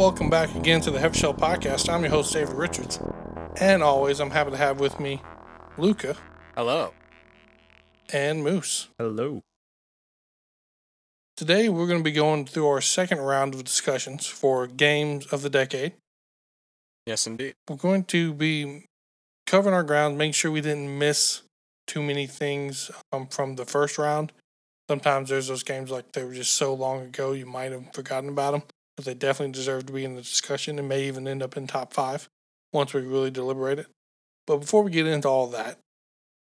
Welcome back again to the Heavyshelf Podcast. I'm your host, David Richards. And always, I'm happy to have with me Luca Hello. and Moose. Hello. Today, we're going to be going through our second round of discussions for games of the decade. Yes, indeed. We're going to be covering our ground, making sure we didn't miss too many things um, from the first round. Sometimes there's those games like they were just so long ago you might have forgotten about them, but they definitely deserve to be in the discussion and may even end up in top five once we really deliberate it. But before we get into all that,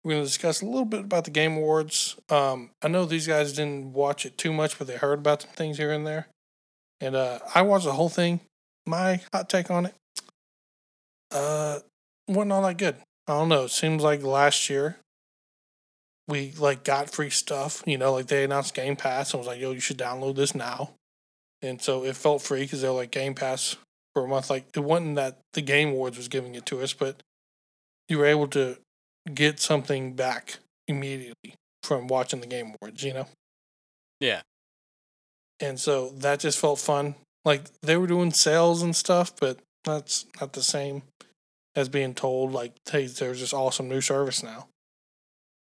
we're going to discuss a little bit about the Game Awards. Um, I know these guys didn't watch it too much, but they heard about some things here and there. And uh, I watched the whole thing. My hot take on it uh, wasn't all that good. I don't know. It seems like last year we like got free stuff. You know, like they announced Game Pass and was like, "Yo, you should download this now." And so it felt free because they're like Game Pass for a month. Like it wasn't that the Game Awards was giving it to us, but you were able to get something back immediately from watching the Game Awards. You know. Yeah. And so that just felt fun. Like they were doing sales and stuff, but that's not the same as being told like, "Hey, there's this awesome new service now.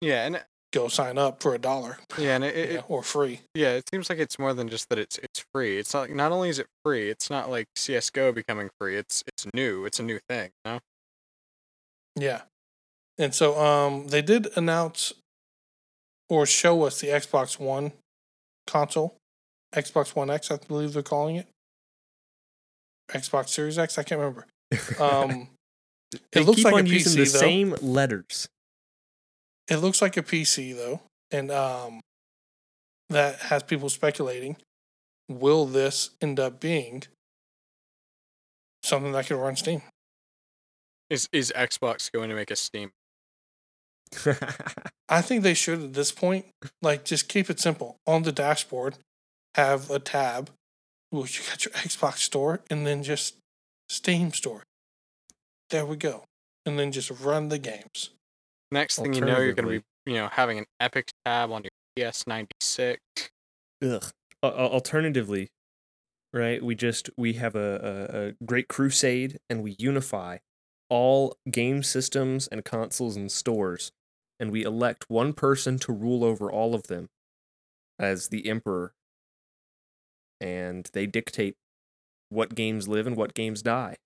Yeah, and Go sign up for a dollar, yeah, and it, it, yeah, or free." yeah, it seems like it's more than just that it's it's free. It's not like not only is it free, it's not like CS:GO becoming free. It's it's new. It's a new thing. You know? Yeah. And so um they did announce or show us the Xbox One console. Xbox One X, I believe they're calling it. Xbox Series X, I can't remember. Um They it looks keep like on a using PC the though. same letters. It looks like a PC though. And um that has people speculating will this end up being something that can run Steam? Is is Xbox going to make a Steam? I think they should at this point. Like, just keep it simple. On the dashboard, have a tab where you got your Xbox store and then just Steam store. There we go. And then just run the games. Next thing you know, you're going to be you know having an Epic tab on your PS96. Ugh. Al- al- Alternatively, right? We just we have a, a, a great crusade and we unify all game systems and consoles and stores, and we elect one person to rule over all of them as the emperor, and they dictate what games live and what games die.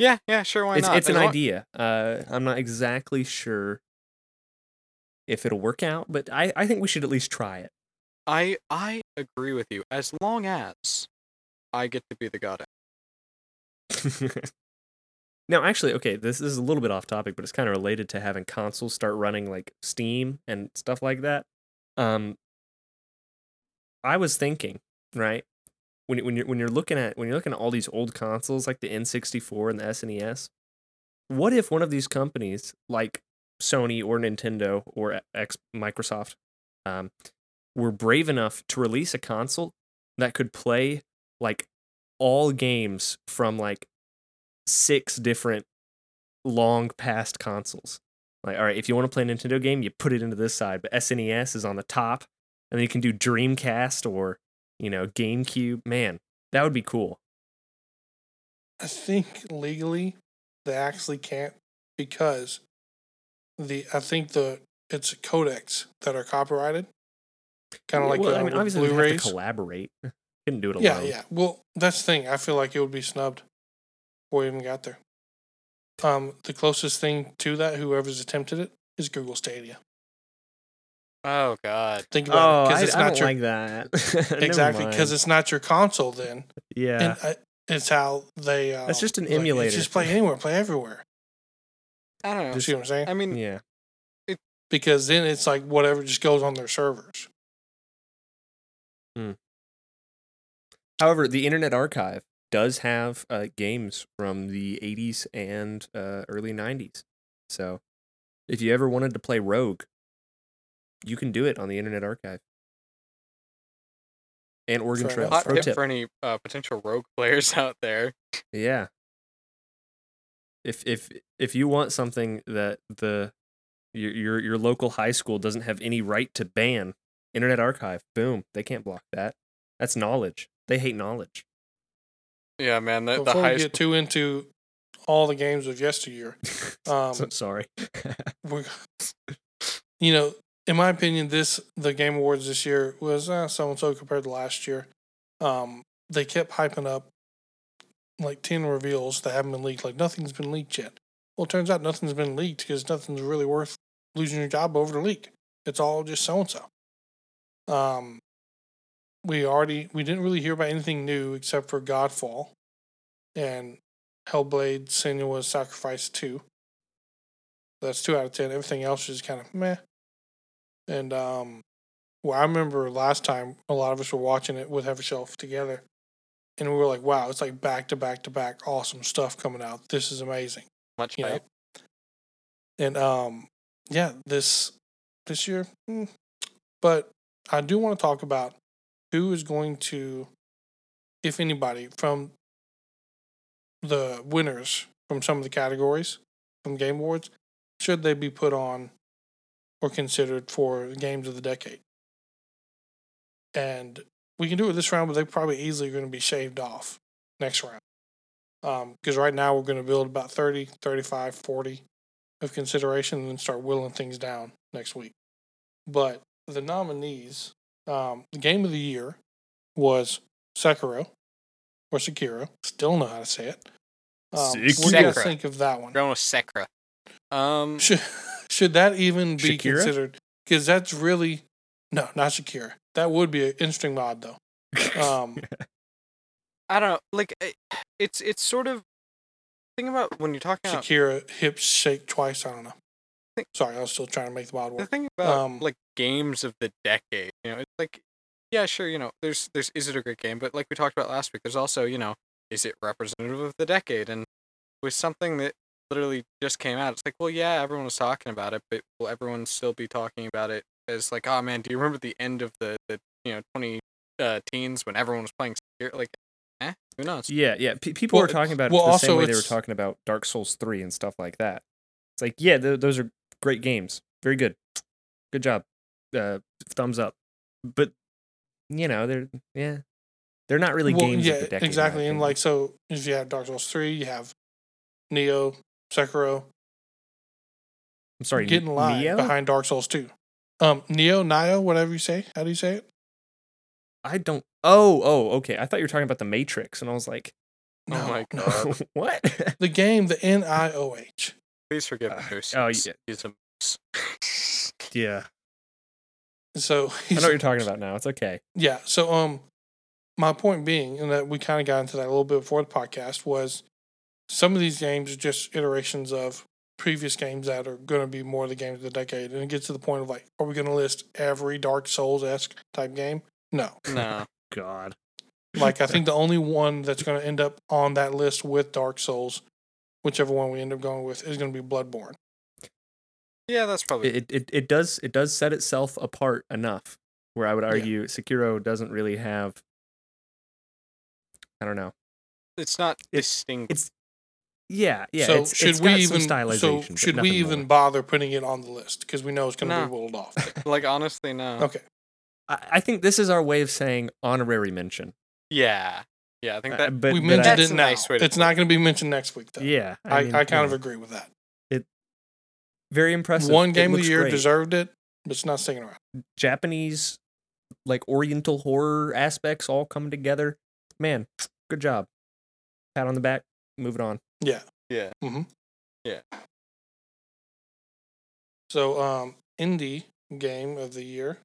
Yeah, yeah, sure. Why it's not? it's an long- idea. Uh, I'm not exactly sure if it'll work out, but I, I think we should at least try it. I I agree with you. As long as I get to be the god. now, actually, okay, this, this is a little bit off topic, but it's kind of related to having consoles start running like Steam and stuff like that. Um, I was thinking, right, when when you're when you're looking at when you're looking at all these old consoles like the N64 and the SNES, what if one of these companies like Sony or Nintendo or X Microsoft um, were brave enough to release a console that could play like all games from like six different long past consoles. Like, all right, if you want to play a Nintendo game, you put it into this side, but SNES is on the top, and then you can do Dreamcast or you know GameCube. Man, that would be cool. I think legally they actually can't because the I think the it's codecs that are copyrighted. Kind of Yeah, like well, uh, I mean, obviously, we have Blu-rays. to collaborate. Couldn't do it alone. Yeah, yeah. Well, that's the thing. I feel like it would be snubbed before we even got there. Um, the closest thing to that, whoever's attempted it, is Google Stadia. Oh God. Think Oh, about it I, because it's I not don't your like that. Exactly because it's not your console. Then yeah, and uh, it's how they. Uh, That's just an like, it's emulator. Just play anywhere, play everywhere. I don't know. You see what I'm saying? I mean, yeah. because then it's like whatever just goes on their servers. Hmm. However, the Internet Archive does have uh, games from the 80s and uh, early 90s. So if you ever wanted to play Rogue, you can do it on the Internet Archive. and Oregon Fair Trail. Hot Pro tip tip. for any uh, potential rogue players out there. Yeah. If if if you want something that the your your your local high school doesn't have any right to ban, Internet Archive, boom, they can't block that. That's knowledge. They hate knowledge. Yeah, man. The, the Before high we get too into all the games of yesteryear, um, So- sorry. we you know, in my opinion, this the Game Awards this year was so and so compared to last year. Um, they kept hyping up like ten reveals that haven't been leaked. Like nothing's been leaked yet. Well, it turns out nothing's been leaked because nothing's really worth losing your job over to leak. It's all just so and so. Um, we already we didn't really hear about anything new except for Godfall and Hellblade: Senua's Sacrifice Two. That's two out of ten. Everything else is kind of meh. And um, well, I remember last time a lot of us were watching it with Heavyshelf together, and we were like, "Wow, it's like back to back to back, awesome stuff coming out. This is amazing." much You know, and um, yeah, this this year, hmm. but I do want to talk about who is going to, if anybody, from the winners from some of the categories from Game Awards, should they be put on or considered for games of the decade? And we can do it this round, but they're probably easily going to be shaved off next round. Because right now we're going to build about 30, 35, 40 of consideration and then start whittling things down next week. But the nominees, um, the game of the year was Sekiro or Sekiro. Still know how to say it. Um, what do you guys think of that one? Going with Sekra. Um, Should, should that even be Shakira? considered? Because that's really no, not Shakira. That would be an interesting mod though. Um, I don't know. Like, it's it's sort of think about when you're talking about Shakira hips shake twice. I don't know. Think- Sorry, I was still trying to make the mod work. the thing about Um, like games of the decade. You know, it's like, yeah, sure. You know, there's there's is it a great game? But like we talked about last week, there's also you know, is it representative of the decade? And with something that literally just came out, it's like, well, yeah, everyone was talking about it, but will everyone still be talking about it as like, oh man, do you remember the end of the the you know twenty uh, teens when everyone was playing Sekiro? like, eh, who knows? Yeah, yeah. P- people Well, were talking about it well, the also same way they were talking about Dark Souls 3 and stuff like that. It's like, yeah, th- those are great games. Very good. Good job. Uh, thumbs up. But, you know, they're, yeah. They're not really Well, games yeah, of the decade. exactly. And like, so if you have Dark Souls three, you have Neo, Sekiro, I'm sorry, getting live Neo? behind Dark Souls two. Um, Neo, Nio, whatever you say. How do you say it? I don't. Oh, oh, okay. I thought you were talking about the Matrix, and I was like, Oh my no. God. what? The game, the N I O H. Please forgive Uh, Moose. oh, yeah. He's a moose. yeah. So I know what you're talking about now. It's okay. Yeah. So um my point being, and that we kind of got into that a little bit before the podcast, was some of these games are just iterations of previous games that are going to be more the games of the decade, and it gets to the point of like, are we going to list every Dark Souls esque type game? No. no. God. Like I think the only one that's going to end up on that list with Dark Souls, whichever one we end up going with, is going to be Bloodborne. Yeah, that's probably It, it it does it does set itself apart enough where I would argue Sekiro doesn't really have. I don't know. it's not it- distinct. It's yeah, yeah. so it's, should it's we got even? So should we even more. bother putting it on the list because we know it's going to No. be whittled off? like honestly, no. Okay. I, I think this is our way of saying honorary mention. Yeah, yeah. I think Uh, that but we but mentioned I- That's it a now. nice it's not going to be mentioned next week, though. Yeah, I, I, mean, kind you of agree with that. It very impressive. One game of the year great. deserved it, but it's not sticking around. Japanese, like Oriental horror aspects all come together. Man, good job. Pat on the back. Moving on. Yeah. Yeah. Mm-hmm. Yeah. So, um, indie game of the year.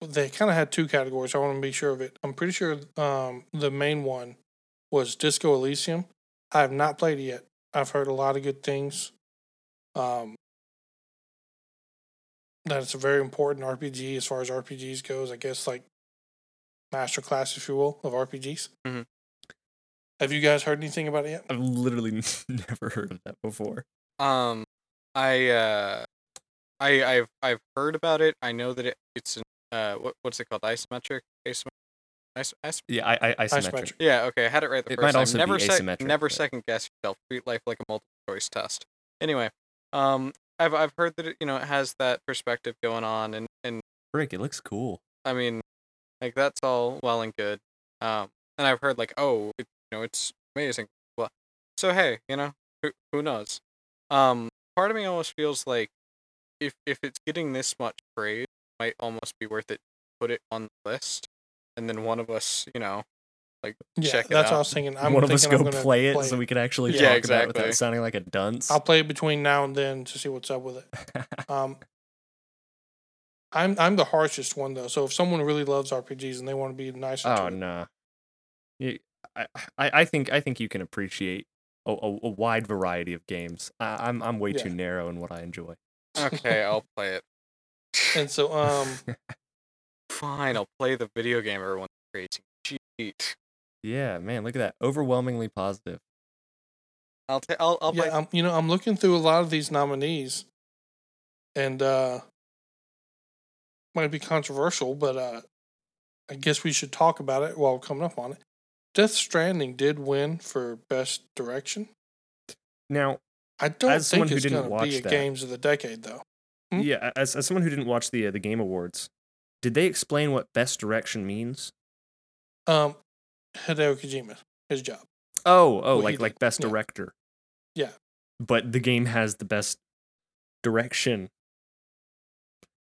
They kind of had two categories. I want to be sure of it. I'm pretty sure um, the main one was Disco Elysium. I have not played it yet. I've heard a lot of good things. Um, that it's a very important RPG as far as RPGs goes. I guess like master class, if you will, of RPGs. Mhm. Have you guys heard anything about it yet? I've literally never heard of that before. um, I uh, I I've I've heard about it. I know that it, it's an, uh, what what's it called? Isometric, asymmetric, Is- is- Yeah, I, I isometric. Isometric. Yeah, okay, I had it right the It first might time. also be never sec- asymmetric, never but- second guess yourself. Treat life like a multiple choice test. Anyway, um, I've I've heard that it, you know it has that perspective going on, and and Frick, it looks cool. I mean, like that's all well and good. Um, and I've heard like, oh, it, you know, it's amazing. Well, so hey, you know, who who knows? Um, part of me almost feels like if if it's getting this much praise, it might almost be worth it. to Put it on the list, and then one of us, you know, like Yeah, check it that's what I out. was thinking. I'm One of us thinking go I'm gonna play it so we can actually Yeah, talk about it exactly. without sounding like a dunce. I'll play it between now and then to see what's up with it. Um, I'm I'm the harshest one though. So if someone really loves RPGs and they want to be nicer oh to it, no. You, I, I I think I think you can appreciate a, a, a wide variety of games. I, I'm I'm way Yeah. too narrow in what I enjoy. okay, I'll play it. and so um, Fine, I'll play the video game everyone's praising. Cheat. Yeah, man, look at that. Overwhelmingly positive. I'll ta- I'll I'll play. yeah, I'm, you know, I'm looking through a lot of these nominees, and uh, might be controversial, but uh, I guess we should talk about it while coming up on it. Death Stranding did win for best direction. Now, I don't think it's going to be a that- games of the decade though. Hmm? yeah, as as someone who didn't watch the uh, the game awards, did they explain what best direction means? Um, Hideo Kojima, his job. Oh, oh, What like like best yeah. director. Yeah. But the game has the best direction.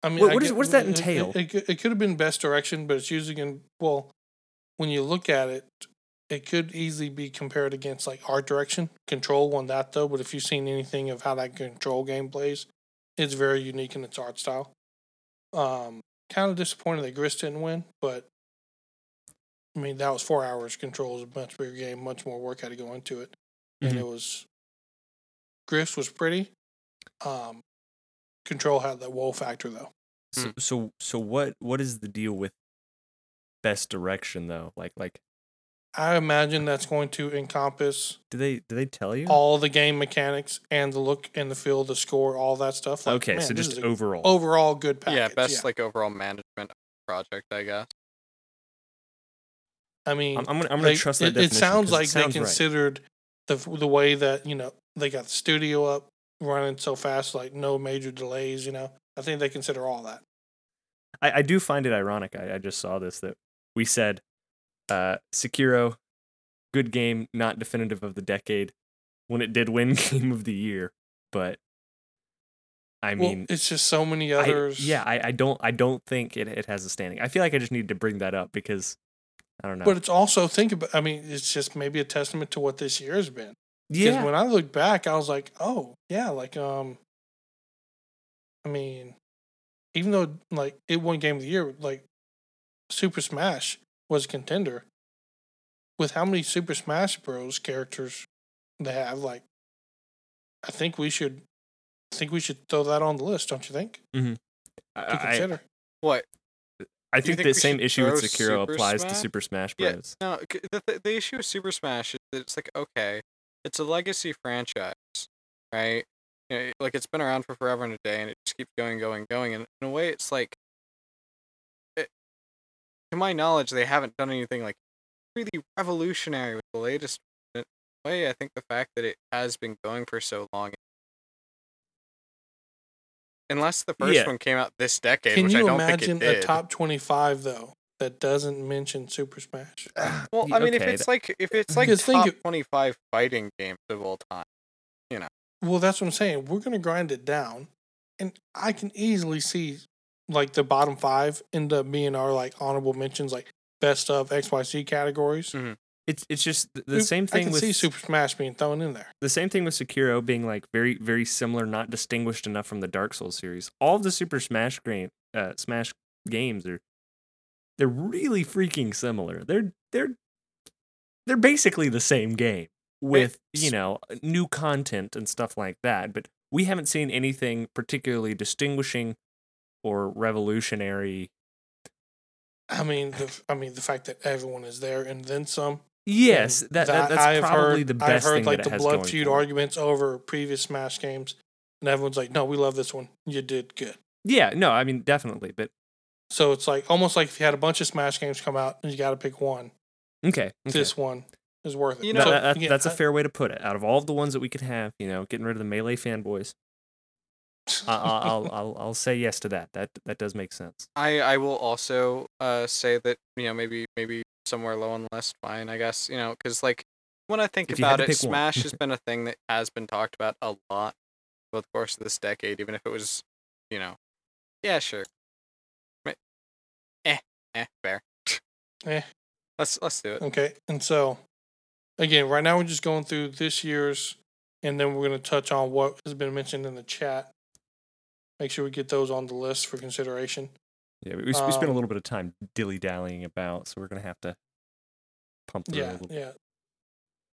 I mean, What- I what is- get- what does that it- it- entail? It, could- it could have been best direction, but it's using in well, when you look at it, it could easily be compared against like art direction. Control won that though, but if you've seen anything of how that control game plays, it's very unique in its art style. Um, kind of disappointed that Gris didn't win, but I mean that was four hours. Control is a much bigger game, much more work had to go into it, and Mhm. it was. Gris was pretty. Um, Control had that whoa factor though. So, so so what what is the deal with best direction though? Like like I imagine that's going to encompass do they do they tell you? all the game mechanics and the look and the feel, the score, all that stuff. Like, okay, man, so just overall. overall good package. yeah, best like overall management project, I guess. I mean, I'm, I'm gonna I'm gonna they- trust that it, it definition sounds 'cause like it sounds they right. considered the the way that you know they got the studio up running so fast, like no major delays. You know, I think they consider all that. I, I do find it ironic. I, I just saw this that we said uh Sekiro, good game, not definitive of the decade, when it did win game of the year. But I well, mean it's just so many I- others. yeah, I, I don't I don't think it, it has a standing. I feel like I just need to bring that up because I don't know. But it's also think about. I mean, it's just maybe a testament to what this year has been. Because yeah. when I look back, I was like, oh yeah, like um, I mean, even though like it won Game of the Year, like Super Smash was a contender. With how many Super Smash Bros. characters they have, like, I think we should, I think we should throw that on the list, don't you think? Mm-hmm. I, To I, consider. What? I think think the same issue with Sekiro Super applies to Super Smash Bros. Yeah, Bros. No, the, the the issue with Super Smash is that it's like okay, it's a legacy franchise, right? You know, like it's been around for forever and a day, and it just keeps going, going, going. And in a way, it's like, it, to my knowledge, they haven't done anything like really revolutionary with the latest. Way, I think the fact that it has been going for so long, unless the first Yeah. one came out this decade, Can which you I don't imagine think it did. a top twenty-five though that doesn't mention Super Smash? Well, I mean, if it's like if it's like Because think top it- twenty five fighting games of all time, you know. Well, that's what I'm saying. We're gonna grind it down, and I can easily see like the bottom five end up being our like honorable mentions, like best of X Y Z categories. It's it's just th- the We- same I thing can with see Super Smash being thrown in there. the same thing with Sekiro being like very very similar, not distinguished enough from the Dark Souls series. All of the Super Smash game uh, Smash games are they're really freaking similar. They're they're they're basically the same game with you know new content and stuff like that. But we haven't seen anything particularly distinguishing or revolutionary. I mean, the, I mean the fact that everyone is there and then some. Yes, and that, that that's I've probably heard, the I've heard thing like that the blood feud for it. arguments over previous Smash games, and everyone's like, "No, we love this one. You did good." Yeah, no, I mean definitely, but So it's like almost like if you had a bunch of Smash games come out and you got to pick one. Okay. okay. This one is worth it. You That- know, that- that- again, that's a I- fair way to put it. Out of all of the ones that we could have, you know, getting rid of the melee fanboys, I, I- I'll, I'll I'll say yes to that. That that does make sense. I I will also uh say that you know maybe maybe somewhere low on the list, fine, I guess you know because like when I think If about it. Smash has been a thing that has been talked about a lot over the course of this decade, even if it was you know, yeah, sure, eh, eh, fair. Eh. Let's let's do it. Okay. And so, again, right now we're just going through this year's, and then we're going to touch on what has been mentioned in the chat. Make sure we get those on the list for consideration. Yeah, we, we spent a Um, little bit of time dilly dallying about, so we're gonna have to pump through a Yeah. little. Yeah.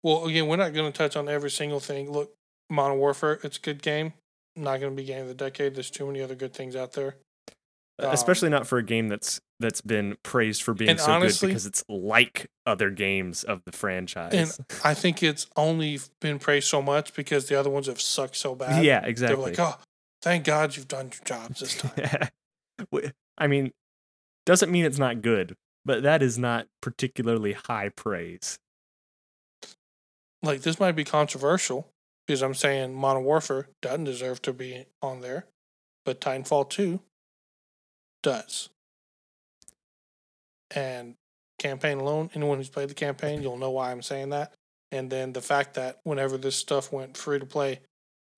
Well, again, we're not going to touch on every single thing. Look, Modern Warfare, it's a good game. Not going to be game of the decade. There's too many other good things out there. Uh, especially not for a game that's that's been praised for being so honestly- good because it's like other games of the franchise. And I think it's only been praised so much because the other ones have sucked so bad. yeah, exactly. They exactly. were like, oh, thank God you've done your jobs this time. I mean, doesn't mean it's not good, but that is not particularly high praise. like this might be controversial because I'm saying Modern Warfare doesn't deserve to be on there, but Titanfall 2 does. And campaign alone, anyone who's played the campaign, you'll know why I'm saying that. And then the fact that whenever this stuff went free to play,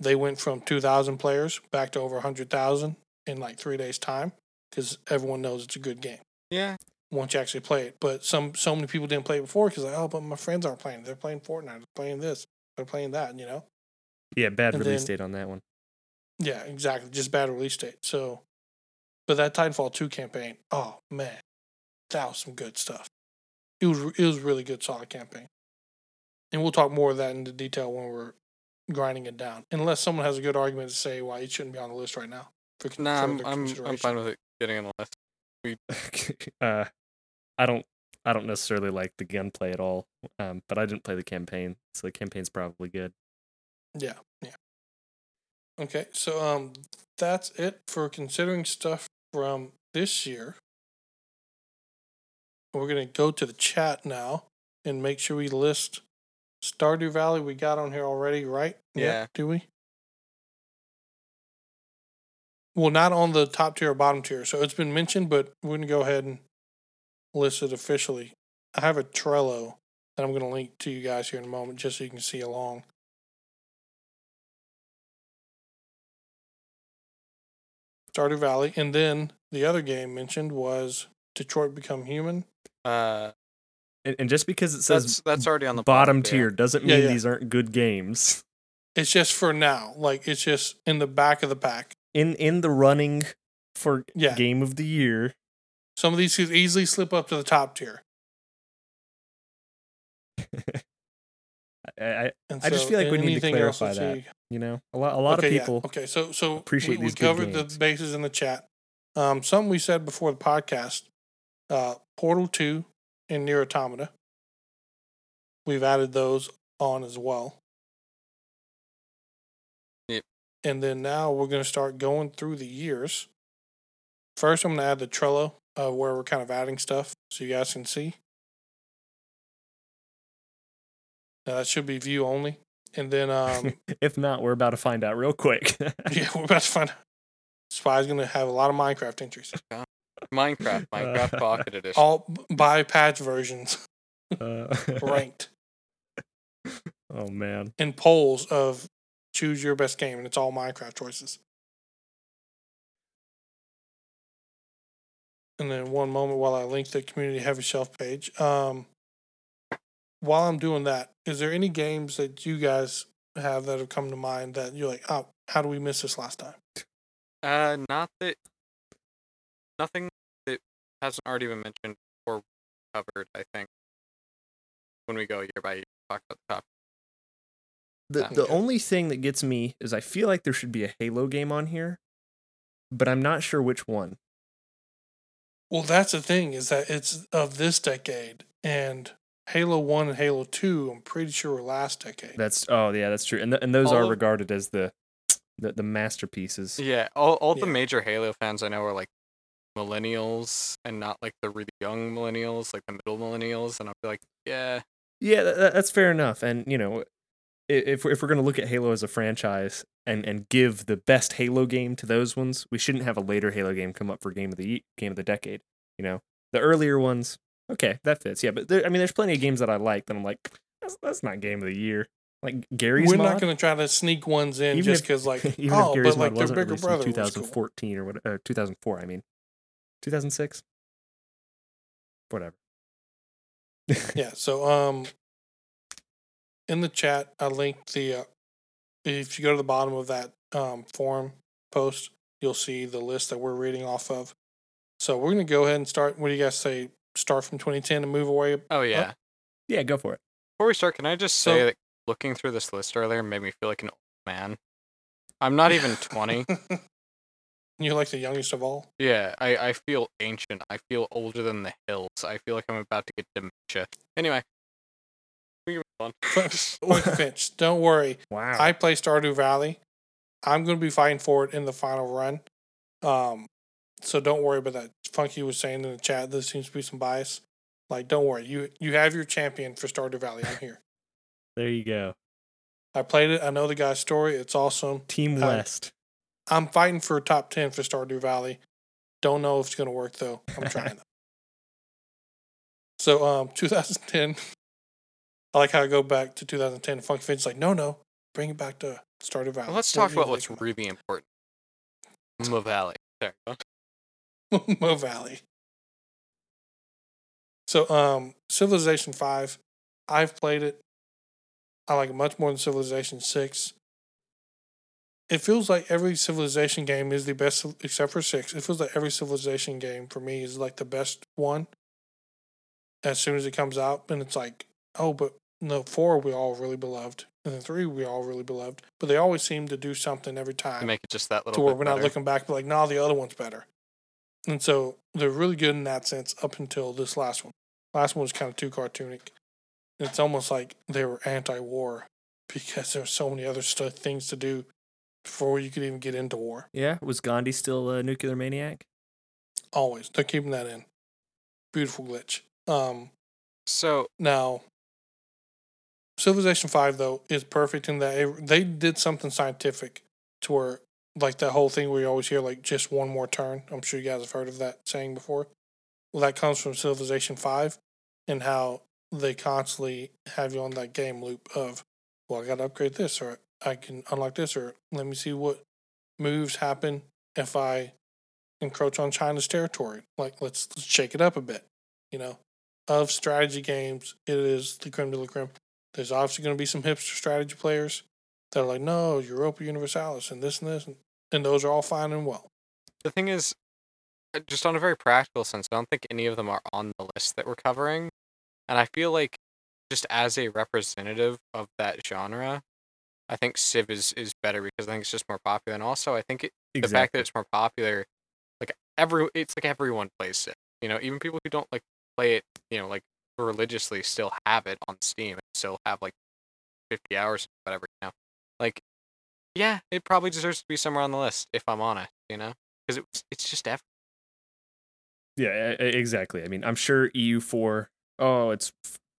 they went from 2,000 players back to over 100,000 in like three days' time because everyone knows it's a good game Yeah, once you actually play it. But some so many people didn't play it before because like, oh, but my friends aren't playing. They're playing Fortnite. They're playing this. They're playing that. You know. Yeah, bad And release then- date on that one. Yeah, exactly. Just bad release date. So, but that Titanfall two campaign, oh man, that was some good stuff. It was it was really good, solid campaign. And we'll talk more of that into detail when we're grinding it down. Unless someone has a good argument to say why it shouldn't be on the list right now. For con- nah, I'm I'm I'm fine with it getting on the list. uh, I don't I don't necessarily like the gunplay at all, um, but I didn't play the campaign, so the campaign's probably good. Yeah, yeah. Okay, so um, that's it for considering stuff from this year. We're gonna go to the chat now and make sure we list Stardew Valley. We got on here already, right? Yeah. Do we? Well, not on the top tier or bottom tier. So it's been mentioned, but we're gonna go ahead and list it officially. I have a Trello that I'm gonna link to you guys here in a moment, just so you can see along. Stardew Valley, and then the other game mentioned was Detroit Become Human. Uh, And, and just because it says that's that's already on the bottom tier. tier doesn't mean yeah. these aren't good games. It's just for now, like it's just in the back of the pack. In in the running for Yeah. game of the year. Some of these could easily slip up to the top tier. I, I And I just feel like we need to clarify that that. you- you know a lot a lot okay, of yeah, people Okay, so so appreciate we, we these good covered games. the bases in the chat. Um, something we said before the podcast. Uh, Portal Two and Nier Automata. We've added those on as well. Yep. And then now we're going to start going through the years. First, I'm going to add the Trello uh, where we're kind of adding stuff so you guys can see. Now, that should be view only. And then, um, if not, we're about to find out real quick. yeah, we're about to find out. Spy's going to have a lot of Minecraft entries. Minecraft, Minecraft Pocket Edition. All b- by patch versions Uh, ranked oh man. in polls of choose your best game, and it's all Minecraft choices. And then one moment while I link the community heavy shelf page. Um, while I'm doing that, is there any games that you guys have that have come to mind that you're like, oh, how do we miss this last time? Uh, not that. Nothing that hasn't already been mentioned or covered. I think when we go year by year, talk about the top. The the Okay. only thing that gets me is I feel like there should be a Halo game on here, but I'm not sure which one. Well, that's the thing is that it's of this decade, and Halo One and Halo Two, I'm pretty sure were last decade. That's oh yeah, that's true. And th- and those All are of- regarded as the the, the masterpieces. Yeah, all all the major Halo fans I know are like millennials and not like the really young millennials, like the middle millennials, and I'll be like, yeah, Yeah, tha- tha- that's fair enough. And you know, if we're, if we're going to look at Halo as a franchise and and give the best Halo game to those ones, we shouldn't have a later Halo game come up for game of the game of the decade. You know, the earlier ones, okay, that fits. Yeah, but there, I mean, there's plenty of games that I like that I'm like, that's that's not game of the year. Like Garry's We're mod, not going to try to sneak ones in Even just because, like, even oh, if Garry's but like mod their wasn't bigger released in brother was cool. 2014 or what, uh, 2004. I mean, 2006. Whatever. Yeah. So, um, in the chat, I linked the. Uh, if you go to the bottom of that um, forum post, you'll see the list that we're reading off of. So we're going to go ahead and start. What do you guys say? Start from 2010 and move away. oh yeah. yeah, go for it. Before we start, can I just So- say that looking through this list earlier made me feel like an old man. I'm not even 20. You're like the youngest of all. Yeah, I, I feel ancient. I feel older than the hills. I feel like I'm about to get dementia. Anyway, we can move on. Funky Finch, don't worry. Wow. I play Stardew Valley. I'm going to be fighting for it in the final run. Um, so don't worry about that. Funky was saying in the chat there seems to be some bias. Like, don't worry. You you have your champion for Stardew Valley. I'm here. there you go. I played it. I know the guy's story. It's awesome. Team Uh, West. I'm fighting for a top ten for Stardew Valley. Don't know if it's going to work though. I'm trying. so um, 2010. I like how I go back to 2010. Funky Finch's like, no, no, bring it back to Stardew Valley. Well, let's talk about what's really important. Mo Valley. There. Mo Valley. So, um, Civilization Five, I've played it. I like it much more than Civilization Six. It feels like every Civilization game is the best, except for Six. It feels like every Civilization game for me is like the best one. As soon as it comes out, and it's like, oh, but no, four we all really beloved, and then three we all really beloved. But they always seem to do something every time make it just that little. to where we're not looking back, but like, nah, the other one's better. And so they're really good in that sense up until this last one. Last one was kind of too cartoonic. It's almost like they were anti-war because there's so many other stuff, things to do before you could even get into war. Yeah, was Gandhi still a nuclear maniac? Always, they're keeping that in. Beautiful glitch. Um, So now, Civilization Five though is perfect in that it, they did something scientific to where like that whole thing where you always hear like just one more turn. I'm sure you guys have heard of that saying before. Well, that comes from Civilization Five, and how they constantly have you on that game loop of, well, I got to upgrade this, or I can unlock this, or let me see what moves happen if I encroach on China's territory. Like let's, let's shake it up a bit, you know of strategy games, it is the creme de la creme. There's obviously going to be some hipster strategy players that are like, no, Europa Universalis and this and this, and, and those are all fine and well. the thing is, uh, just on a very practical sense, I don't think any of them are on the list that we're covering. And I feel like, just as a representative of that genre, I think Civ is, is better because I think it's just more popular. And also, I think it, the fact that it's more popular, like every, it's like everyone plays Civ. You know, even people who don't like play it, you know, like religiously, still have it on Steam and still have like fifty hours, whatever. You know, like yeah, it probably deserves to be somewhere on the list if I'm honest. You know, because it's it's just ev- Yeah, exactly. I mean, I'm sure EU4, oh, it's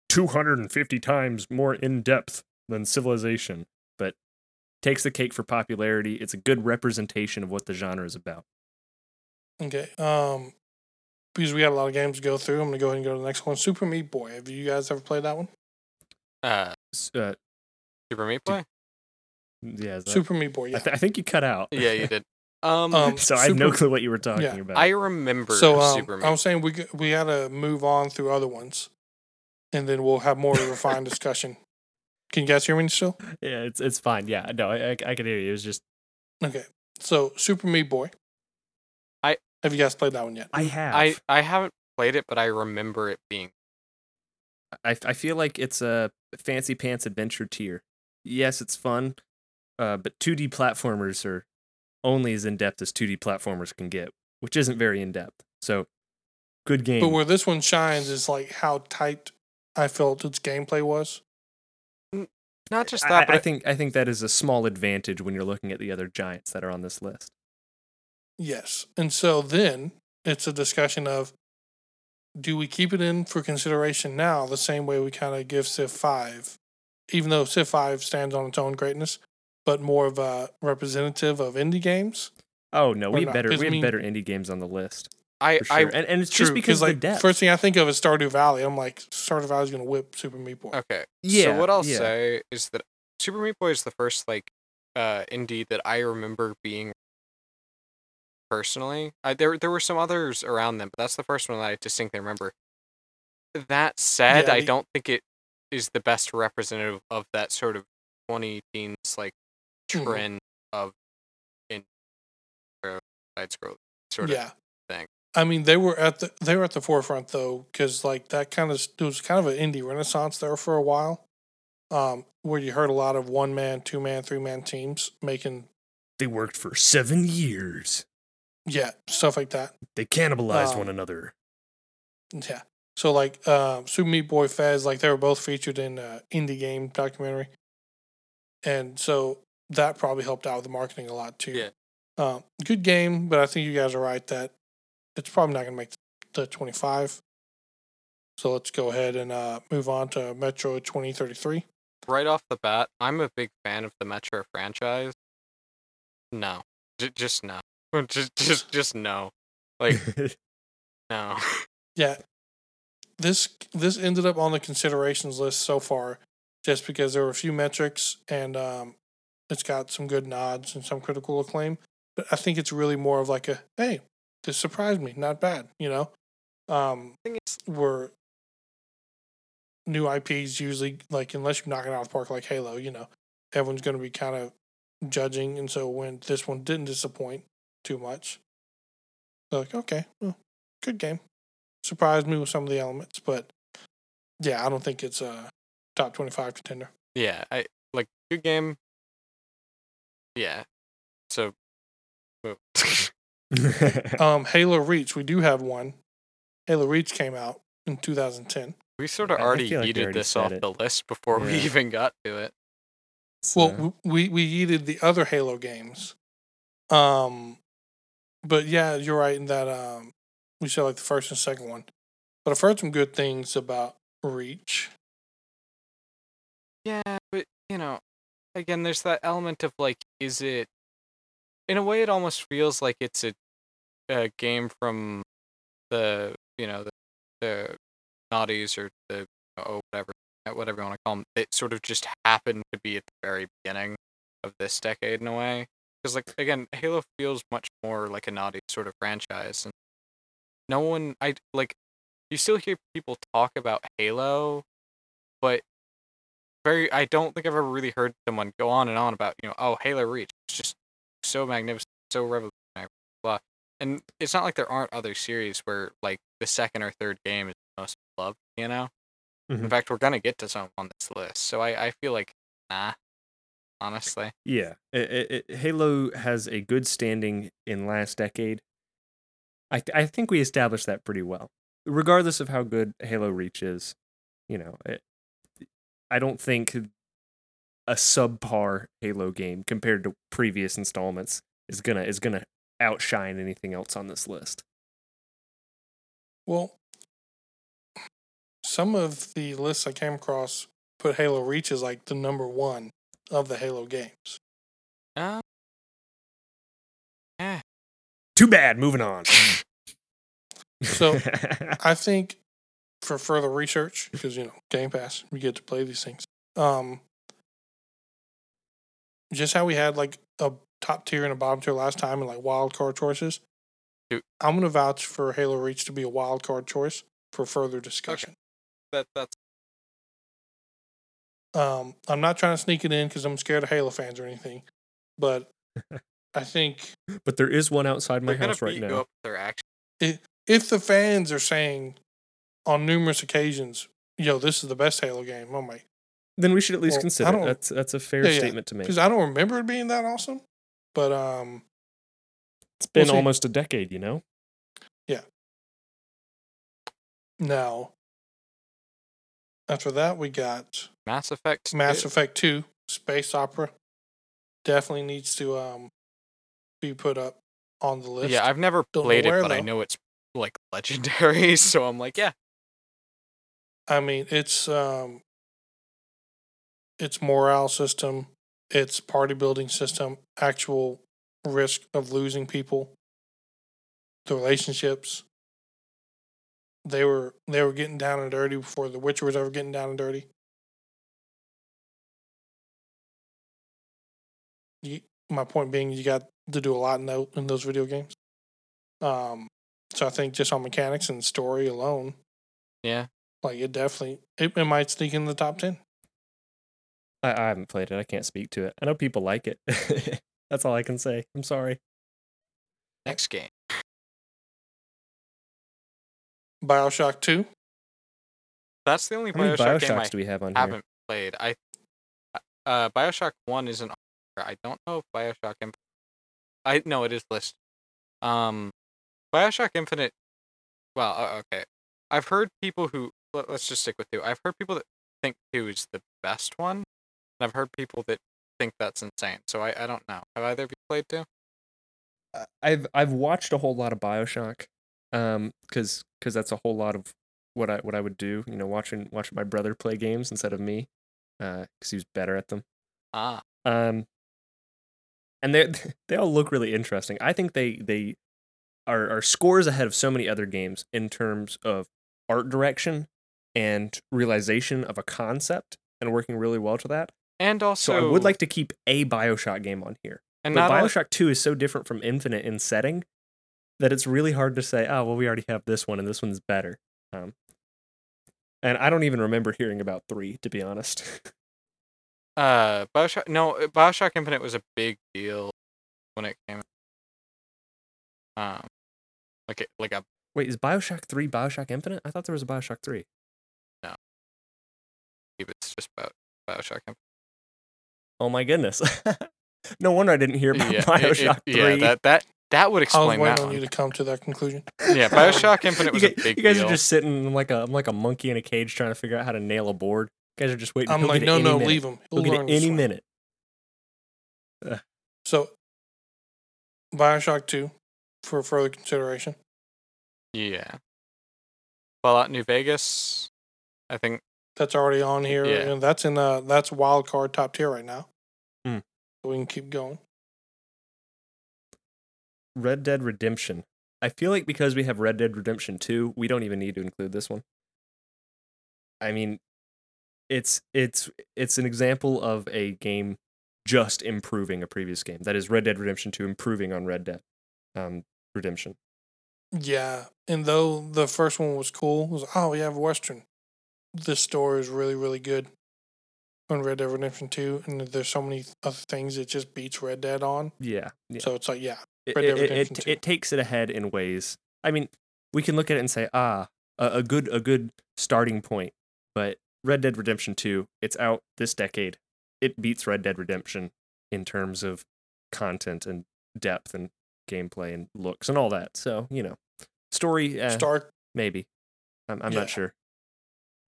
250 times more in depth than Civilization, takes the cake for popularity. It's a good representation of what the genre is about. Okay. Um, because we got a lot of games to go through, I'm going to go ahead and go to the next one. Super Meat Boy. Have you guys ever played that one? uh Uh, Super Meat Dude, Boy. yeah, that- Super Meat Boy, I, yeah. th- I think you cut out. Yeah, you did. Um, Um, so I have no clue what you were talking yeah, about. I remember so um, Super Meat. I was saying we we got to move on through other ones, and then we'll have more of a refined discussion. Can you guys hear me still? yeah, it's it's fine. Yeah, no, I, I, I can hear you. It was just Okay. So Super Meat Boy. I- have you guys played that one yet? I have. I I haven't played it, but I remember it being. I, I feel like it's a fancy pants adventure tier. Yes, it's fun, uh, but 2D platformers are only as in depth as 2D platformers can get, which isn't very in depth. So, good game. But where this one shines is like how tight I felt its gameplay was. Not just that, I, but I think I think that is a small advantage when you're looking at the other giants that are on this list. Yes. And so then it's a discussion of do we keep it in for consideration now the same way we kind of give Civ 5, even though Civ 5 stands on its own greatness, but more of a representative of indie games? Oh no, Or we have not, we I have mean- better indie games on the list I for I and, and it's just True, because like of the depth. first thing I think of is Stardew Valley. I'm like Stardew Valley's gonna whip Super Meat Boy. okay. yeah, So what I'll yeah. say is that Super Meat Boy is the first like uh indie that I remember being personally. I, there there were some others around them, but that's the first one that I distinctly remember. That said, Yeah, I the- don't think it is the best representative of that sort of 20 teens like Mhm. trend of in side scroll sort of yeah. Thing. I mean, they were at the they were at the forefront though, because like that kind of it was kind of an indie renaissance there for a while, um, where you heard a lot of one man, two man, three man teams making they worked for seven years. yeah stuff like that. They cannibalized Um, one another. Yeah. So like um, Super Meat Boy Fez, like they were both featured in uh, indie game documentary, and so that probably helped out with the marketing a lot too. Yeah. Um, good game, but I think you guys are right that it's probably not going to make the 25. So let's go ahead and uh, move on to Metro 2033. right off the bat, I'm a big fan of the Metro franchise. No, J- just no, just just just no, like no. Yeah. This this ended up on the considerations list so far just because there were a few metrics and um, it's got some good nods and some critical acclaim. But I think it's really more of like a hey, this surprised me, not bad, you know. Um, I think new IPs usually like unless you knock it out of the park like Halo, you know, everyone's going to be kind of judging, and so when this one didn't disappoint too much, like, okay, well, good game. Surprised me with some of the elements, but yeah, I don't think it's a top twenty-five contender. yeah, I like good game. Yeah, so. Well, Um, Halo Reach, we do have one. Halo Reach came out in 2010. we sort of I- I already feel like yeeted already this off it. the list before we even got to it. Well, So- w- we we yeeted the other Halo games, um, but yeah, you're right in that um, we said like the first and second one. But I've heard some good things about Reach. Yeah, but you know, again, there's that element of like, is it? In a way, it almost feels like it's a, a game from the you know the the naughties or the oh whatever uh, whatever you want to call them. It sort of just happened to be at the very beginning of this decade in a way. Because like again, Halo feels much more like a naughty sort of franchise, and no one I like. You still hear people talk about Halo, but very I don't think I've ever really heard someone go on and on about, you know, oh Halo Reach. It's just so magnificent, so revolutionary, blah. And it's not like there aren't other series where like the second or third game is most loved, you know? In Mhm. fact we're gonna get to some on this list. So I, I feel like nah, honestly. Yeah, it, it, it- Halo has a good standing in last decade. I th- I think we established that pretty well. Regardless of how good Halo Reach is, you know, it, I don't think a subpar Halo game compared to previous installments is gonna is gonna outshine anything else on this list. Well, some of the lists I came across put Halo Reach as like the number one of the Halo games. Uh, eh. Too bad. Moving on. So I think for further research, because you know Game Pass, we get to play these things. Um, just how we had like a top tier and a bottom tier last time, and like wild card choices. Dude. I'm gonna vouch for Halo Reach to be a wild card choice for further discussion. That that's Um, I'm not trying to sneak it in because I'm scared of Halo fans or anything, but I think but there is one outside my house right now. up their action. if the fans are saying on numerous occasions, "Yo, this is the best Halo game," I'm like, Then we should at least Well, consider. don't- it. That's that's a fair Yeah, yeah, statement to make. because I don't remember it being that awesome. But um, It's been see. almost a decade, you know. Yeah. Now after that we got Mass Effect. Mass two. Effect Two, Space Opera. Definitely needs to um be put up on the list. Yeah, I've never Don't know played it, where, but I know it's like legendary. So I'm like, yeah, I mean, it's um, it's morale system, it's party building system, actual risk of losing people, the relationships. They were they were getting down and dirty before The Witcher was ever getting down and dirty. You, my point being, you got to do a lot in, tho- in those video games. Um, so I think just on mechanics and story alone, yeah. like it definitely it, it might sneak in the top ten. I, I haven't played it. I can't speak to it. I know people like it. That's all I can say. I'm sorry. Next game. Bioshock Two. That's the only How many Bioshock game I do we have on haven't played. I uh Bioshock One is an. I don't know if Bioshock Infinite. I no, it is listed. Um, Bioshock Infinite. Well, uh, okay. I've heard people who let, us just stick with two. I've heard people that think two is the best one, and I've heard people that think that's insane. So I I don't know. Have either of you played two? Uh, I've I've watched a whole lot of Bioshock, um, because because that's a whole lot of what I what I would do. You know, watching watching my brother play games instead of me, uh, because he was better at them. Ah, Um, and they they all look really interesting. I think they they are are scores ahead of so many other games in terms of art direction and realization of a concept and working really well to that. And also So I would like to keep a BioShock game on here. and But only- BioShock 2 is so different from Infinite in setting that it's really hard to say, oh, well, we already have this one and this one's better. Um, and I don't even remember hearing about 3, to be honest. Uh, Bioshock. No, uh, Bioshock Infinite was a big deal when it came. out. Um, like it, like a Wait, is BioShock 3 BioShock Infinite? I thought there was a BioShock 3. No. it's just about Bioshock Infinite. Oh my goodness. no wonder I didn't hear about yeah, it- it- BioShock 3. yeah, that that that would explain that. I was explain waiting that on one. you to come to that conclusion. Yeah, Bioshock Infinite was guys, a big you guys deal. are just sitting like a I'm like a monkey in a cage trying to figure out how to nail a board. You guys are just waiting. I'm He'll like, no, no, minute. leave him. He'll He'll get it any swim. minute. So, Bioshock Two, for further consideration. yeah. Fallout New Vegas. I think That's already on here, Yeah. and that's in the, that's wild card top tier right now. So we can keep going. Red Dead Redemption. I feel like because we have Red Dead Redemption 2, we don't even need to include this one. I mean, it's it's it's an example of a game just improving a previous game. That is Red Dead Redemption 2 improving on Red Dead um, Redemption. Yeah, and though the first one was cool, it was oh we have Western. This story is really really good. On Red Dead Redemption Two, and there's so many other things it just beats Red Dead on. Yeah. yeah. So it's like yeah, it, Red Dead it, Redemption it, 2. it takes it ahead in ways. I mean, we can look at it and say, ah, a, a good a good starting point. But Red Dead Redemption 2, it's out this decade. It beats Red Dead Redemption in terms of content and depth and gameplay and looks and all that. So, you know, story, uh, Star maybe. I'm, I'm Yeah. not sure.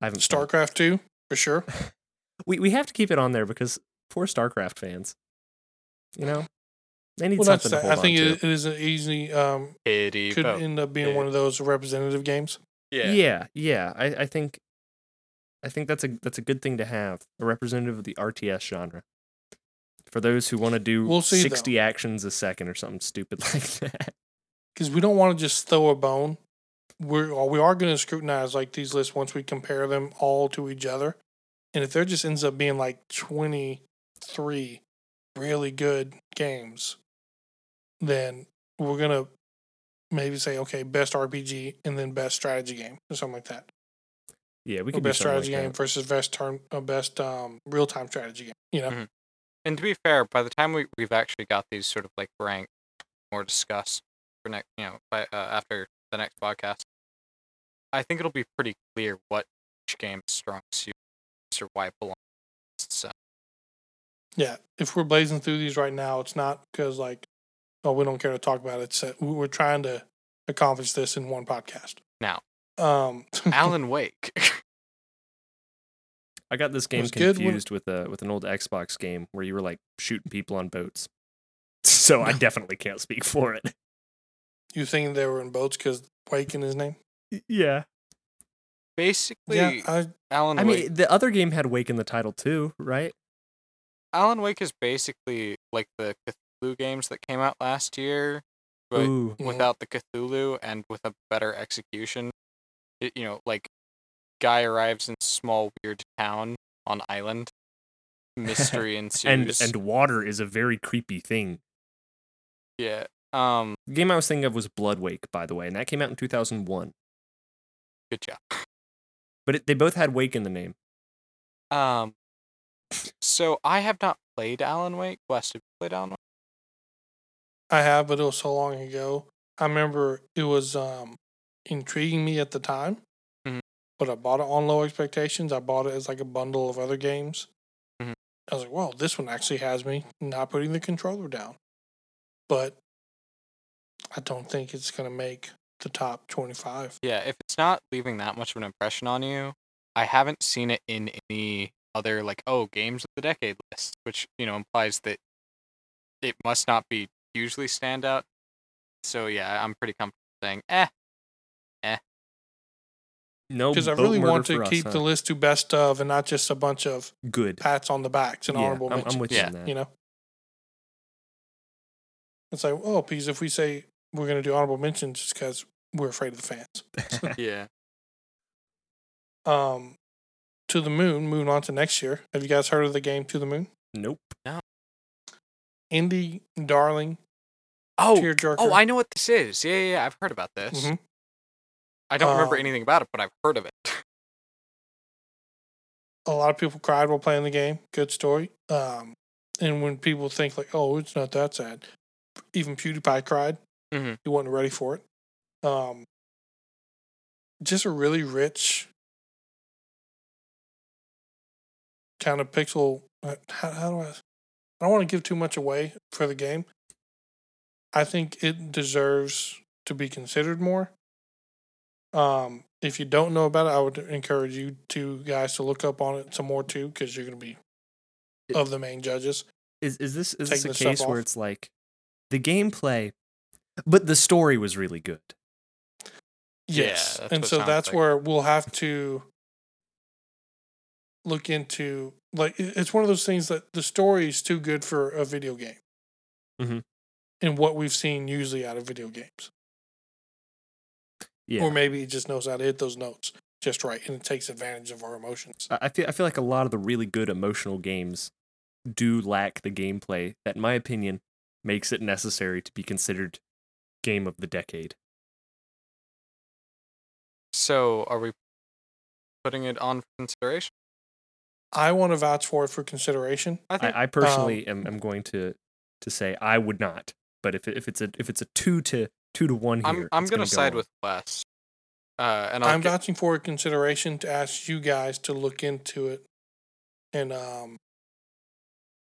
I haven't. StarCraft Two for sure. We, we have to keep it on there because poor StarCraft fans. You know, they need Well, something to hold I think on to. it, it is an easy um Pity could vote. end up being Yeah. one of those representative games. Yeah. yeah yeah I, I think i think that's a that's a good thing to have a representative of the rts genre for those who want to do We'll see, though. 60 actions a second or something stupid like that because we don't want to just throw a bone. We're or we are going to scrutinize like these lists once we compare them all to each other, and if there just ends up being like twenty three really good games, then we're gonna maybe say okay, best RPG and then best strategy game or something like that. yeah we could best strategy like game that. versus best turn, uh, best um, real time strategy game. You know, Mhm. And to be fair, by the time we we've actually got these sort of like ranked or discussed for next, you know, by, uh, after the next podcast, I think it'll be pretty clear what each game's strong suit or why it belongs. So yeah. If we're blazing through these right now, it's not because like oh we don't care to talk about it. It's that we're trying to accomplish this in one podcast. Now. um, Alan Wake. i got this game was good when- confused with a with an old xbox game where you were like shooting people on boats so i definitely can't speak for it You think they were in boats because Wake in his name? Yeah. Basically, Yeah, I, Alan I Wake. mean, the other game had Wake in the title too, right? Alan Wake is basically like the Cthulhu games that came out last year, but Ooh. Mhm. without the Cthulhu and with a better execution. It, you know, like guy arrives in small weird town on island, mystery ensues. And and water is a very creepy thing. yeah, um, The game I was thinking of was Blood Wake, by the way, and that came out in 2001. good job. But it, they both had Wake in the name. Um, so I have not played Alan Wake. Wes, have you played Alan Wake? I have, but it was so long ago. I remember it was um, intriguing me at the time, Mhm. but I bought it on low expectations. I bought it as like a bundle of other games. Mhm. I was like, well, this one actually has me not putting the controller down. But I don't think it's going to make the top 25. Yeah, if it's not leaving that much of an impression on you, I haven't seen it in any other like oh games of the decade list, which you know implies that it must not be hugely standout. So yeah, I'm pretty comfortable saying eh. eh. No, Because I really want to for us, keep huh? the list to best of and not just a bunch of good. pats on the backs and Yeah, honorable I'm, mentions. I'm with you Yeah. on that. you know it's like oh because if we say we're going to do honorable mentions just because we're afraid of the fans Yeah. um to the moon moving on to next year have you guys heard of the game to the moon nope. No. Indie darling Oh, tearjerker oh, I know what this is. Yeah, yeah, yeah, I've heard about this. Mhm. I don't remember Um, anything about it, but I've heard of it. a lot of people cried while playing the game good story um and when people think like oh it's not that sad even pewdiepie cried Mhm. he wasn't ready for it um just a really rich kind of pixel uh, how, how do i i don't want to give too much away for the game i think it deserves to be considered more um if you don't know about it i would encourage you two guys to look up on it some more too because you're going to be of the main judges Is is this is this a case where off. it's like the gameplay, but the story was really good? Yeah, Yes. that's and so that's like. where we'll have to look into like it's one of those things that the story is too good for a video game. Mhm. And what we've seen usually out of video games. Yeah. Or maybe it just knows how to hit those notes just right and it takes advantage of our emotions. I I feel I feel like a lot of the really good emotional games do lack the gameplay that, in my opinion, makes it necessary to be considered game of the decade. So, are we putting it on for consideration? I want to vouch for it for consideration. I think I, I personally am, am going to to say I would not, but if it- if it's a if it's a two to two to one here, I'm I'm gonna side on. with Wes. Uh, and I'll I'm get- vouching for consideration to ask you guys to look into it, and um,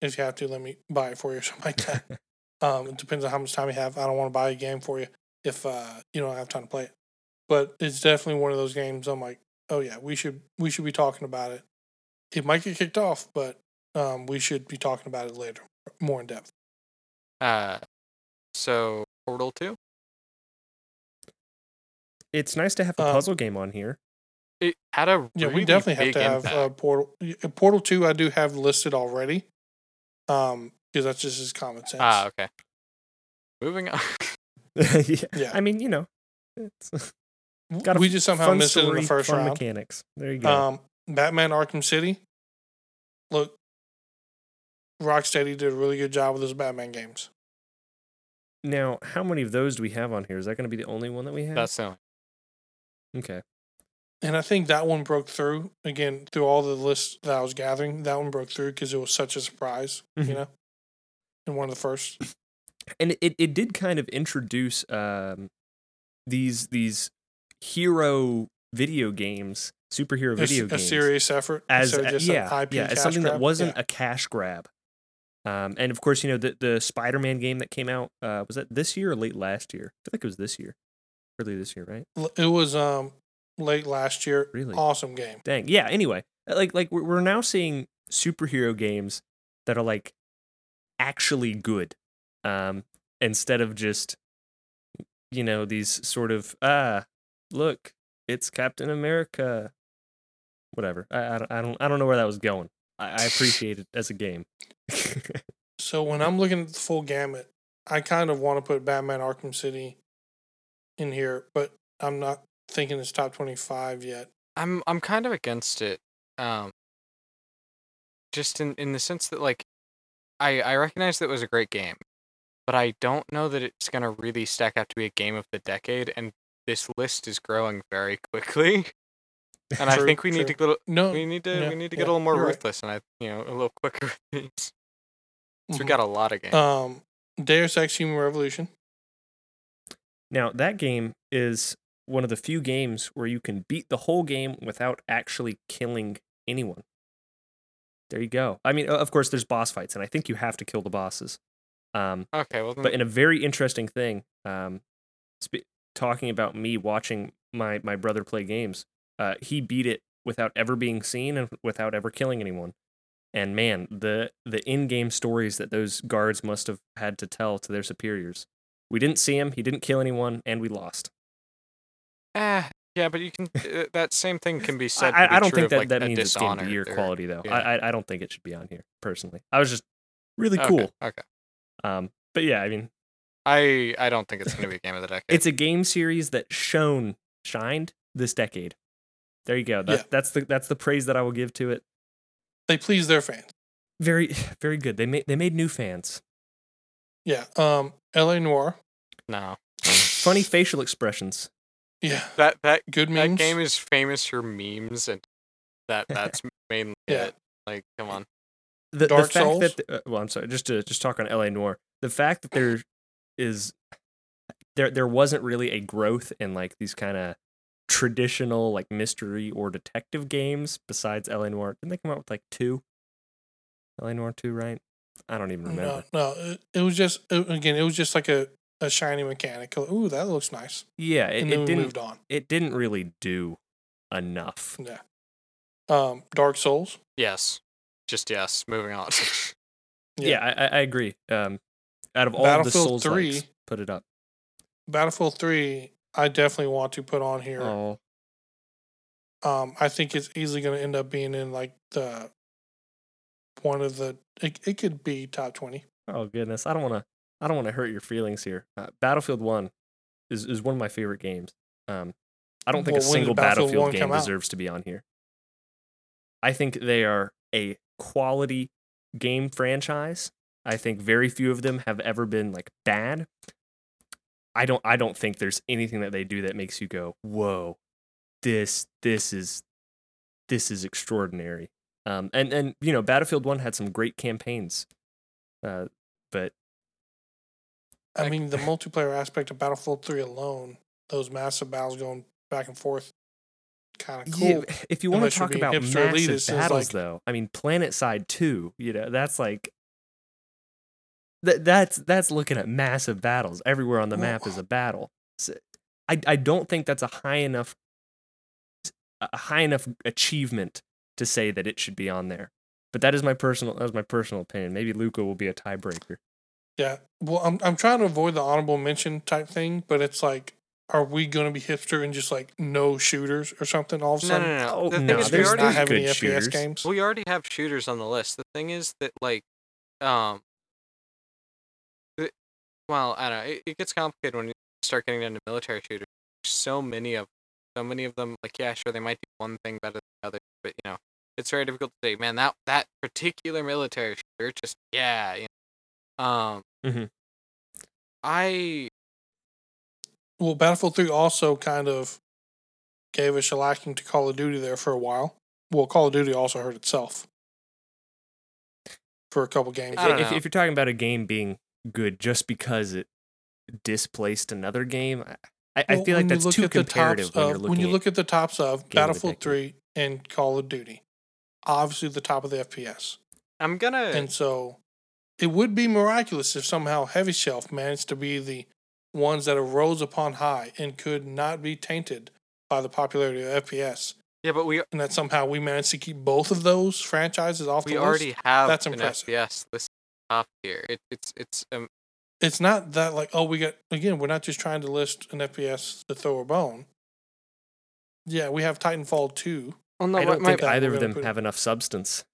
if you have to, let me buy it for you or something like that. um, it depends on how much time you have. I don't want to buy a game for you if uh you don't have time to play it. But it's definitely one of those games. I'm like, oh yeah, we should we should be talking about it. It might get kicked off, but um, we should be talking about it later, more in depth. uh, so Portal Two. It's nice to have a Um, puzzle game on here. It had a Yeah, really we definitely have big to have impact. uh, Portal uh, Portal Two. I do have listed already, um, because that's just his common sense. ah, okay. Moving on. yeah. Yeah. I mean, you know, it's W- got a we just somehow fun missed it in story, the first round. mechanics. There you go. Um, Batman Arkham City. Look, Rocksteady did a really good job with those Batman games. now, how many of those do we have on here? Is that going to be the only one that we have? That's the okay. And I think that one broke through again through all the lists that I was gathering. That one broke through because it was such a surprise, Mhm. you know, and one of the first. and it, it did kind of introduce um, these these hero video games, superhero video a, games, a serious effort as instead of a- yeah, IP yeah, as something that wasn't Yeah. a cash grab. Um, and of course, you know the the Spider Man game that came out uh, was that this year or late last year? I feel like it was this year, early this year, right? It was um late last year. Really? awesome game. Dang. Yeah. Anyway, uh, like like we're we're now seeing superhero games that are like actually good, um, instead of just you know these sort of ah look it's Captain America, whatever. I I don't I don't, I don't know where that was going. I, I appreciate it as a game. So when I'm looking at the full gamut, I kind of want to put Batman Arkham City in here, but I'm not thinking it's top 25 yet. I'm I'm kind of against it. Um just in in the sense that like I I recognize that it was a great game, but I don't know that it's going to really stack up to be a game of the decade and this list is growing very quickly. And I think we need to true. go No, we need to yeah, we need to yeah, get a little more you're right. ruthless and I you know a little quicker with these. 'Cause we Mhm. got a lot of games. um, Deus Ex Human Revolution. Now, that game is one of the few games where you can beat the whole game without actually killing anyone. There you go. I mean, of course, there's boss fights, and I think you have to kill the bosses. Um, okay, well then, but in a very interesting thing, um, spe- talking about me watching my my brother play games, uh, he beat it without ever being seen and without ever killing anyone. And man, the the in-game stories that those guards must have had to tell to their superiors. We didn't see him. He didn't kill anyone, and we lost. eh, yeah, but you can uh, that same thing can be said. I, be I don't think that like, that means it's game of the year or- quality though. yeah. I, I don't think it should be on here personally. I was just really Okay, cool. Okay. Um, but yeah, I mean, I I don't think it's going to be a game of the decade. it's a game series that shone shined this decade. There you go. That, Yeah. That's the that's the praise that I will give to it. They please their fans. Very very good. They made they made new fans. Yeah. Um, L.A. Noire. no. Funny facial expressions. Yeah. That that Good that game is famous for memes and that that's mainly Yeah. it. Like, come on. The, the Dark fact Souls? that the- uh, well, I'm sorry, just to just talk on LA Noire. The fact that there is there there wasn't really a growth in like these kind of traditional like mystery or detective games besides LA Noire. Didn't they come out with like two? LA Noire two, right? I don't even remember. No, no. It, it was just it, again. It was just like a a shiny mechanic. Ooh, that looks nice. Yeah, it, and it then we didn't moved on. it didn't really do enough. Yeah. Um, Dark Souls. Yes. Just yes. Moving on. Yeah. Yeah, I, I, I agree. Um, out of all of the Souls 3. likes, put it up. Battlefield Three. I definitely want to put on here. Oh, Um, I think it's easily going to end up being in like the one of the. It, it could be top twenty. oh goodness! I don't want to. I don't want to hurt your feelings here. Uh, Battlefield One is is one of my favorite games. Um, I don't think Well, a single Battlefield Battlefield game out? deserves to be on here. I think they are a quality game franchise. I think very few of them have ever been like bad. I don't I don't think there's anything that they do that makes you go, "Whoa. This this is this is extraordinary." Um and and you know, Battlefield 1 had some great campaigns. Uh but I mean, the multiplayer aspect of Battlefield Three alone, those massive battles going back and forth, kind of cool. yeah, if you want Unless to talk about massive battles like- though, I mean PlanetSide 2, you know, that's like that that's that's looking at massive battles. Everywhere on the map is a battle. So, I I don't think that's a high enough a high enough achievement to say that it should be on there. But that is my personal that was my personal opinion. Maybe Luca will be a tiebreaker. Yeah. Well, I'm I'm trying to avoid the honorable mention type thing, but it's like, are we going to be hipster and just like no shooters or something all of a no, no, sudden? no, no. Oh, the thing no, is, we already not have any good FPS shooters. games. we already have shooters on the list. The thing is that like, um, the- well, I don't know. It, it gets complicated when you start getting into military shooters. So many of, so many of them. Like, yeah, sure, they might do one thing better than the other, but you know, it's very difficult to say. Man, that that particular military shooter, just yeah, you know. Um, Mhm. I Well, Battlefield 3 also kind of gave us a shellacking to Call of Duty there for a while. Well, Call of Duty also hurt itself for a couple games. If, if you're talking about a game being good just because it displaced another game, I, I, I feel like that's look too at the tops comparative when you're of- looking when you look at the tops of Game of Battlefield 3 and Call of Duty, obviously the top of the FPS. I'm gonna And so it would be miraculous if somehow Heavyshelf managed to be the ones that arose upon high and could not be tainted by the popularity of FPS. yeah, but we And that somehow we managed to keep both of those franchises off we the already list. have That's an impressive. FPS list top here. It, it's it's um it's not that like oh we got again we're not just trying to list an FPS to throw a bone. Yeah, we have Titanfall two. Well, no, I don't my- think that either of them put- have enough substance.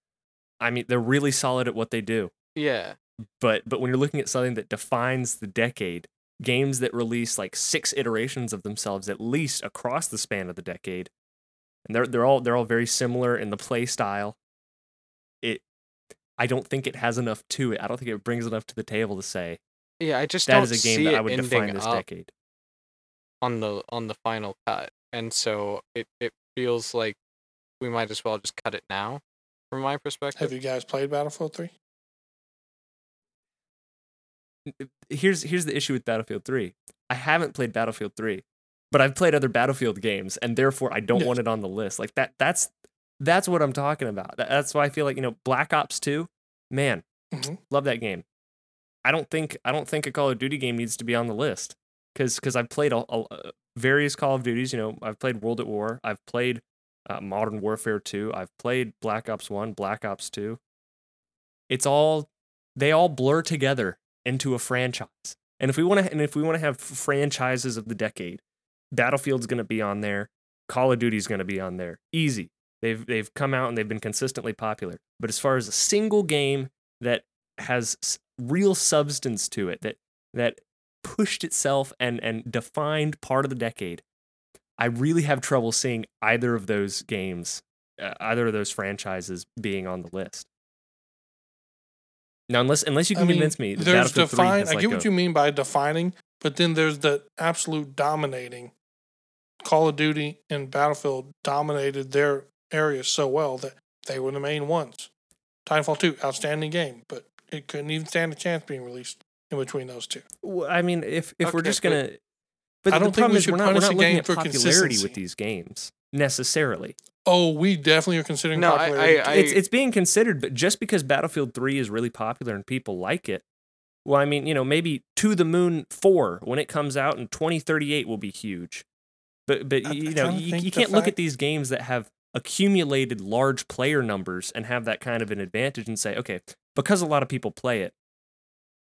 I mean, they're really solid at what they do. yeah, but but when you're looking at something that defines the decade games that release like six iterations of themselves at least across the span of the decade and they're they're all they're all very similar in the play style it i don't think it has enough to it i don't think it brings enough to the table to say yeah. I just that don't is a game that i would ending define this decade on the on the final cut, and so it it feels like we might as well just cut it now, from my perspective. Have you guys played Battlefield three? here's here's the issue with battlefield 3 i haven't played battlefield 3 but i've played other battlefield games and therefore i don't Yes. want it on the list like that that's that's what i'm talking about. That's why i feel like you know black ops 2 man Mhm. love that game. I don't think i don't think a call of duty game needs to be on the list because because i've played a, a, a- various call of duties you know i've played world at war i've played uh, modern warfare 2 i've played black ops 1 black ops 2 it's all they all blur together into a franchise. And if we want to and if we want to have franchises of the decade battlefield's going to be on there call of duty's going to be on there. Easy they've they've come out and they've been consistently popular but as far as a single game that has real substance to it that that pushed itself and and defined part of the decade i really have trouble seeing either of those games uh, either of those franchises being on the list now unless unless you I mean, convince me that there's Battlefield define. I like get a- what you mean by defining, but then there's the absolute dominating. Call of Duty and Battlefield dominated their areas so well that they were the main ones. Titanfall two, outstanding game, but it couldn't even stand a chance being released in between those two. Well, I mean, if if we're just gonna, but I the don't think problem we is we're not, we're not looking at for popularity with these games necessarily. Oh, we definitely are considering No, I- popularity. I- it's it's being considered, but just because Battlefield Three is really popular and people like it, well, I mean, you know, maybe To the Moon Four when it comes out in 2038 will be huge, but but I- you know, you, you can't look at these games that have accumulated large player numbers and have that kind of an advantage and say, okay, because a lot of people play it,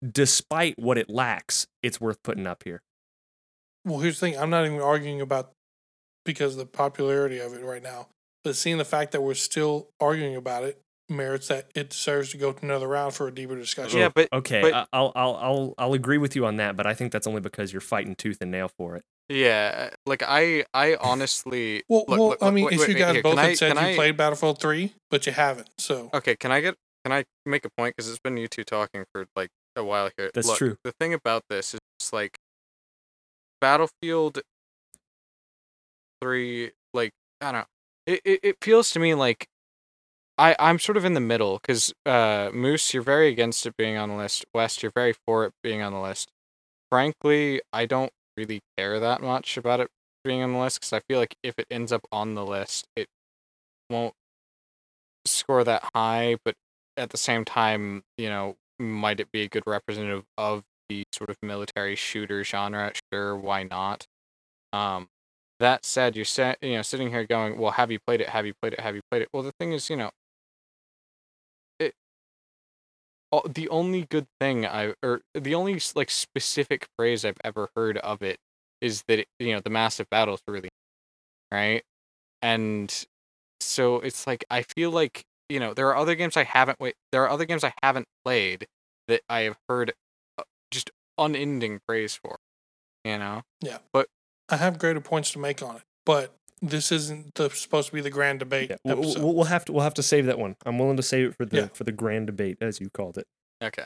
despite what it lacks, it's worth putting up here. Well, here's the thing. I'm not even arguing about because the popularity of it right now, but seeing the fact that we're still arguing about it merits that it deserves to go to another round for a deeper discussion. Yeah, but Okay, but- I- I'll I'll I'll I'll agree with you on that, but I think that's only because you're fighting tooth and nail for it. yeah, like I I honestly Well, look, well, look, I mean, wait, if wait, you guys here, both can had I- said you I- played Battlefield 3, but you haven't, so Okay, can I get can I make a point because it's been you two talking for like a while here. That's Look, true. The thing about this is just like Battlefield three, like I don't know. It, it, it feels to me like I I'm sort of in the middle because uh Moose, you're very against it being on the list. Wes, you're very for it being on the list. Frankly, I don't really care that much about it being on the list because I feel like if it ends up on the list, it won't score that high, but at the same time, you know, might it be a good representative of the sort of military shooter genre? Sure, why not? Um, that said, you're sa- you know sitting here going, well, have you played it? Have you played it? Have you played it? Well, the thing is, you know, The only good thing I or the only like specific phrase I've ever heard of it is that it, you know the massive battles really right, and so it's like I feel like you know there are other games I haven't wait there are other games I haven't played that I have heard uh, just unending praise for, you know. Yeah but I have greater points to make on it. But this isn't the, supposed to be the grand debate Yeah, we'll, episode. we'll, we'll have to we'll have to save that one. I'm willing to save it for the Yeah. for the grand debate, as you called it. Okay.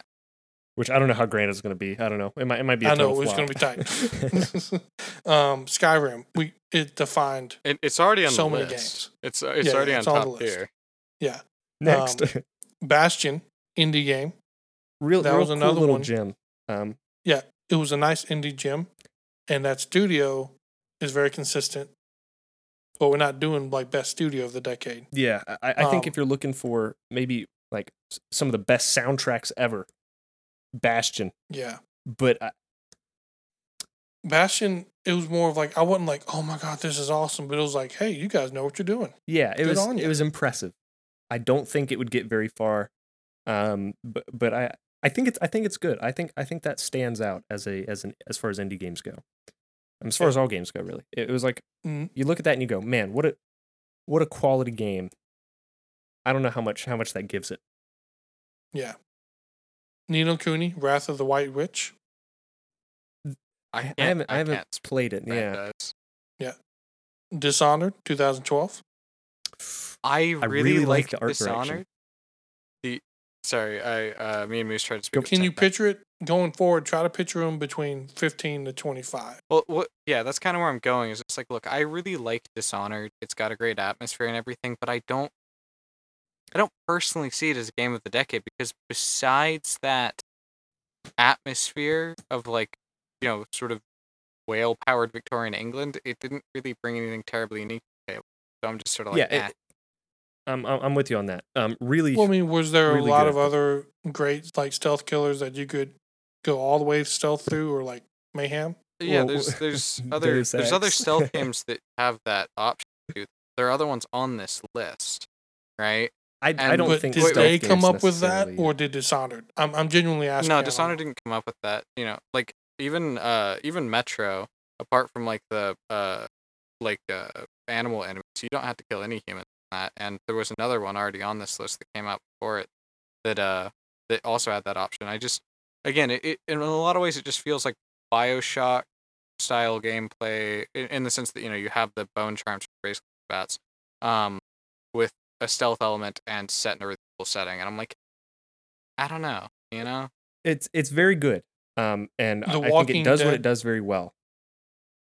Which I don't know how grand it's going to be. I don't know. It might it might be. I I know it's going to be tight. um, Skyrim, we it defined It, it's already on so the many list. games. It's uh, it's Yeah, already yeah, on it's on the top list. tier. Yeah, Next, Um, Bastion indie game. real that real was cool another little one. gem. Um, yeah, It was a nice indie gem, and that studio is very consistent. But we're not doing like best studio of the decade. yeah, I, I think Um, if you're looking for maybe like some of the best soundtracks ever, Bastion. Yeah, But I, Bastion. It was more of like I wasn't like, oh my god, this is awesome, but it was like, hey, you guys know what you're doing. yeah, it Good was on it was impressive. I don't think it would get very far, um, but but I I think it's I think it's good. I think I think that stands out as a as an as far as indie games go. As far Yeah. as all games go, really, it, it was like Mm, you look at that and you go, man, what a what a quality game. I don't know how much how much that gives it. yeah. Ni no Kuni, Wrath of the White Witch. I, I haven't I, haven't played it. to Yeah, that does. Dishonored, 2012. I I really, really like like the art direction. Dishonored. The sorry, I uh, me and Moose tried to speak. at Can you time. picture it going forward? Try to picture them between 15 to 25. Well, what? Yeah, that's kind of where I'm going. Is it's like, look, I really like Dishonored. It's got a great atmosphere and everything, but I don't, I don't personally see it as a game of the decade because besides that atmosphere of like, you know, sort of whale-powered Victorian England, it didn't really bring anything terribly unique to the table. So I'm just sort of like, yeah. eh. It, I'm I'm I'm with you on that. Um, really, Well, I mean, was there really a lot good. of other great like stealth killers that you could go all the way stealth through, or like mayhem? Yeah, Well, there's there's other Deus there's other Ex. stealth games that have that option. Too. There are other ones on this list, right? I, I don't But think did they come up with that, or did Dishonored? I'm I'm genuinely asking. No, don't Dishonored know. didn't come up with that. You know, like even uh even Metro, apart from like the uh like uh animal enemies, you don't have to kill any humans in that. And there was another one already on this list that came out before it that uh that also had that option. I just again, it, it in a lot of ways it just feels like Bioshock style gameplay in, in the sense that you know you have the bone charms for basically bats, um, with a stealth element and set in a really cool setting. And I'm like, I don't know, you know. It's it's very good. Um, and The I think it Walking does what it does very well.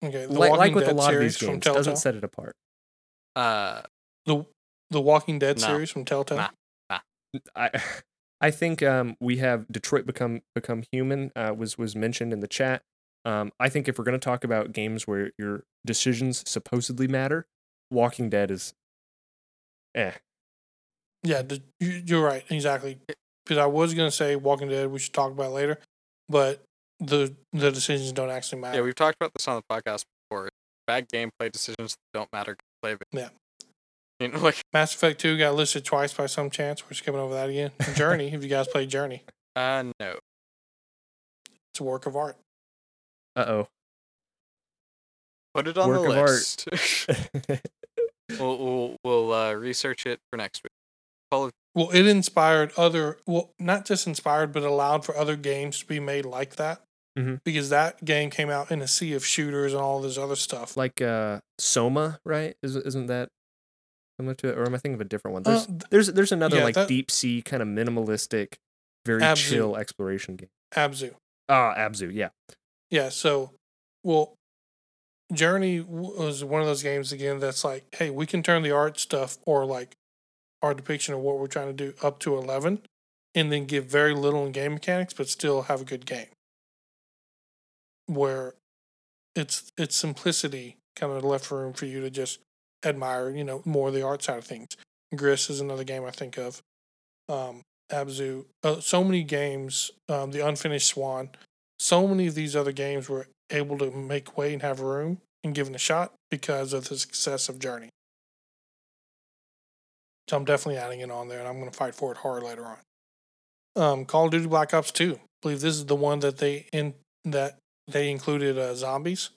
Okay, the Like, like Walking with a lot of these games, Telltale. doesn't set it apart. Uh, the the Walking Dead No. series from Telltale. Nah. I I think um, we have Detroit become become human uh, was was mentioned in the chat. Um, I think if we're going to talk about games where your decisions supposedly matter, Walking Dead is, eh. Yeah, the, you, you're right, exactly. Because I was gonna say Walking Dead, we should talk about later, but the the decisions don't actually matter. yeah, we've talked about this on the podcast before. Bad gameplay decisions don't matter. Play. Yeah. You know, like Mass Effect Two got listed twice by some chance. We're skipping over that again. Journey, if you guys played Journey, uh no. it's a work of art. Uh oh. Put it on Work the of art. list. we'll we'll, we'll uh, research it for next week. Call of Well, it inspired other, well, not just inspired, but allowed for other games to be made like that. Mhm. Because that game came out in a sea of shooters and all this other stuff. like uh, Soma, right? Is, isn't that similar to it? Or am I thinking of a different one? Uh, There's th- there's there's another yeah, like that- deep sea kind of minimalistic, very Abzu. chill exploration game. Abzu. Ah, Abzu, yeah. Yeah. So, well, Journey was one of those games again that's like, hey, we can turn the art stuff or like our depiction of what we're trying to do up to 11 and then give very little in game mechanics, but still have a good game. Where it's it's simplicity kind of left room for you to just admire, you know, more the art side of things. Gris is another game I think of. Um, Abzu, uh, so many games, um, the Unfinished Swan, so many of these other games were able to make way and have room and given a shot because of the success of Journey. So I'm definitely adding it on there, and I'm going to fight for it hard later on. Um, Call of Duty Black Ops 2. I believe this is the one that they in that they included uh, zombies.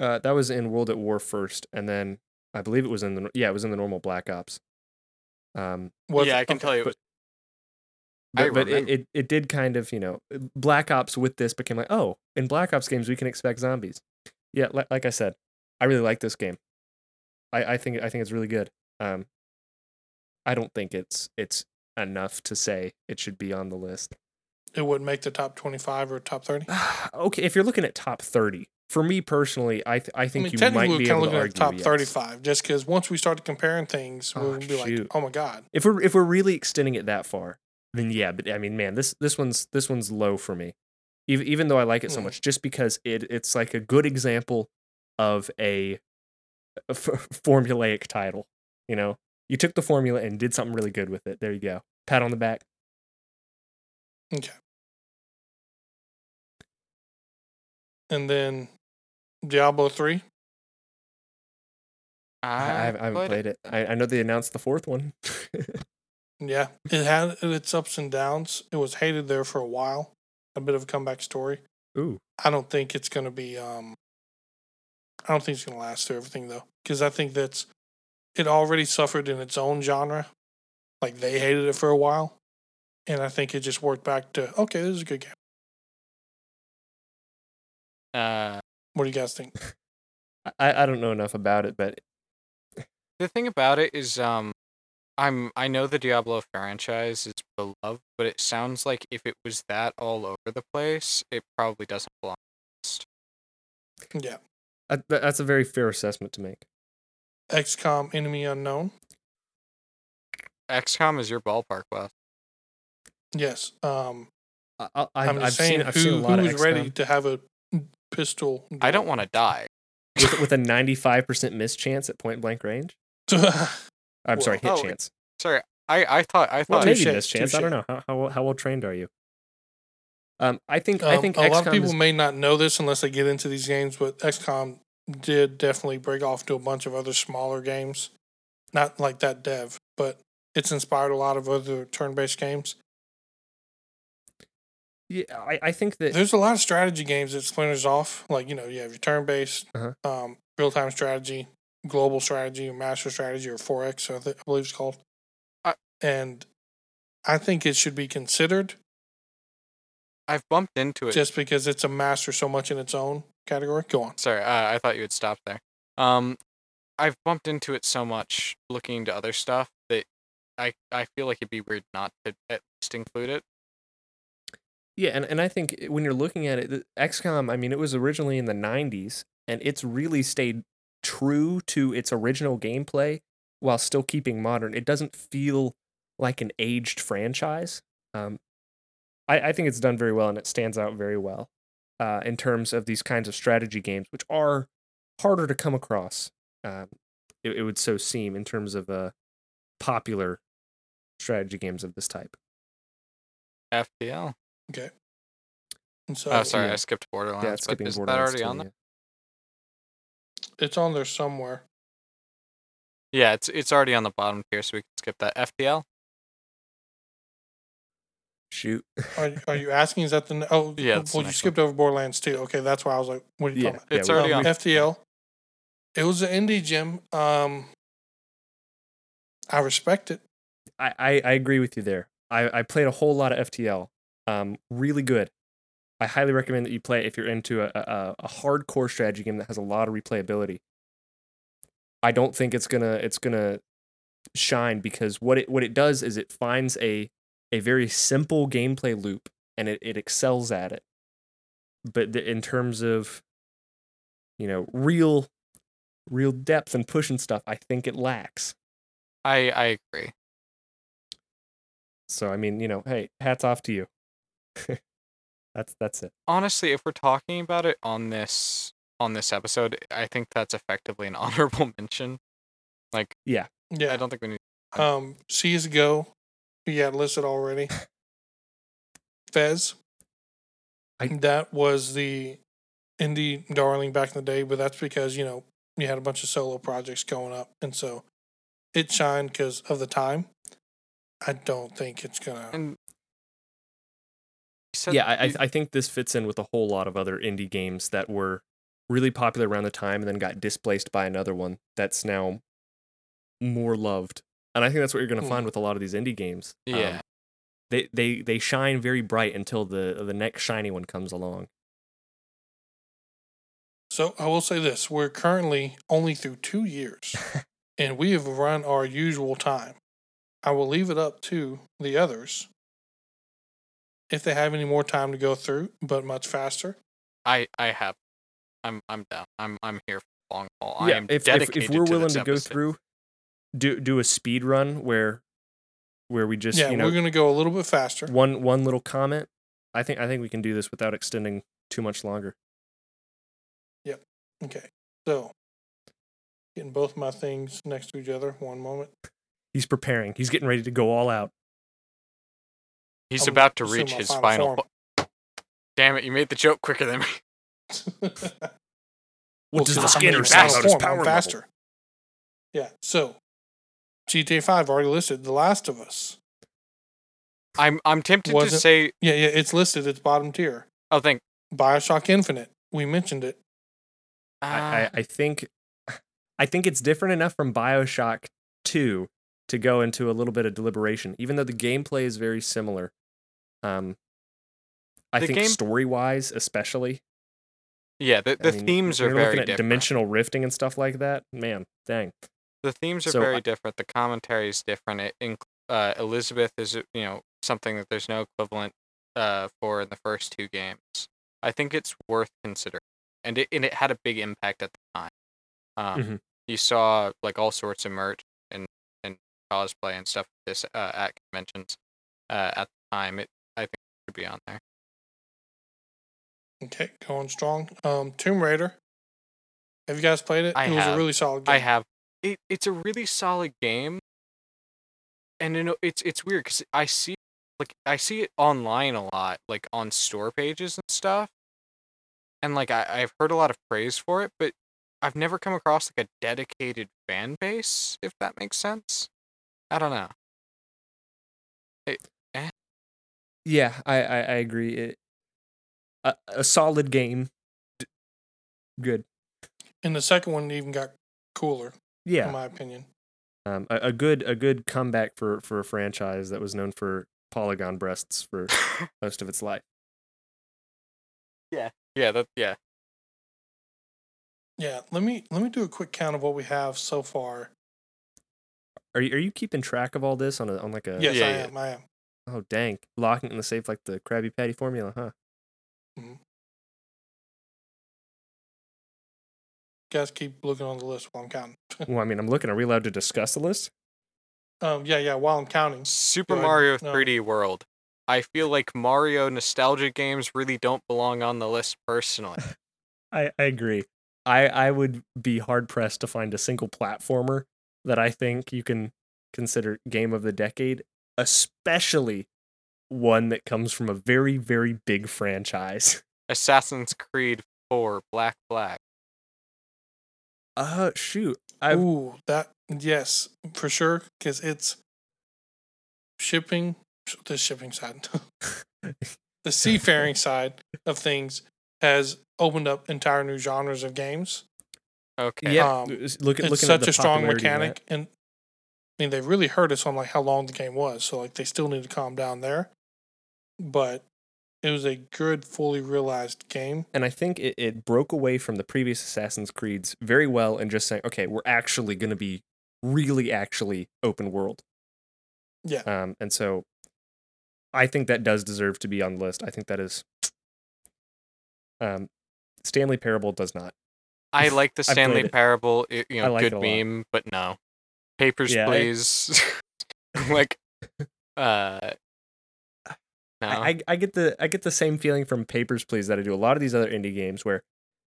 Uh, that was in World at War first, and then I believe it was in the yeah, it was in the normal Black Ops. Um, Was- yeah, I can okay. tell you. it but- I but, but it, it it did kind of you know Black Ops with this became like oh in Black Ops games we can expect zombies. Yeah, like, like I said, I really like this game. I, I think I think it's really good. Um, I don't think it's it's enough to say it should be on the list. It wouldn't make the top 25 or top 30. okay, if you're looking at top thirty, for me personally, I th- I I think mean, you might be able to argue the top yes. 35, just because once we started comparing things, Oh, we'll be like, oh my God. If we're if we're really extending it that far, then yeah. But I mean, man, this this one's this one's low for me. Even even though I like it so Mm. much, just because it it's like a good example of a, a f- formulaic title. You know, you took the formula and did something really good with it. There you go. Pat on the back. Okay. And then Diablo 3. I, I haven't, I haven't played it. I, I know they announced the fourth one. Yeah, it had its ups and downs. It was hated there for a while. A bit of a comeback story. Ooh, I don't think it's going to be. Um, I don't think it's going to last through everything though, because I think that's it already suffered in its own genre. Like they hated it for a while, and I think it just worked back to okay, this is a good game. Uh, What do you guys think? I I don't know enough about it, but the thing about it is, um, I'm I know the Diablo franchise is beloved, but it sounds like if it was that all over the place, it probably doesn't belong. on the list. Yeah, I, that's a very fair assessment to make. XCOM Enemy Unknown. XCOM is your ballpark, Wes. Yes. Um, I, I, I've, I'm I've just saying seen I've who, seen a lot who of ready to have a pistol. I don't want to die. with, with a ninety five percent miss chance at point blank range. I'm sorry, hit Oh, chance. Sorry, I I thought I Well, thought maybe miss chance. I don't know how how how well trained are you. Um, I think I Um, think a lot of people is, may not know this unless they get into these games, but XCOM did definitely break off to a bunch of other smaller games. Not like that dev, but it's inspired a lot of other turn-based games. Yeah, I, I think that There's a lot of strategy games that splinters off. Like you know, you have your turn-based, Uh-huh. um, real-time strategy, global strategy, or master strategy, or 4X, I, th- I believe it's called. I- and I think it should be considered I've bumped into it. just because it's a master so much in its own category. Go on. Sorry, uh, I thought you had stopped there. Um, I've bumped into it so much looking into other stuff that I I feel like it'd be weird not to at least include it. Yeah, and, and I think when you're looking at it, XCOM, I mean, it was originally in the 90s, and it's really stayed true to its original gameplay while still keeping modern. It doesn't feel like an aged franchise. Um, I, I think it's done very well, and it stands out very well uh, in terms of these kinds of strategy games, which are harder to come across. Um, it, it would so seem in terms of uh, popular strategy games of this type. FTL. Okay. And so Oh, sorry, yeah. I skipped Borderlands. Yeah, but skipping isn't that already on there? it's on there somewhere. Yeah, it's it's already on the bottom tier, so we can skip that. FTL. Shoot. Are, are you asking? Is that the ne- oh? Yeah, Well, you next skipped over Borderlands too. Okay, that's why I was like, "What are you Yeah. talking about?" It's we- already Um, on. FTL. It was an indie gym. Um, I respect it. I, I, I agree with you there. I, I played a whole lot of FTL. Um, really good. I highly recommend that you play it if you're into a, a, a hardcore strategy game that has a lot of replayability. I don't think it's gonna it's gonna shine because what it what it does is it finds a a very simple gameplay loop and it, it excels at it. But the, in terms of you know real real depth and pushing stuff, I think it lacks. I I agree. So I mean, you know, hey, hats off to you. That's that's it. Honestly, if we're talking about it on this on this episode, I think that's effectively an honorable mention. Like, Yeah. Yeah. I don't think we need. Um, CS:GO. We had listed already. Fez. I- that was the indie darling back in the day, but that's because you know you had a bunch of solo projects going up, and so it shined because of the time. I don't think it's gonna. And you said yeah, I, I you- I think this fits in with a whole lot of other indie games that were really popular around the time and then got displaced by another one that's now more loved. And I think that's what you're going to Hmm. find with a lot of these indie games. Um, Yeah. they they they shine very bright until the the next shiny one comes along. So I will say this: we're currently only through two years, and we have run our usual time. I will leave it up to the others if they have any more time to go through, but much faster. I I have. I'm I'm down. I'm I'm here for the long haul. I yeah, am if, if dedicated if we're willing this to go episode. through, do do a speed run where where we just yeah, you know we're going to go a little bit faster. one one little comment. I think I think we can do this without extending too much longer. Yep. Okay, so getting both my things next to each other. One moment. He's preparing. He's getting ready to go all out. He's I'm about to reach his final final. form. fo- Damn it! You made the joke quicker than me. What Well, does the I'm scanner say about his power level? faster. Yeah, so GTA 5 already listed The Last of Us, I'm I'm tempted to Wasn't- say. Yeah, yeah, it's listed. It's bottom tier. Oh, thank. Bioshock Infinite. We mentioned it. Uh, I, I, I think I think it's different enough from Bioshock 2 to go into a little bit of deliberation, even though the gameplay is very similar. Um, I The think game- story wise, especially. yeah, the, I the mean, themes are very different. dimensional rifting and stuff like that. Man, dang. The themes are So very I- different. The commentary is different. It, uh, Elizabeth is you know something that there's no equivalent uh, for in the first two games. I think it's worth considering, and it and it had a big impact at the time. Um, Mhm. You saw like all sorts of merch cosplay and stuff like this uh, at conventions uh, at the time. It I think it should be on there. Okay, going strong. Um, Tomb Raider. Have you guys played it? I it was a really solid game. I have it. It's a really solid game, and you know it's it's weird because I see like I see it online a lot, like on store pages and stuff, and like I I've heard a lot of praise for it, but I've never come across like a dedicated fan base, if that makes sense. I don't know. It, Yeah, I I, I agree. It, a, a solid game. D- Good. And the second one even got cooler, Yeah. in my opinion. Um, a, a good a good comeback for for a franchise that was known for polygon breasts for most of its life. Yeah. Yeah, that yeah. Yeah, let me let me do a quick count of what we have so far. Are you are you keeping track of all this on a on like a Yes, Yeah, I yeah. am. I am. oh dang locking it in the safe like the Krabby Patty formula, huh? Guys, keep looking on the list while I'm counting. Well, I mean, I'm looking. Are we allowed to discuss the list? Um, yeah, yeah. While I'm counting, Super Go. Mario No. 3D World. I feel like Mario nostalgia games really don't belong on the list personally. I, I agree. I, I would be hard pressed to find a single platformer that I think you can consider game of the decade, especially one that comes from a very, very big franchise. Assassin's Creed 4 Black Flag. Uh shoot. I've ooh, that yes, for sure, because it's shipping. The shipping side, the seafaring side of things has opened up entire new genres of games. Okay. yeah, um, look at it's looking such at the a strong popularity of mechanic, and I mean they really hurt us on like how long the game was. So like they still need to calm down there, but it was a good, fully realized game. and I think it, it broke away from the previous Assassin's Creeds very well and just saying, okay, we're actually going to be really actually open world. Yeah. Um, and so I think that does deserve to be on the list. I think that is. Um, Stanley Parable does not. I like the Stanley. Parable, i- you know, like good it a lot. meme, but no. Papers, Yeah, I- please. like, uh, no. I, I I get the I get the same feeling from Papers Please that I do a lot of these other indie games where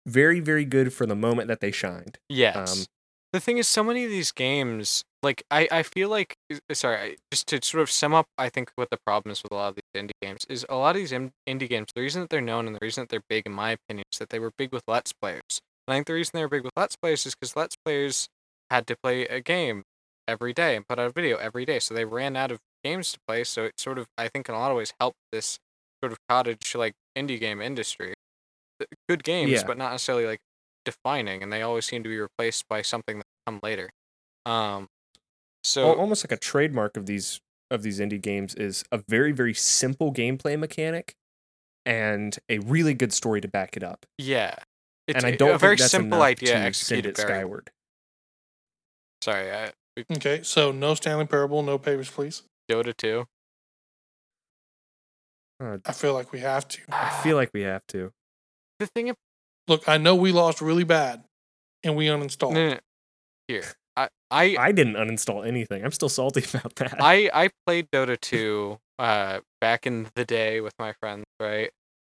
very very good for the moment that they shined. yes. um, the thing is, so many of these games, like, I, I feel like, sorry, just to sort of sum up, I think what the problem is with a lot of these indie games is a lot of these indie games, the reason that they're known and the reason that they're big, in my opinion, is that they were big with Let's Players. And I think the reason they were big with Let's Plays is because Let's Players had to play a game every day and put out a video every day. So they ran out of games to play. So it sort of, I think, in a lot of ways helped this sort of cottage like indie game industry. Good games, Yeah. but not necessarily like defining, and they always seem to be replaced by something that come later. Um, so Al- almost like a trademark of these of these indie games is a very very simple gameplay mechanic and a really good story to back it up. yeah, it's and I a- don't a very that's simple idea to send executed it very. skyward. Sorry, I, Okay, so no Stanley Parable, no Papers, please. Dota two. I feel like we have to. I feel like we have to. the thing. ab- Look, I know we lost really bad, and we uninstalled. No, no, no. Here, I I I didn't uninstall anything. I'm still salty about that. I I played Dota 2 uh back in the day with my friends, right?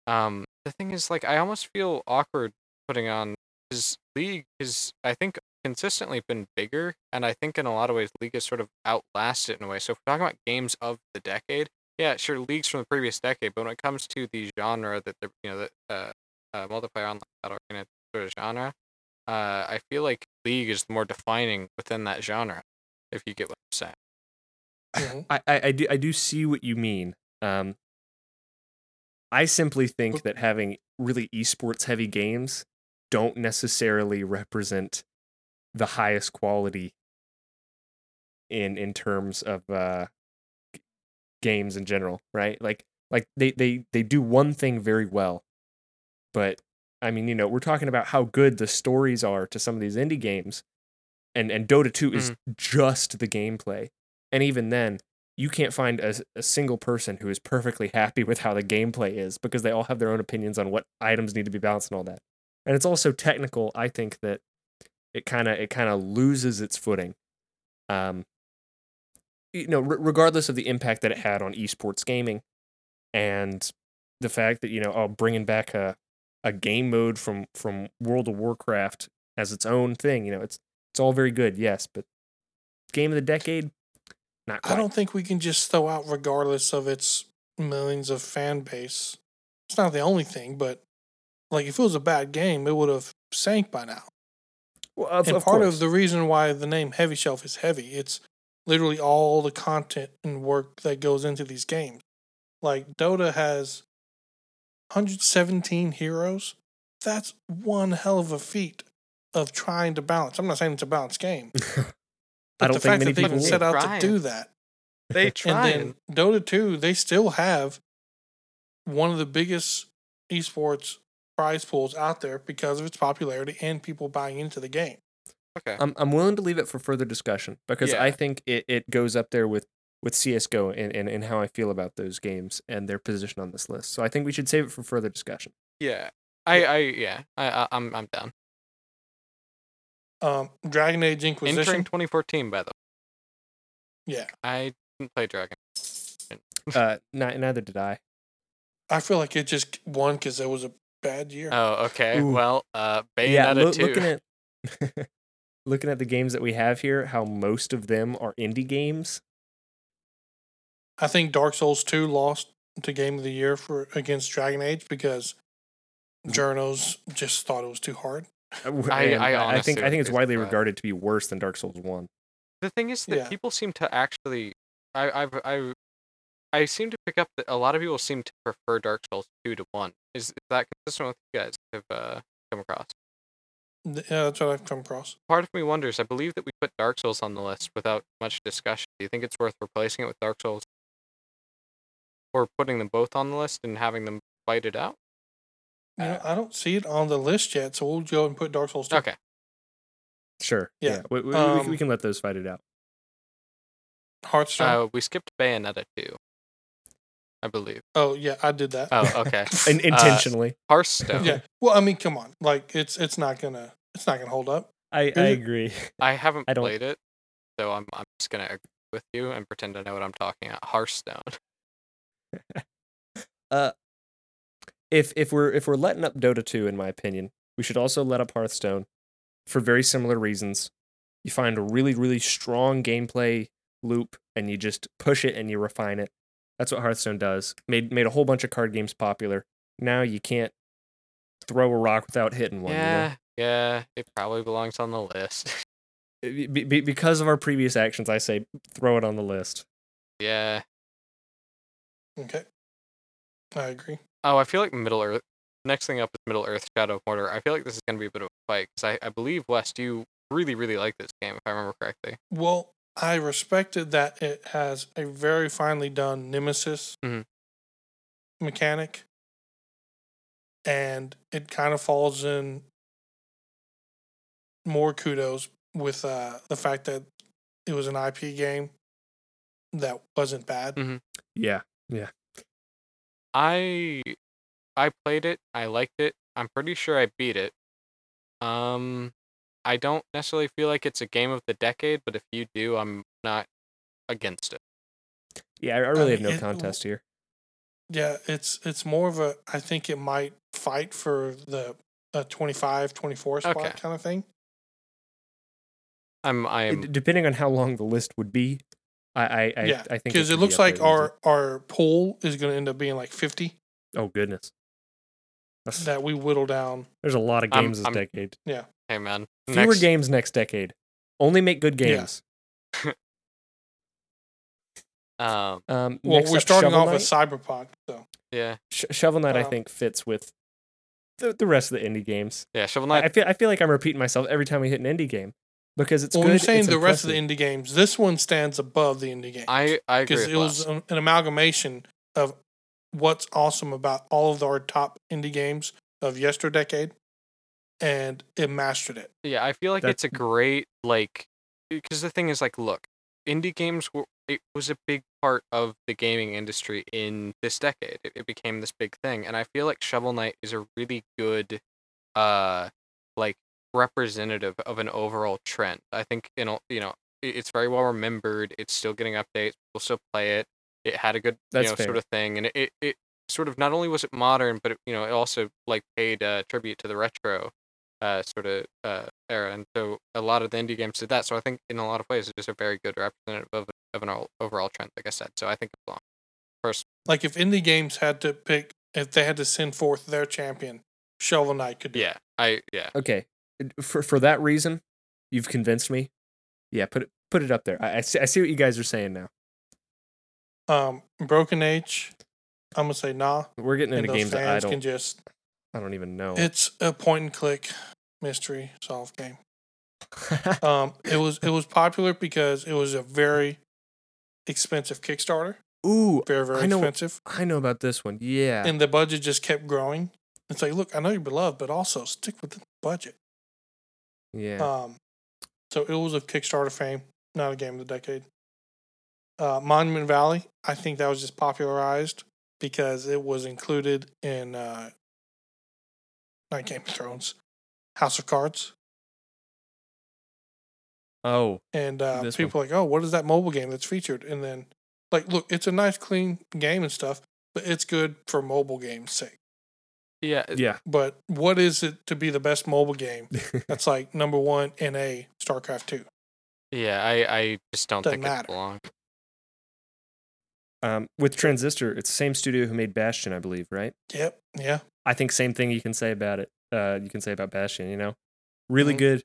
Um the thing is like I almost feel awkward putting on his league is I think consistently been bigger and I think in a lot of ways league has sort of outlasted it in a way. So if we're talking about games of the decade, yeah, sure leagues from the previous decade, but when it comes to the genre that they're you know the uh, uh multiplayer online battle arena sort of genre, uh I feel like league is more defining within that genre, if you get what I'm saying. Mhm. I, I, I do I do see what you mean. Um, I simply think that having really esports heavy games don't necessarily represent the highest quality in in terms of uh, g- games in general, right? Like like they they they do one thing very well, but I mean, you know, we're talking about how good the stories are to some of these indie games, and and Dota 2 is just the gameplay, and even then, you can't find a, a single person who is perfectly happy with how the gameplay is because they all have their own opinions on what items need to be balanced and all that. And it's also technical. I think that it kind of it kind of loses its footing. Um, you know, re- regardless of the impact that it had on esports gaming, and the fact that you know, oh, bringing back a a game mode from from World of Warcraft as its own thing. You know, it's it's all very good, yes, but game of the decade, not quite. I don't think we can just throw out regardless of its millions of fan base. It's not the only thing, but like if it was a bad game, it would have sank by now. Well, of, and of part course. of the reason why the name Heavyshelf is heavy, it's literally all the content and work that goes into these games. Like Dota has 117 heroes. That's one hell of a feat of trying to balance. I'm not saying it's a balanced game, but I don't the think fact many that they people even set out Trying. to do that. They try. And then Dota 2, they still have one of the biggest esports prize pools out there because of its popularity and people buying into the game. okay. I'm I'm willing to leave it for further discussion because I think it, it goes up there with with CS:GO and, and and how I feel about those games and their position on this list. So I think we should save it for further discussion. yeah. I, I, yeah. I, I, I'm, I'm down. Um, Dragon Age Inquisition. Entering 2014, by the way. Yeah. I didn't play Dragon. Uh, ni- neither did I. I feel like it just won because it was a bad year. Oh, okay. Ooh. Well, uh, Bayonetta yeah, loo- 2. looking at looking at the games that we have here, how most of them are indie games. I think Dark Souls 2 lost to Game of the Year for against Dragon Age because journos just thought it was too hard. Uh, and I I think I think it's widely regarded to be worse than Dark Souls One. The thing is that Yeah. people seem to actually, I, I've, I, I seem to pick up that a lot of people seem to prefer Dark Souls two to one. Is, is that consistent with what you guys have uh, come across? Yeah, that's what I've come across. Part of me wonders. I believe that we put Dark Souls on the list without much discussion. Do you think it's worth replacing it with Dark Souls, or putting them both on the list and having them fight it out? You know, I don't see it on the list yet, so we'll go and put Dark Souls 2. Okay. Sure. Yeah, we, we, we- um, we can let those fight it out. Hearthstone. Uh, we skipped Bayonetta two. I believe. oh, yeah, I did that. Oh, okay. In, intentionally. Hearthstone. yeah. Well, I mean, come on. Like it's it's not gonna it's not gonna hold up. I, I agree. I haven't I played it, so I'm I'm just gonna agree with you and pretend I know what I'm talking about. Hearthstone. Uh, if if we're if we're letting up Dota 2, in my opinion, we should also let up Hearthstone for very similar reasons. You find a really really strong gameplay loop, and you just push it and you refine it. That's what Hearthstone does. Made made a whole bunch of card games popular. Now you can't throw a rock without hitting one. yeah, yeah. It probably belongs on the list. Be- be- because of our previous actions, I say throw it on the list. yeah. Okay. I agree. Oh, I feel like Middle Earth. Next thing up is Middle Earth Shadow of Mordor. I feel like this is gonna be a bit of a fight because I, I believe Wes, you really really like this game if I remember correctly. Well, I respected that it has a very finely done nemesis Mhm. mechanic, and it kind of falls in more kudos with uh, the fact that it was an IP game that wasn't bad. Mm. Yeah. I I played it. I liked it. I'm pretty sure I beat it. Um, I don't necessarily feel like it's a game of the decade, but if you do, I'm not against it. Yeah, I I really um, have mean, no it- contest here. Yeah, it's it's more of a I think it might fight for the a 25 24 spot Okay. kind of thing. I'm I It- am depending on how long the list would be, I I I, yeah, I think because it, could be looks up like easy. our our pool is going to end up being like 50 oh goodness, That's, that we whittle down. there's a lot of I'm- games this I'm- decade. Hey man. Fewer next, games next decade. Only make good Yeah. games. Um, Um, Well, we're up, starting Shovel off Knight. with Cyberpunk, so yeah, Sh- Shovel Knight, I Um, think, fits with the, the rest of the indie games. yeah. Shovel Knight. I feel I feel like I'm repeating myself every time we hit an indie game because it's well, good. when you're saying it's the rest of the indie games, this one stands above the indie games. I I agree. because it was an, an amalgamation of what's awesome about all of our top indie games of yesterdecade, and it mastered it. Yeah, I feel like That- it's a great like because the thing is like, look, indie games were it was a big part of the gaming industry in this decade. It, it became this big thing, and I feel like Shovel Knight is a really good, uh, like representative of an overall trend. I think you know you know it's very well remembered. It's still getting updates. People still play it. It had a good That's you know fair. sort of thing, and it, it, it sort of not only was it modern, but it, you know it also like paid uh, tribute to the retro uh, sort of uh, era, and so a lot of the indie games did that. So I think in a lot of ways, it's just a very good representative of of an all, overall trend, like I said. So I think it's long. First, Like if indie games had to pick, if they had to send forth their champion, Shovel Knight could do. it. yeah, I yeah, Okay, for for that reason, you've convinced me. Yeah, put it put it up there. I, I see I see what you guys are saying now. Um, Broken Age, I'm gonna say nah. We're getting And into those games that I fans can don't just. I don't even know. It's a point and click mystery solve game. Um, it was it was popular because it was a very expensive Kickstarter, Ooh, very very I know- expensive, I know about this one. Yeah. and the budget just kept growing. It's like, look, I know you're beloved, but also stick with the budget. yeah. Um, so it was a Kickstarter fame, not a game of the decade. Uh, Monument Valley, I think that was just popularized because it was included in uh, not Game of Thrones, House of Cards, oh, and uh, people are like, oh, what is that mobile game that's featured? And then, like, look, it's a nice, clean game and stuff, but it's good for mobile games' sake. yeah, yeah. But what is it to be the best mobile game? That's like number one in a StarCraft two. yeah. I I just don't Doesn't think matter. it belongs. um, with Transistor, it's the same studio who made Bastion, I believe, right? Yep. Yeah. I think same thing you can say about it. Uh, you can say about Bastion. You know, really Mhm. good,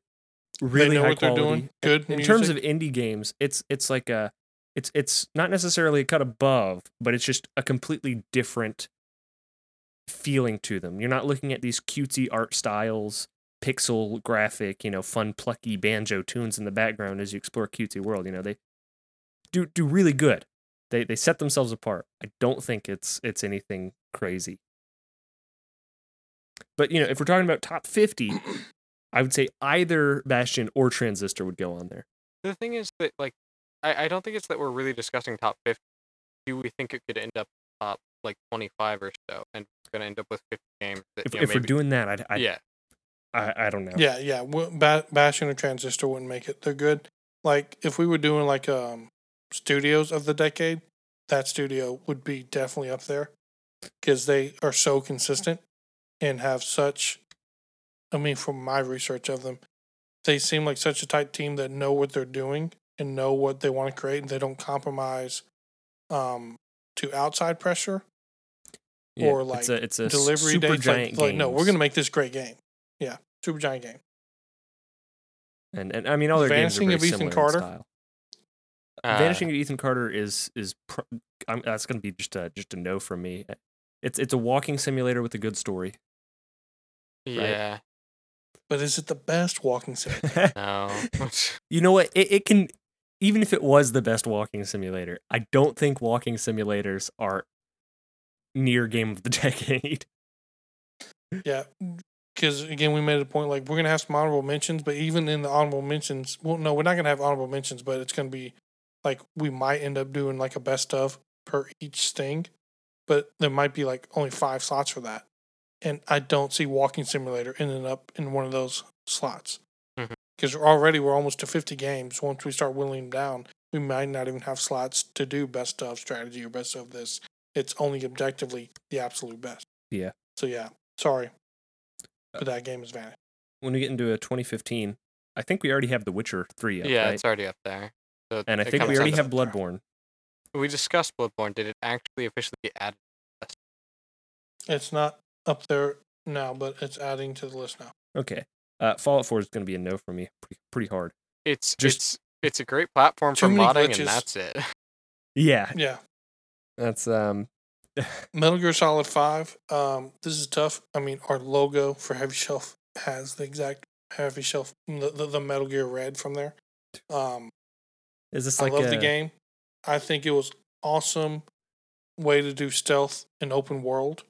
really high what they're quality. doing. Good. in terms of indie games, it's it's like a it's it's not necessarily a cut above, but it's just a completely different feeling to them. You're not looking at these cutesy art styles, pixel graphic, you know, fun plucky banjo tunes in the background as you explore cutesy world. You know, they do do really good. They they set themselves apart. I don't think it's it's anything crazy. But you know, if we're talking about top 50, I would say either Bastion or Transistor would go on there. The thing is that like I, I don't think it's that we're really discussing top fifty. Do we think it could end up top like twenty five or so, and we're gonna end up with fifty games? That, If, you know, if we're doing that, I'd, I'd, yeah, I, I don't know. Yeah, yeah. w- Ba- Bastion and Transistor wouldn't make it. They're good. Like if we were doing like um studios of the decade, that studio would be definitely up there because they are so consistent and have such. I mean, from my research of them, they seem like such a tight team that know what they're doing and know what they want to create, and they don't compromise um, to outside pressure Yeah, or, it's like, a, it's a delivery super dates. Like, giant like, no, we're gonna make this great game. Yeah, super giant game. and and I mean all their games are Vanishing very of Ethan similar in Carter? Uh, Vanishing of Ethan Carter is is pr- I'm, that's going to be just a just a no from me. It's it's a walking simulator with a good story. Yeah, But is it the best walking simulator? no. you know what? It, it can even if it was the best walking simulator, I don't think walking simulators are near game of the decade. yeah, because again, we made a point like we're gonna have some honorable mentions, but even in the honorable mentions, well, no, we're not gonna have honorable mentions, but it's gonna be like we might end up doing like a best of per each thing, but there might be like only five slots for that, and I don't see walking simulator ending up in one of those slots mm-hmm. because already we're almost to fifty games. Once we start whittling them down, we might not even have slots to do best of strategy or best of this. It's only objectively the absolute best. Yeah. So yeah, sorry, uh, but that game is vanished. when we get into a 2015, I think we already have The Witcher 3 up, yeah, right? it's already up there. So And I think we already have Bloodborne. We discussed Bloodborne. Did it actually officially get added? It's not up there now, but it's adding to the list now. Okay. Uh, Fallout 4 is going to be a no for me. Pretty, pretty hard. It's Just- it's it's a great platform for modding, glitches. and that's it. Yeah, Yeah. that's um. Metal Gear Solid Five. Um, this is tough. I mean, our logo for Heavyshelf has the exact Heavyshelf, the, the, the Metal Gear red from there. Um, Is this I like love a, the game. I think it was awesome way to do stealth in open world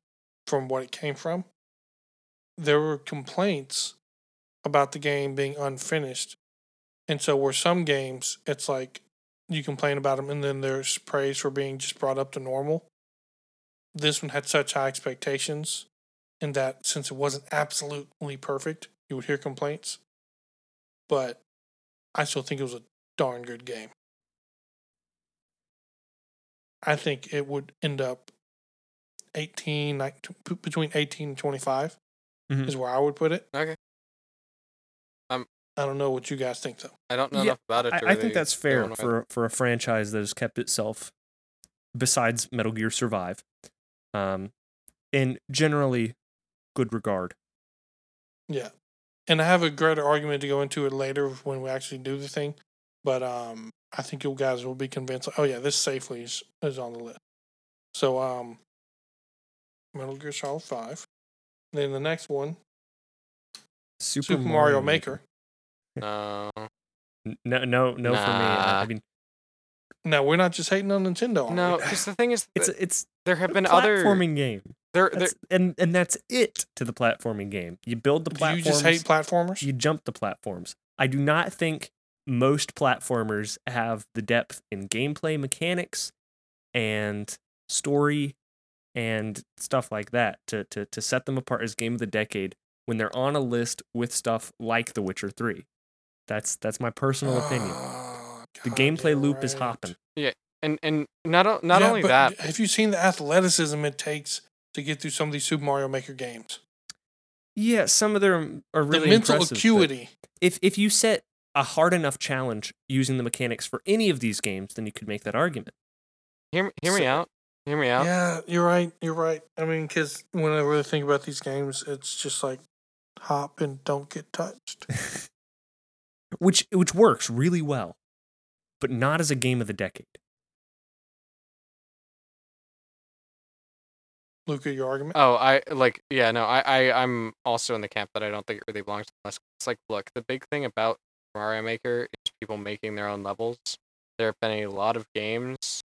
from what it came from. There were complaints about the game being unfinished. And so where some games it's like you complain about them and then there's praise for being just brought up to normal. This one had such high expectations and that since it wasn't absolutely perfect, you would hear complaints. But I still think it was a darn good game. I think it would end up 18, like, t- p- between 18 and 25 Mhm. is where I would put it. Okay. Um, I don't know what you guys think, though. I don't know Yeah, enough about it. I, To I really think that's fair for for a franchise that has kept itself, besides Metal Gear Survive, um, in generally good regard. Yeah. And I have a greater argument to go into it later when we actually do the thing. But um, I think you guys will be convinced. Oh, yeah, this safely is, is on the list. So, um, Metal Gear Solid 5. Then the next one, Super, Super, Mario, Maker. No. Oh. N- No, no, no. For me, I, I mean, Now, we're not just hating on Nintendo. No, we? because the thing is, it's it's there have a been other. platforming game. There, there, and and that's it to the platforming game. You build the Do platforms. you just hate platformers? you jump the platforms. I do not think most platformers have the depth in gameplay mechanics and story and stuff like that to, to, to set them apart as game of the decade when they're on a list with stuff like The Witcher 3. That's that's my personal opinion. Oh, The gameplay you're loop is right. Yeah, and and not not Yeah, only but that. Have you seen the athleticism it takes to get through some of these Super Mario Maker games? Yeah, some of them um, are really the mental impressive, acuity. If if you set a hard enough challenge using the mechanics for any of these games, then you could make that argument. Hear, me- hear me out. Hear me out. Yeah, you're right. You're right. I mean, because when I really think about these games, it's just like hop and don't get touched. which which works really well, but not as a game of the decade. Luca, your argument? Oh, I like yeah, no, I, I I'm also in the camp that I don't think it really belongs to us. It's like, look, the big thing about Mario Maker is people making their own levels. There have been a lot of games,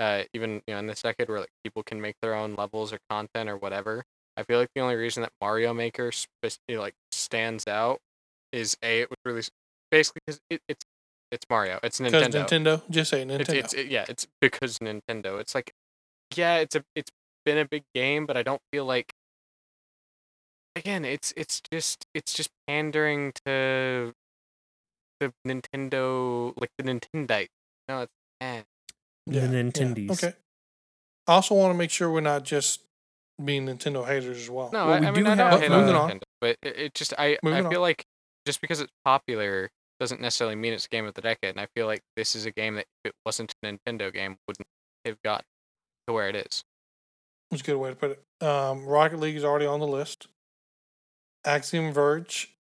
uh, even you know in this decade where like people can make their own levels or content or whatever. I feel like the only reason that Mario Maker spe- like stands out is a it was released basically because it, it's it's Mario, it's Nintendo. Nintendo. Just say Nintendo. It's, it's it, yeah, it's because Nintendo. It's like, yeah, it's a it's been a big game, but I don't feel like. Again, it's it's just it's just pandering to the Nintendo, like the Nintendite. No, it's eh. The Nintendies. Okay. I also want to make sure we're not just being Nintendo haters as well. No, Well, I, we I mean do I don't have, hate uh, on Moving on. Nintendo, but it, it just I Moving I on. feel like just because it's popular doesn't necessarily mean it's game of the decade, and I feel like this is a game that if it wasn't a Nintendo game wouldn't have got to where it is. That's a good way to put it. Um, Rocket League is already on the list. Axiom Verge.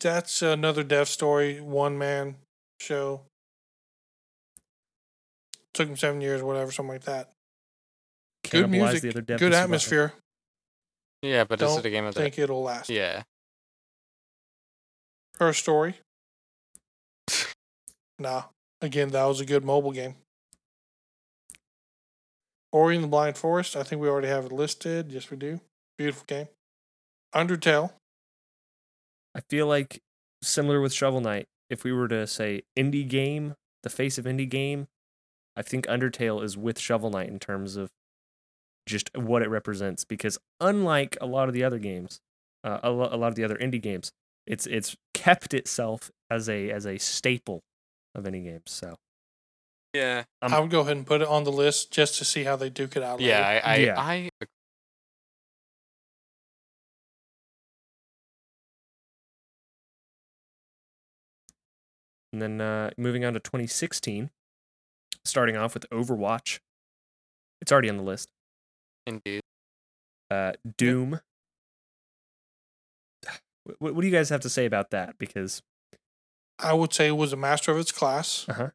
That's another dev story, one man show. Took him seven years, whatever, something like that. Good music, the other dev good to survive. atmosphere. Yeah, but is Don't it a game of the Think it'll last. Yeah. Her story. nah. Again, that was a good mobile game. Ori and the Blind Forest. I think we already have it listed. Yes, we do. Beautiful game. Undertale. I feel like similar with Shovel Knight, if we were to say indie game, the face of indie game, I think Undertale is with Shovel Knight in terms of just what it represents. Because unlike a lot of the other games, uh, a, lo- a lot of the other indie games, it's it's kept itself as a as a staple of indie games. So Yeah. Um, I would go ahead and put it on the list just to see how they duke it out. Yeah. I I, Yeah. I and then uh, moving on to 2016, starting off with Overwatch. It's already on the list. indeed. uh, Doom. What, what do you guys have to say about that? Because I would say it was a master of its class. Uh-huh.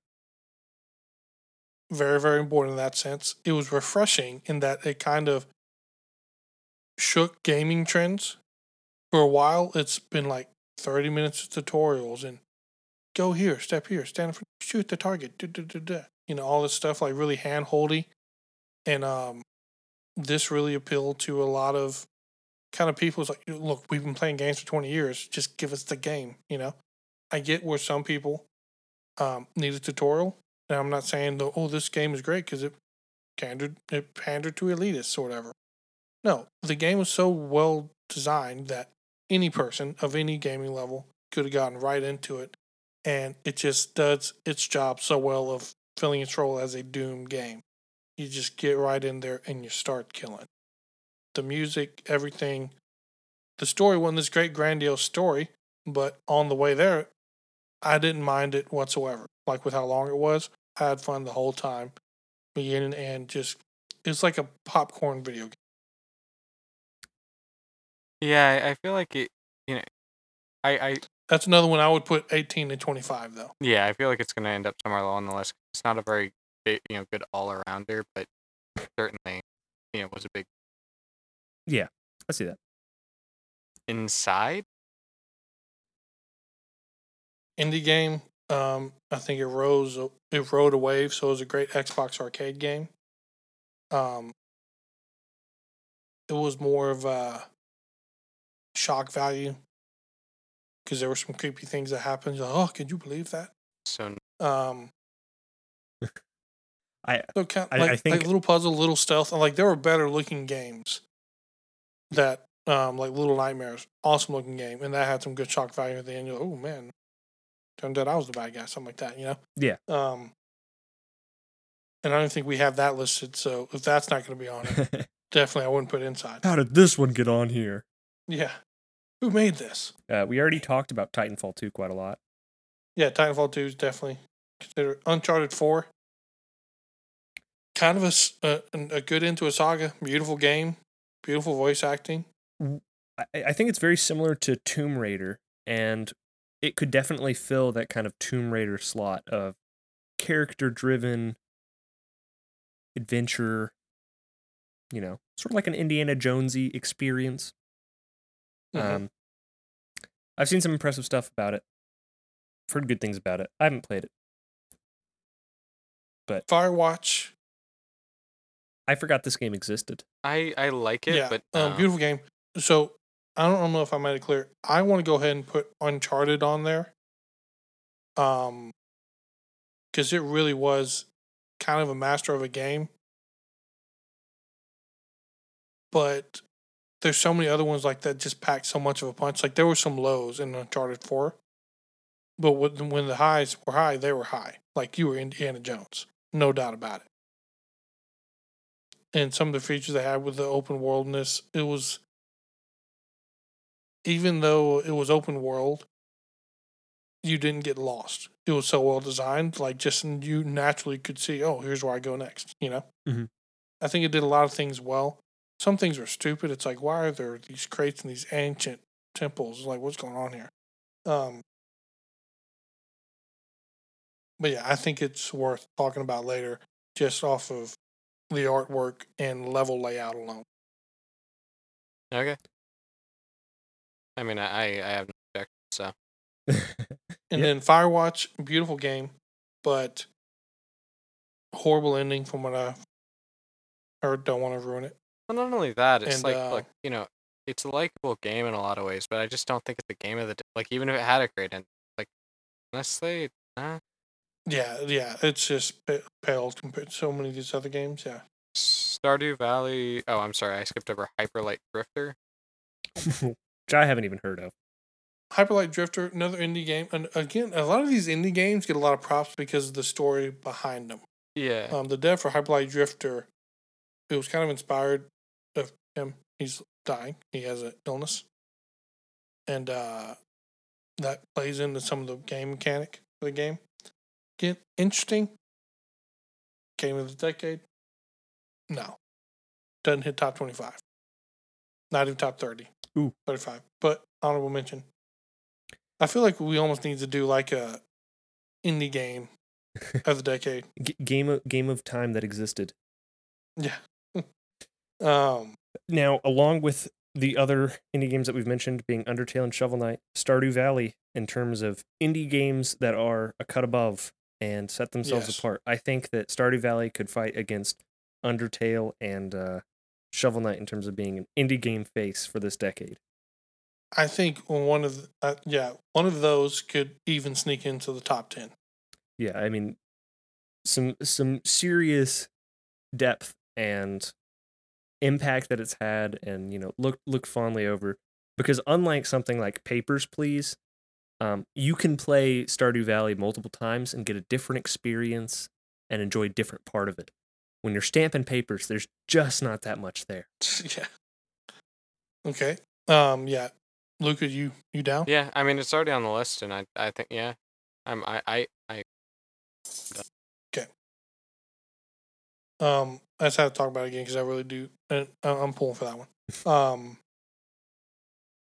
very, very important in that sense. It was refreshing in that it kind of shook gaming trends. For a while, it's been like 30 minutes of tutorials and go here, step here, stand for, shoot the target, duh, duh, duh, duh. You know, all this stuff like really hand holdy. And um, this really appealed to a lot of kind of people. It's like, look, we've been playing games for 20 years. Just give us the game, you know? I get where some people um, need a tutorial. And I'm not saying, the, oh, this game is great because it pandered, it pandered to elitists or whatever. No, the game was so well designed that any person of any gaming level could have gotten right into it. And it just does its job so well of filling its role as a Doom game. You just get right in there and you start killing. The music, everything. The story wasn't this great, grandiose story, but on the way there, I didn't mind it whatsoever. Like with how long it was, I had fun the whole time, beginning and just. It's like a popcorn video game. Yeah, I, feel like it. You know, I, I That's another one I would put 18 to 25, though. yeah, I feel like it's gonna end up somewhere low on the list. It's not a very big, you know, good all arounder, but certainly, you know, was a big Yeah, I see that. inside. Indie game, um, I think it rose, it rode a wave, so it was a great Xbox arcade game. Um, it was more of a shock value because there were some creepy things that happened. Like, oh, can you believe that? So Um, I so kind I- like, I think- like little puzzle, little stealth, and like there were better looking games that um like Little Nightmares, awesome looking game, and that had some good shock value at the end. You're like, oh man, turned out I was the bad guy, something like that, you know? Yeah. Um, and I don't think we have that listed, so if that's not going to be on it, definitely I wouldn't put inside. How did this one get on here? Yeah, who made this? Uh, we already talked about Titanfall 2 quite a lot. Yeah, Titanfall Two is definitely considered Uncharted Four. Kind of a a good into a saga, beautiful game, beautiful voice acting. I, I think it's very similar to Tomb Raider, and it could definitely fill that kind of Tomb Raider slot of character driven adventure. You know, sort of like an Indiana Jonesy experience. Mhm. Um, I've seen some impressive stuff about it. I've heard good things about it. I haven't played it. But Firewatch, I forgot this game existed. I I like it, yeah, but um, no. beautiful game. So I don't know if I made it clear. I want to go ahead and put Uncharted on there, um, because it really was kind of a master of a game. But there's so many other ones like that just packed so much of a punch. Like there were some lows in Uncharted Four, but when when the highs were high, they were high. Like you were Indiana Jones, no doubt about it and some of the features they had with the open worldness, it was even though it was open world, you didn't get lost. It was so well designed, like just you naturally could see, oh, here's where I go next. You know, Mhm. I think it did a lot of things well. Some things were stupid. It's like, why are there these crates in these ancient temples? Like, what's going on here? Um, but yeah, I think it's worth talking about later, just off of the artwork and level layout alone. okay. I mean, I I have no objection. So And Yeah. then Firewatch, beautiful game, but horrible ending from what I've heard. Don't want to ruin it. well, not only that, it's And, like uh, look, you know, it's a likable game in a lot of ways, but I just don't think it's the game of the day. Like even if it had a great end, like honestly, uh, Yeah, yeah, it's just pale compared to so many of these other games. Yeah, Stardew Valley. Oh, I'm sorry, I skipped over Hyper Light Drifter. Which I haven't even heard of. Hyper Light Drifter, another indie game, and again, a lot of these indie games get a lot of props because of the story behind them. Yeah. Um, the dev for Hyper Light Drifter, it was kind of inspired of him. He's dying. He has an illness, and uh, that plays into some of the game mechanic of the game. Get interesting. Game of the decade. No, doesn't hit top twenty-five. Not even top thirty. Ooh. thirty-five. But honorable mention. I feel like we almost need to do like a indie game of the decade. G- game of game of time that existed. Yeah. um. Now, along with the other indie games that we've mentioned being Undertale and Shovel Knight, Stardew Valley, in terms of indie games that are a cut above and set themselves Yes. apart, I think that Stardew Valley could fight against Undertale and uh, Shovel Knight in terms of being an indie game face for this decade. I think one of the, uh, yeah one of those could even sneak into the top ten. Yeah, I mean, some some serious depth and impact that it's had, and you know, look look fondly over because unlike something like Papers, Please, um, you can play Stardew Valley multiple times and get a different experience and enjoy a different part of it. When you're stamping papers, there's just not that much there. yeah. Okay. Um. Yeah. Luca, you you down? Yeah, I mean it's already on the list, and I I think yeah, I'm I I, I Okay. Um, I just have to talk about it again because I really do. And I- I'm pulling for that one. Um,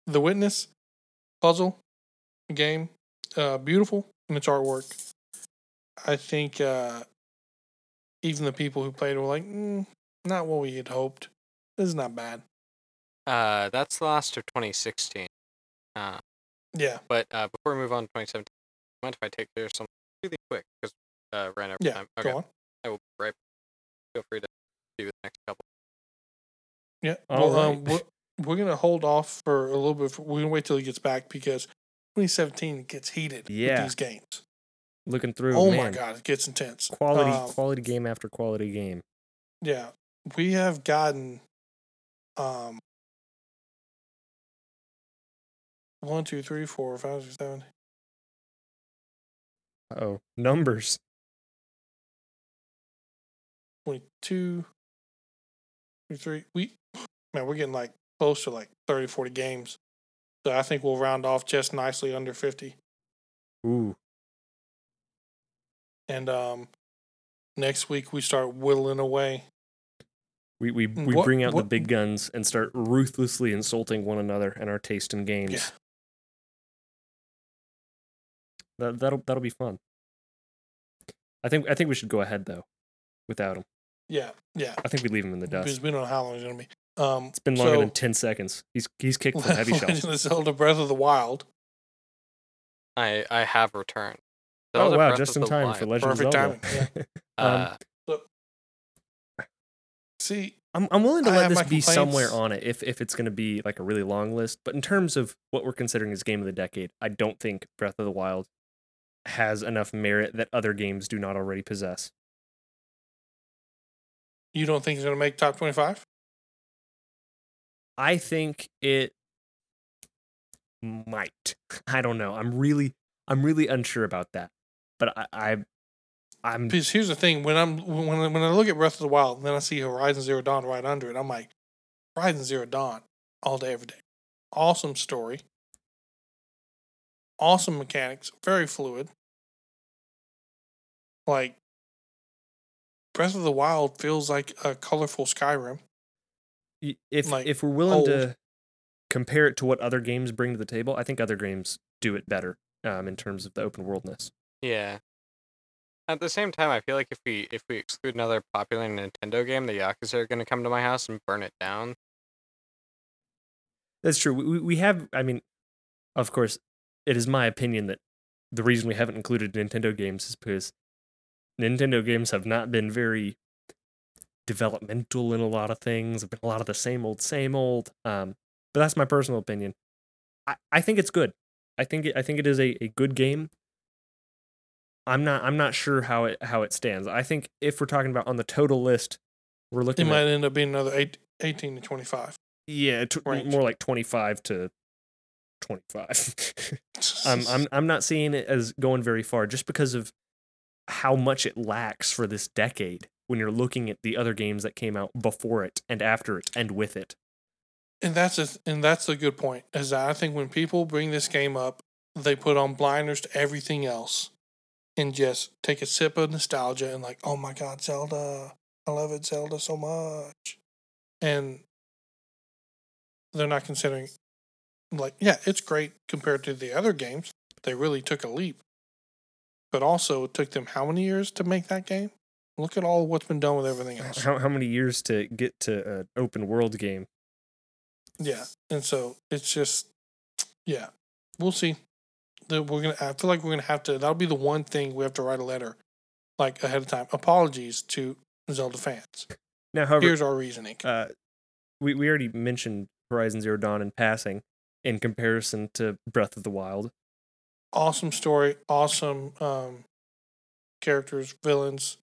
the Witness puzzle game, uh, beautiful in its artwork. I think uh, even the people who played it were like, mm, not what we had hoped. This is not bad. uh that's the last of 2016. Uh, Yeah, but uh, before we move on to 2017, mind if I take care of something really quick because uh ran out of yeah. time. Okay, Go on. I will be right. back. Feel free to do the next couple. Yeah. All well, um, we're, we're gonna hold off for a little bit. For, we're gonna wait till he gets back because 2017 gets heated Yeah. with these games. Looking through, oh man, my god, it gets intense. quality Um, quality game after quality game. Yeah, we have gotten um one, two, three, four, five, six, seven. Oh, numbers. 22, 23. We man, we're getting like close to like 30, 40 games. So I think we'll round off just nicely under 50. Ooh, And um next week we start whittling away. we we, we What- bring out the big guns and start ruthlessly insulting one another and our taste in games. Yeah. That that'll that'll be fun. I think I think we should go ahead though, without him. Yeah, yeah. I think we leave him in the Because dust. we don't know how long it's gonna be. Um It's been longer so, than ten seconds. He's he's kicked from heavy shots. Legend of Zelda Breath of the Wild. I I have returned. Oh wow, Breath just in the time for Wild. Legend Perfect of Zelda. timing, um, Uh, See, I'm I'm willing to let this my be somewhere on it if if it's going to be like a really long list. But in terms of what we're considering as game of the decade, I don't think Breath of the Wild has enough merit that other games do not already possess. you don't think it's gonna make top twenty five? I think it might. I don't know. I'm really I'm really unsure about that. But I, I I'm Because here's the thing: when I'm when I- when I look at Breath of the Wild, and then I see Horizon Zero Dawn right under it, I'm like, Horizon Zero Dawn, all day, every day. Awesome story, awesome mechanics, very fluid. Like Breath of the Wild feels like a colorful Skyrim. If like, if we're willing old. to compare it to what other games bring to the table, I think other games do it better um, in terms of the open worldness. yeah. At the same time, I feel like if we if we exclude another popular Nintendo game, the Yakuza are going to come to my house and burn it down. That's true. We- we have, I mean, of course, it is my opinion that the reason we haven't included Nintendo games is because Nintendo games have not been very developmental in a lot of things. Been a lot of the same old, same old. Um, but that's my personal opinion. I, I think it's good. I think it, I think it is a, a good game. I'm not I'm not sure how it how it stands. I think if we're talking about on the total list, we're It looking at might end up being another eight, 18 to 25. yeah, t- more like 25 to 25. I'm I'm I'm not seeing it as going very far just because of how much it lacks for this decade when you're looking at the other games that came out before it and after it and with it. And that's a and that's a good point. Is I think when people bring this game up, they put on blinders to everything else, and just take a sip of nostalgia and like, oh my god, Zelda, I love it, Zelda so much, and they're not considering, like, yeah, it's great compared to the other games. They really took a leap, but also it took them how many years to make that game? Look at all what's been done with everything else. How how many years to get to an open world game? Yeah, and so it's just, yeah, we'll see. The, we're gonna. I feel like we're gonna have to. That'll be the one thing we have to write a letter, like ahead of time. Apologies to Zelda fans. Now, however, Here's our reasoning. uh, we we already mentioned Horizon Zero Dawn in passing in comparison to Breath of the Wild. awesome story, awesome um, characters, villains,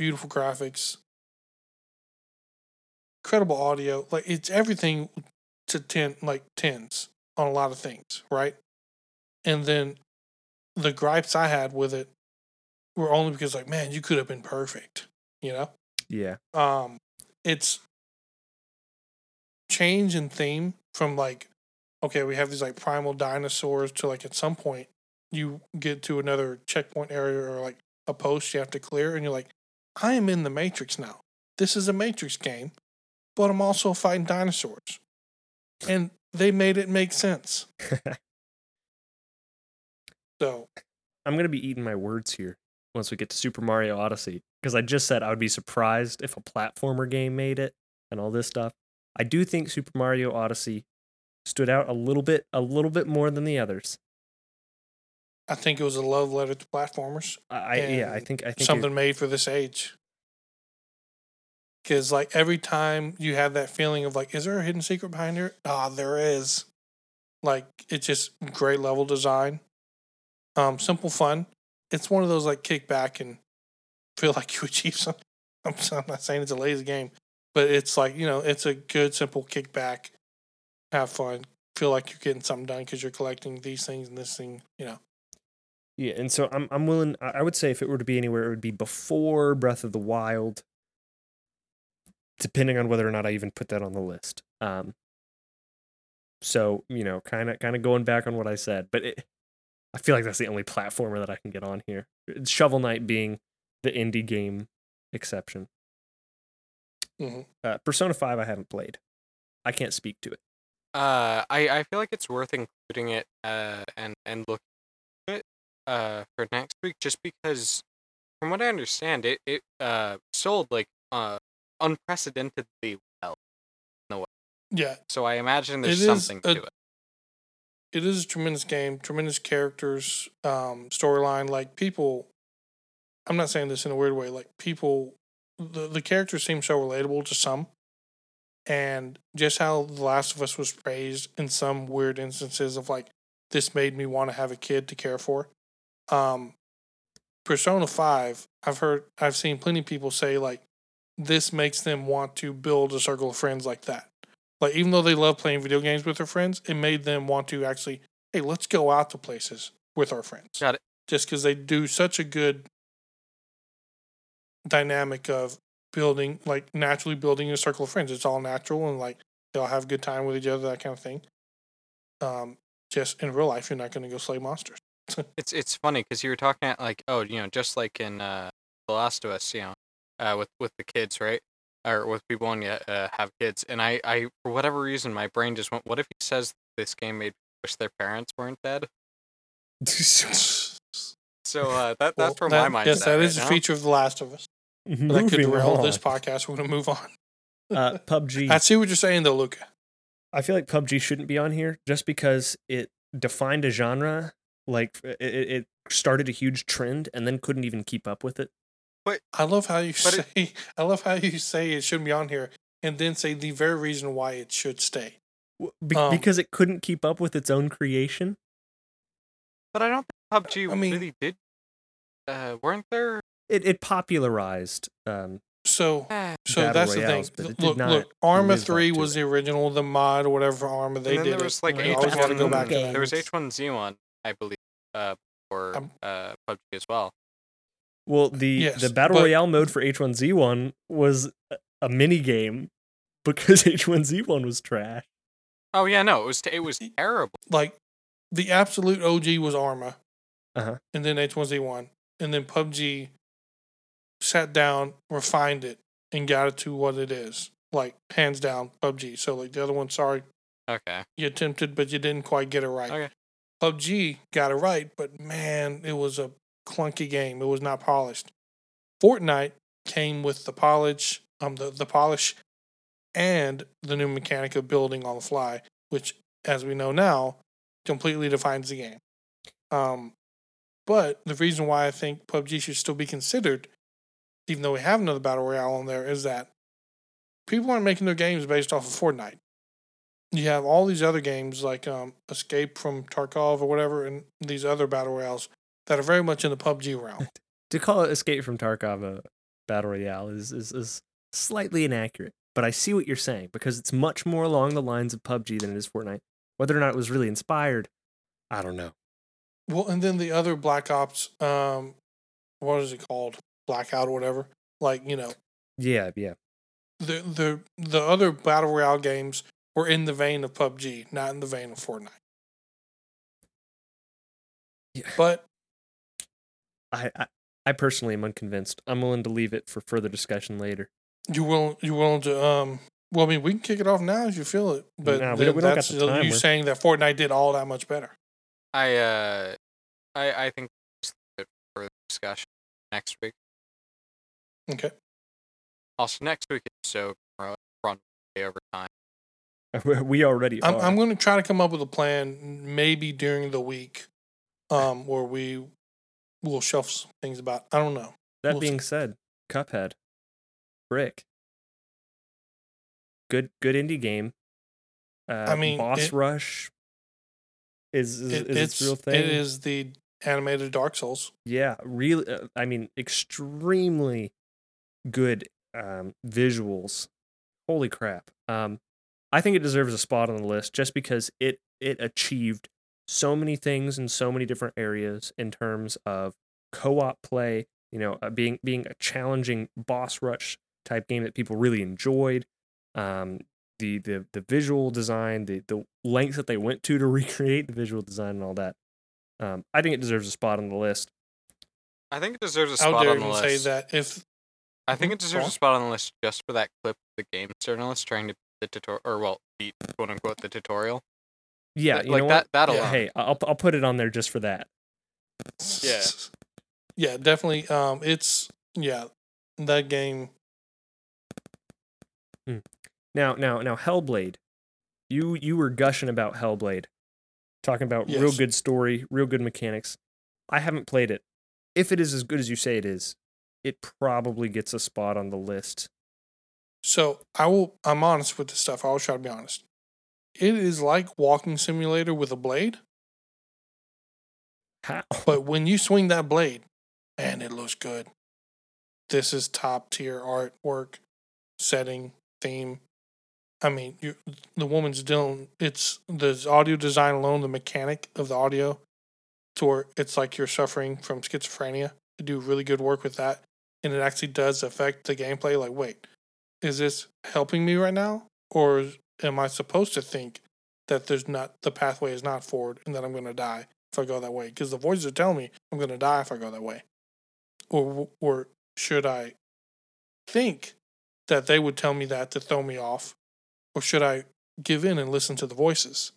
beautiful graphics, incredible audio. Like it's everything to ten, like tens on a lot of things, right? And then the gripes I had with it were only because, like, man, you could have been perfect, you know. Yeah, Um, it's change in theme from like, okay, we have these like primal dinosaurs to like at some point you get to another checkpoint area or like a post you have to clear, and you're like, I am in the Matrix now. This is a Matrix game, but I'm also fighting dinosaurs, and they made it make sense. So I'm gonna be eating my words here once we get to Super Mario Odyssey because I just said I would be surprised if a platformer game made it and all this stuff. I do think Super Mario Odyssey stood out a little bit, a little bit more than the others. I think it was a love letter to platformers. I, I yeah, I think I think something made for this age. Because like every time you have that feeling of like, is there a hidden secret behind here? Ah, there is. Like it's just great level design, um, simple fun. It's one of those like kick back and feel like you achieve something. I'm, I'm not saying it's a lazy game, but it's like you know, it's a good simple kick back, have fun, feel like you're getting something done because you're collecting these things and this thing. You know, Yeah, and so I'm I'm willing. I would say if it were to be anywhere, it would be before Breath of the Wild, depending on whether or not I even put that on the list. Um. So you know, kind of kind of going back on what I said, but it, I feel like that's the only platformer that I can get on here. Shovel Knight being the indie game exception. Mhm. Uh, Persona Five I haven't played. I can't speak to it. Uh, I, I feel like it's worth including it uh, and and looking it uh, for next week just because from what I understand it it uh sold like uh unprecedentedly well in the way. yeah, so I imagine there's something a- to it. it is a tremendous game, tremendous characters, um, storyline. Like people, I'm not saying this in a weird way. Like people, the the characters seem so relatable to some, and just how The Last of Us was praised in some weird instances of like this made me want to have a kid to care for. Um, Persona Five, I've heard, I've seen plenty of people say like this makes them want to build a circle of friends like that. Like even though they love playing video games with their friends, it made them want to actually, hey, let's go out to places with our friends. Got it. Just because they do such a good dynamic of building, like naturally building a circle of friends. It's all natural and like they all have a good time with each other, that kind of thing. Um, just in real life, you're not going to go slay monsters. It's it's funny because you were talking at like oh you know just like in uh The Last of Us you know uh with with the kids right or with people when you uh, have kids and I I for whatever reason my brain just went what if he says this game made people wish their parents weren't dead so uh that Well, that's where that- my mind. Yes, at that right is a now. feature of The Last of Us. But that could Moving derail this podcast. We're going to move on. Uh, PUBG. I see what you're saying, though, Luca. I feel like PUBG shouldn't be on here just because it defined a genre. Like it, it it started a huge trend and then couldn't even keep up with it. But I love how you But say. it- I love how you say it shouldn't be on here, and then say the very reason why it should stay. Be- Um, because it couldn't keep up with its own creation. but I don't think PUBG I mean- really did uh weren't there It it popularized. Um, So, so Battle that's royales, the thing. it Look, look. Arma Three was it. the original, the mod, or whatever Arma they and then did. there it. was like Well, I H1 always want to go back to games. that. there was H1Z1 I believe uh for Um, uh PUBG as well well, the Yes, the battle but- royale mode for H1Z1 was a- a mini game because H1Z1 was trash. oh yeah no it was t- it was terrible Like the absolute OG was Arma, Uh-huh. and then H1Z1, and then PUBG sat down, refined it, and got it to what it is. Like hands down, PUBG. So like the other one, sorry, okay you attempted, but you didn't quite get it right. Okay. PUBG got it right, but man, it was a clunky game. It was not polished. Fortnite came with the polish, um, the, the polish, and the new mechanic of building on the fly, which, as we know now, completely defines the game. Um, but the reason why I think PUBG should still be considered, even though we have another battle royale on there, is that people aren't making their games based off of Fortnite. You have all these other games like um, Escape from Tarkov or whatever, and these other battle royales that are very much in the PUBG realm. To call it Escape from Tarkov a battle royale is, is is slightly inaccurate, but I see what you're saying because it's much more along the lines of PUBG than it is Fortnite. Whether or not it was really inspired, I don't know. Well, and then the other Black Ops, um, what is it called? Blackout or whatever. Like you know, Yeah, yeah. the the the other battle royale games were in the vein of PUBG, not in the vein of Fortnite. Yeah. But I, I I personally am unconvinced. I'm willing to leave it for further discussion later. you will you willing to um. Well, I mean, we can kick it off now if you feel it. But Nah, we don't- we don't got that's the time. you We're- saying that Fortnite did all that much better. I uh, I I think just leave it for discussion next week. Okay. Also, next week is so run way over time. we already I'm are. I'm going to try to come up with a plan, maybe during the week, um, where we will shelf some things about. I don't know. that we'll see. being said, Cuphead, Brick, good good indie game. Uh, I mean, Boss it- Rush is is, It, is it's its real thing. It is the animated Dark Souls. Yeah, really. Uh, I mean, extremely good um, visuals. Holy crap! Um, I think it deserves a spot on the list just because it it achieved so many things in so many different areas in terms of co-op play. You know, uh, being being a challenging boss rush type game that people really enjoyed. Um, the the the visual design, the the lengths that they went to to recreate the visual design and all that. Um, I think it deserves a spot on the list. I think it deserves a How spot dare on the you list. say that? If I think Mhm. it deserves a spot on the list just for that clip of the game journalist trying to beat the tutorial, or well, beat quote unquote the tutorial. Yeah, Th- you like know that. what? That Yeah. Hey, I'll I'll put it on there just for that. Yeah. yeah, definitely. Um, it's yeah, that game. Now, now, now, Hellblade. You you were gushing about Hellblade, talking about real good story, real good mechanics. I haven't played it. If it is as good as you say it is, it probably gets a spot on the list. So I will. I'm honest with this stuff. I will try to be honest. It is like walking simulator with a blade, How? but when you swing that blade, and it looks good. This is top tier artwork, setting, theme. I mean, you, the woman's doing it's the audio design alone, the mechanic of the audio, to where it's like you're suffering from schizophrenia. They do really good work with that, and it actually does affect the gameplay. Like, wait, is this helping me right now, or am I supposed to think that there's not the pathway is not forward and that I'm going to die if I go that way? Because the voices are telling me I'm going to die if I go that way, or or should I think that they would tell me that to throw me off, or should I give in and listen to the voices?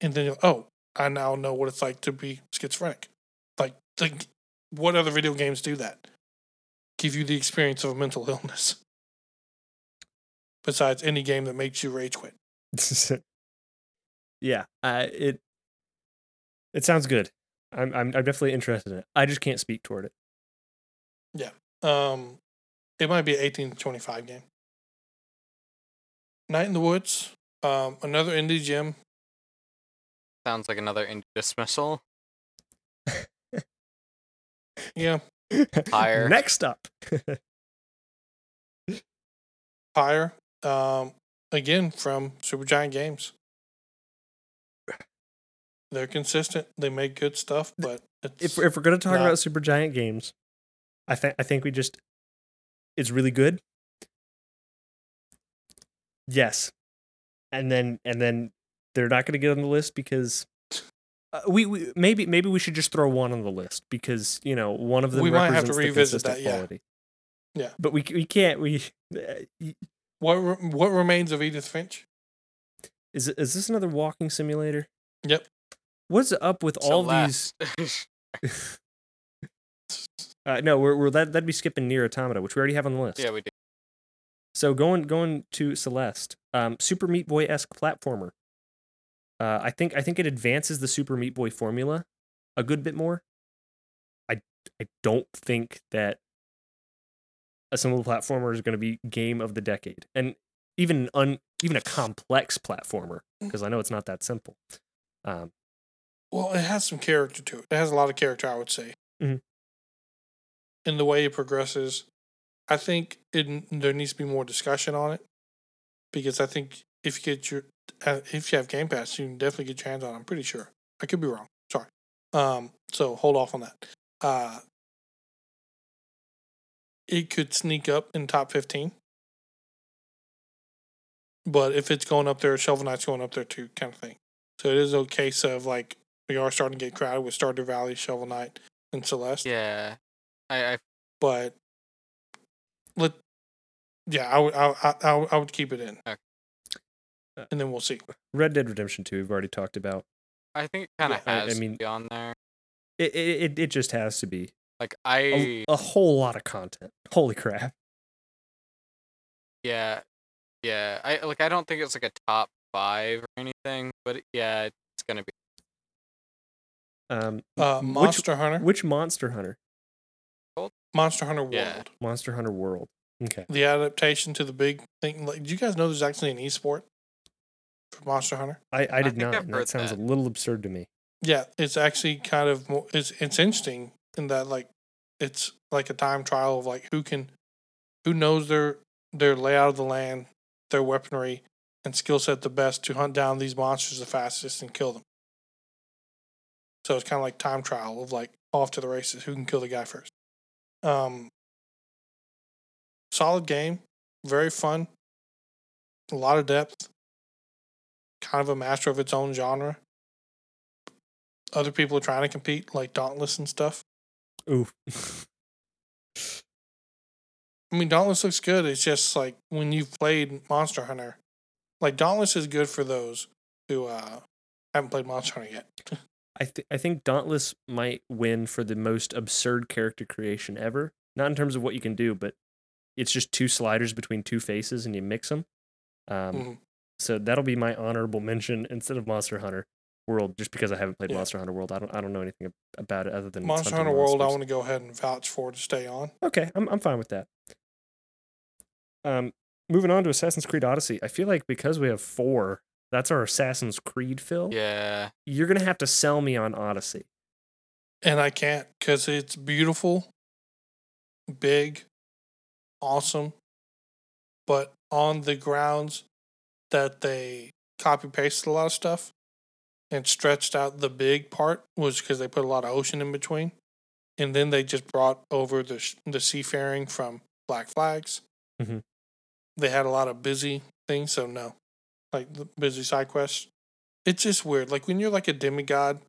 And then oh, I now know what it's like to be schizophrenic. Like, like, what other video games do that? Give you the experience of a mental illness. Besides any game that makes you rage quit. yeah, uh, it it sounds good. I'm, I'm I'm definitely interested in it. I just can't speak toward it. Yeah. Um, it might be an 18 to 25 game. Night in the Woods, um, another indie gem. Sounds like another indie dismissal. Yeah, Pyre. Next up, Pyre. Um, again from Supergiant Games. They're consistent. They make good stuff, but it's, if if we're gonna talk not- about Supergiant games, I think I think we just it's really good. Yes, and then and then they're not gonna get on the list because uh, we, we maybe maybe we should just throw one on the list because you know one of them We might have to revisit that, yeah. quality. Yeah. but we we can't we uh, what re- what remains of Edith Finch. is it- is this another walking simulator? Yep. what's up with all these? Uh, no, we're, we're that that'd be skipping Nier Automata, which we already have on the list. yeah, we did. So going going to Celeste, um, Super Meat Boy esque platformer. Uh, I think I think it advances the Super Meat Boy formula a good bit more. I I don't think that a simple platformer is going to be game of the decade, and even un even a complex platformer because I know it's not that simple. Um, Well, it has some character to it. It has a lot of character, I would say. Mhm. In the way it progresses, I think it there needs to be more discussion on it because I think if you get your if you have Game Pass, you can definitely get your hands on. it. I'm pretty sure. I could be wrong. Sorry. Um. So hold off on that. Uh. It could sneak up in top fifteen. But if it's going up there, Shovel Knight's going up there too, kind of thing. So it is a case of like we are starting to get crowded with Stardew Valley, Shovel Knight, and Celeste. Yeah, I, I But let yeah, I would I, I, I would keep it in, Okay. And then we'll see. Red Dead Redemption Two, we've already talked about. I think it kind of Yeah, I- I mean- to be on there. It it it, it just has to be Like a, I, a whole lot of content. Holy crap! yeah, yeah. I like. I don't think it's like a top five or anything, but it- yeah, it's gonna be. Um, Uh, which- Monster Hunter, Which Monster Hunter? Monster Hunter World, Yeah. Monster Hunter World. Okay. the adaptation to the big thing. Like, do you guys know there's actually an esport for Monster Hunter? I, I did think not. That sounds that. a little absurd to me. Yeah, it's actually kind of more, it's it's interesting in that like it's like a time trial of like who can who knows their their layout of the land, their weaponry and skill set the best to hunt down these monsters the fastest and kill them. So it's kind of like time trial of like off to the races, who can kill the guy first. Um, solid game, very fun, a lot of depth, kind of a master of its own genre other people are trying to compete, like Dauntless and stuff. Oof. I mean, Dauntless looks good. It's just like when you've played Monster Hunter, like Dauntless is good for those who uh, haven't played Monster Hunter yet. I th- I think Dauntless might win for the most absurd character creation ever. Not in terms of what you can do, but it's just two sliders between two faces and you mix them. Um, Mhm. So that'll be my honorable mention instead of Monster Hunter World, just because I haven't played Yeah. Monster Hunter World. I don't I don't know anything about it other than Monster hunting Hunter World, I want to go ahead and vouch for to stay on. Okay, I'm I'm fine with that. Um, moving on to Assassin's Creed Odyssey. I feel like because we have four, that's our Assassin's Creed fill. Yeah, You're gonna have to sell me on Odyssey. And I can't because it's beautiful, big, awesome, but on the grounds that they copy pasted a lot of stuff and stretched out the big part was because they put a lot of ocean in between. And then they just brought over the, sh- the seafaring from Black Flags. Mhm. They had a lot of busy things, so no. Like the busy side quests. It's just weird. Like when you're like a demigod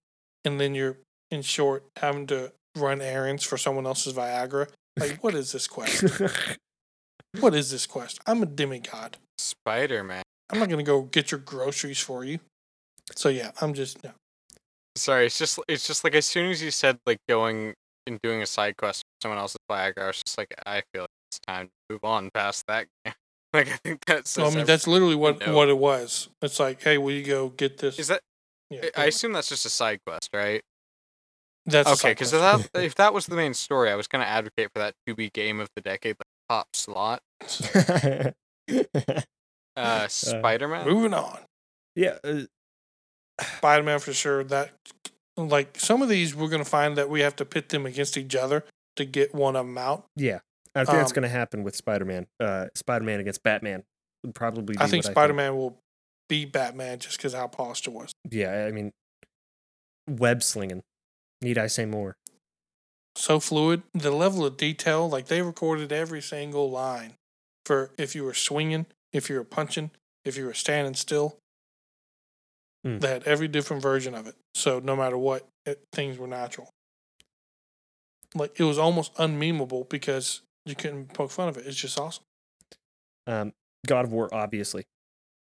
and then you're in short having to run errands for someone else's Viagra. Like, what is this quest? what is this quest? I'm a demigod. Spider Man. I'm not gonna go get your groceries for you. So yeah, I'm just yeah. Sorry, it's just it's just like as soon as you said like going and doing a side quest for someone else's flag, I was just like, I feel like it's time to move on past that. like I think that's. So I mean, that's literally what No. what it was. It's like, hey, will you go get this? is that. yeah, I pretty I assume that's just a side quest, right? that's okay, because if that if that was the main story, I was gonna advocate for that to be game of the decade, like top slot. Uh, Spider Man. Moving on, yeah, uh, Spider Man for sure. That like some of these, we're gonna find that we have to pit them against each other to get one of them out. yeah. I think that's Um, going to happen with Spider-Man. Uh, Spider-Man against Batman would probably. Be I think what Spider Man will beat Batman just because how polished it was. Yeah, I mean, web slinging. Need I say more? so fluid. The level of detail, like they recorded every single line for if you were swinging, if you were punching, if you were standing still. Hmm. They had every different version of it. So no matter what, it, things were natural. Like it was almost unmemeable because you couldn't poke fun of it. It's just awesome. Um, God of War, obviously.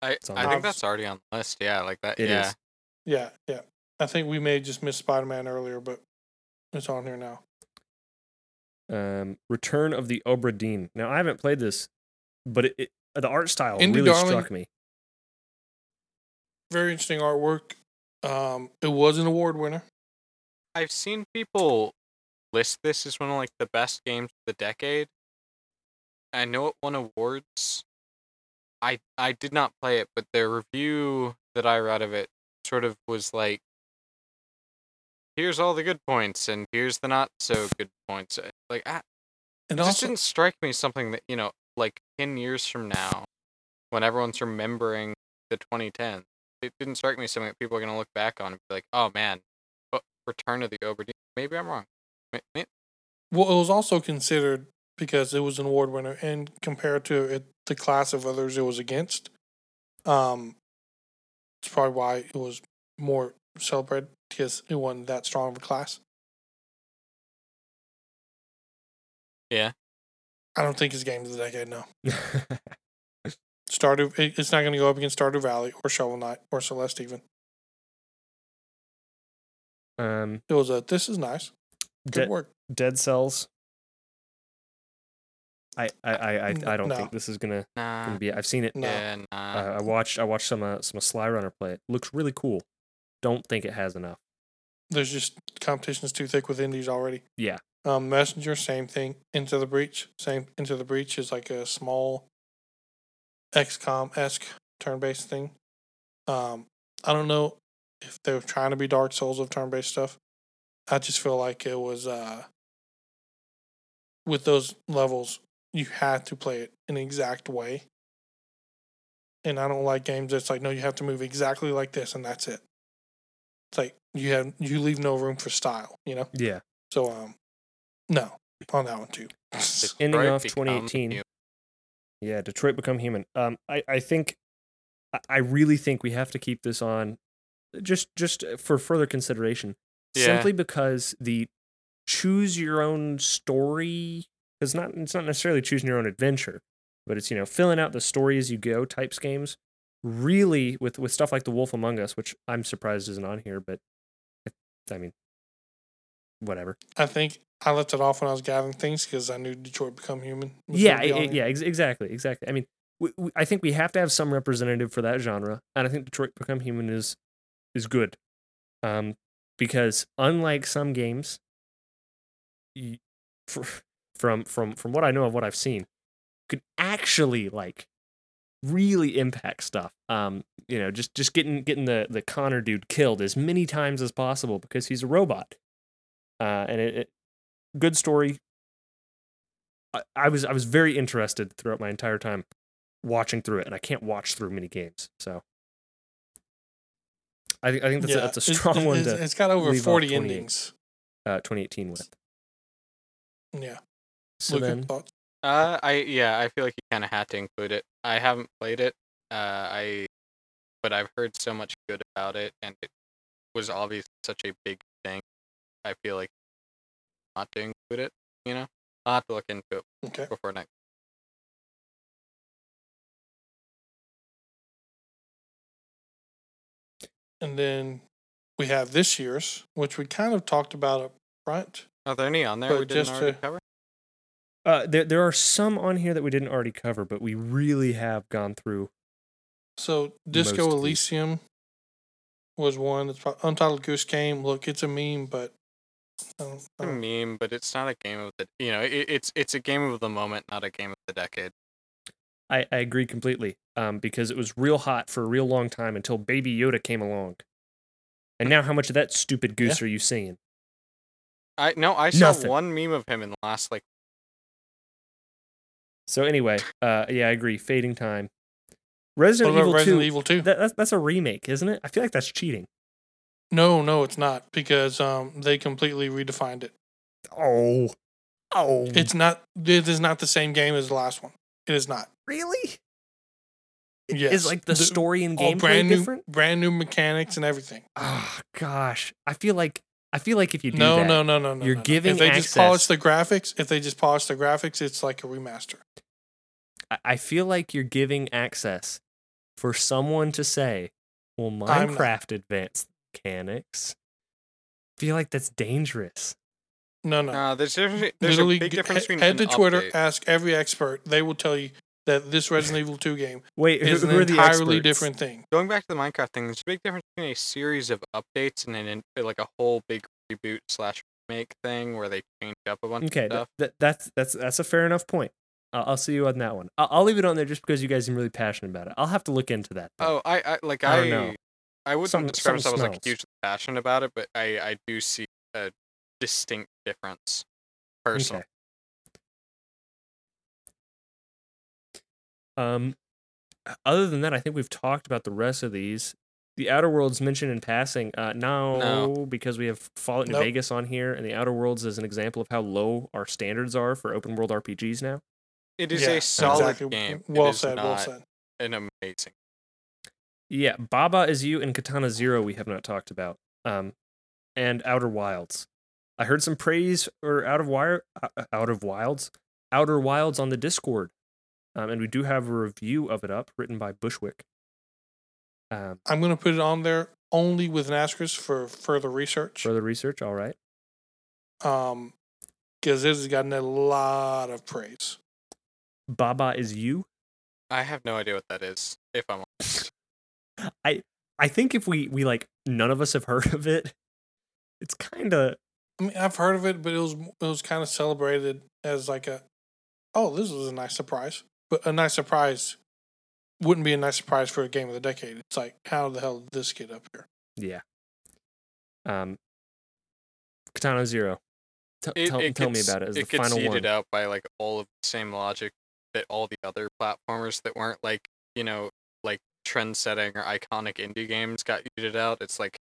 I, It's on I the think that's already on the list. Yeah, like that. It yeah. is. Yeah, yeah. I think we may have just missed Spider Man earlier, but it's on here now. Um, Return of the Obra Dinn. Now I haven't played this, but it, it the art style Indie really Darling- struck me. Very interesting artwork. Um, it was an award winner. I've seen people list this as one of like the best games of the decade. I know it won awards. I I did not play it, but the review that I read of it sort of was like here's all the good points and here's the not so good points. Like I, And it just also, didn't strike me something that, you know, like 10 years from now when everyone's remembering the 2010s. It didn't strike me as something that people are going to look back on and be like, "Oh man, oh, Return of the Obra Dinn." Maybe I'm wrong. Well, it was also considered because it was an award winner, and compared to it, the class of others it was against, um, it's probably why it was more celebrated because it wasn't that strong of a class. Yeah. I don't think it's game of the decade. No, Stardew. It's not going to go up against Stardew Valley or Shovel Knight or Celeste. Even um, it was a. This is nice. Good De- work. Dead Cells. I I I I, I don't No. think this is gonna, Nah. gonna be. I've seen it. No. Yeah, nah. Uh, I watched I watched some uh, some Sly Runner play it. Looks really cool. Don't think it has enough. There's just competition's too thick with indies already. Yeah. Um, Messenger, same thing. Into the Breach, same. Into the Breach is like a small XCOM esque turn based thing. Um, I don't know if they were trying to be Dark Souls of turn based stuff. I just feel like it was uh with those levels, you had to play it an exact way. And I don't like games that's like, no, you have to move exactly like this and that's it. It's like you have you leave no room for style, you know? Yeah. So um no, on that one too. Ending off 2018. human. Yeah, Detroit Become Human. Um, I, I think, I- I really think we have to keep this on, just just for further consideration. Yeah. Simply because the choose your own story is not it's not necessarily choosing your own adventure, but it's you know filling out the story as you go types games. Really, with with stuff like The Wolf Among Us, which I'm surprised isn't on here, but I mean, whatever. I think I left it off when I was gathering things because I knew Detroit Become Human. yeah, gonna be i- on i- here. yeah, ex- exactly, exactly. I mean, we, we, I think we have to have some representative for that genre, and I think Detroit Become Human is is good, um, because unlike some games, fr- from from from what I know of what I've seen, could actually like really impact stuff. Um, you know, just just getting getting the the Connor dude killed as many times as possible because he's a robot. Uh, and it, it good story. I, I was I was very interested throughout my entire time watching through it, and I can't watch through many games, so. I think I think that's, a, that's a it's- strong one it's- to it's got over leave 40 endings. uh, 2018 with. Yeah. So Luke, then, thoughts? Uh, I yeah, I feel like you kind of had to include it. I haven't played it. Uh, I, but I've heard so much good about it, and it was obviously such a big thing. I feel like not to include it. You know, I'll have to look into it Okay. before next. And then we have this year's, which we kind of talked about up front. Are there any on there But we didn't just already to- cover? uh, there there are some on here that we didn't already cover, but we really have gone through. So Disco Most of these. Elysium was one. That's Untitled Goose Game. Look, it's a meme, but I don't- It's I a meme, but it's not a game of the. You know, it, it's it's a game of the moment, not a game of the decade. I, I agree completely. Um, because it was real hot for a real long time until Baby Yoda came along. And now, how much of that stupid goose are you seeing? I no, I saw Nothing. one meme of him in the last like. So anyway, uh, yeah, I agree. Fading time. Resident Evil Resident Two. Evil 2? That, that's that's a remake, isn't it? I feel like that's cheating. No, no, it's not because um they completely redefined it. Oh, oh, It's not. It is not the same game as the last one. It is not. really. Yes. Is like the, story and gameplay brand new, different? brand new mechanics and everything. Oh gosh, I feel like I feel like if you do No, that, no, no, no, no. You're no, giving If they just polish the graphics, if they just polish the graphics, it's like a remaster. I- I feel like you're giving access for someone to say, "Well, Minecraft Advanced mechanics. feel like that's dangerous. No, no. Uh, there's there's Literally, a big difference between head to Twitter, update. ask every expert. They will tell you that this Resident Evil 2 game Wait, is who, an who are the entirely different thing. Going back to the Minecraft thing, there's a big difference between a series of updates and an in- like a whole big reboot slash remake thing where they change up a bunch Okay, of stuff. th- that's that's that's a fair enough point. I'll, I'll see you on that one. I'll, I'll leave it on there just because you guys seem really passionate about it. I'll have to look into that. though. Oh, I, I like I I don't know. I wouldn't Some- describe myself something as like hugely passionate about it, but I I do see a distinct difference personally. Okay. Um, other than that, I think we've talked about the rest of these. The Outer Worlds mentioned in passing. Uh, no, No. because we have Fallout New Nope. Vegas on here, and the Outer Worlds is an example of how low our standards are for open world RPGs now. It is Yeah, a solid exactly. game. It Well is said, well said. An amazing. Yeah, Baba is you and Katana Zero we have not talked about. Um, and Outer Wilds. I heard some praise for Out of Wire, uh, Out of Wilds, Outer Wilds on the Discord, um, and we do have a review of it up, written by Bushwick. Um, I'm going to put it on there only with an asterisk for further research. further research, all right. Um, because this has gotten a lot of praise. Baba is you. I have no idea what that is. If I'm I I think if we we like none of us have heard of it, it's kind of I mean, I've heard of it, but it was it was kind of celebrated as like a, oh, this was a nice surprise. But a nice surprise wouldn't be a nice surprise for a game of the decade. It's like, how the hell did this get up here? yeah. Um, Katana Zero. T- it, tell it tell me about it as it the gets final seeded one. out by like all of the same logic that all the other platformers that weren't like you know like trend setting or iconic indie games got seeded out. It's like,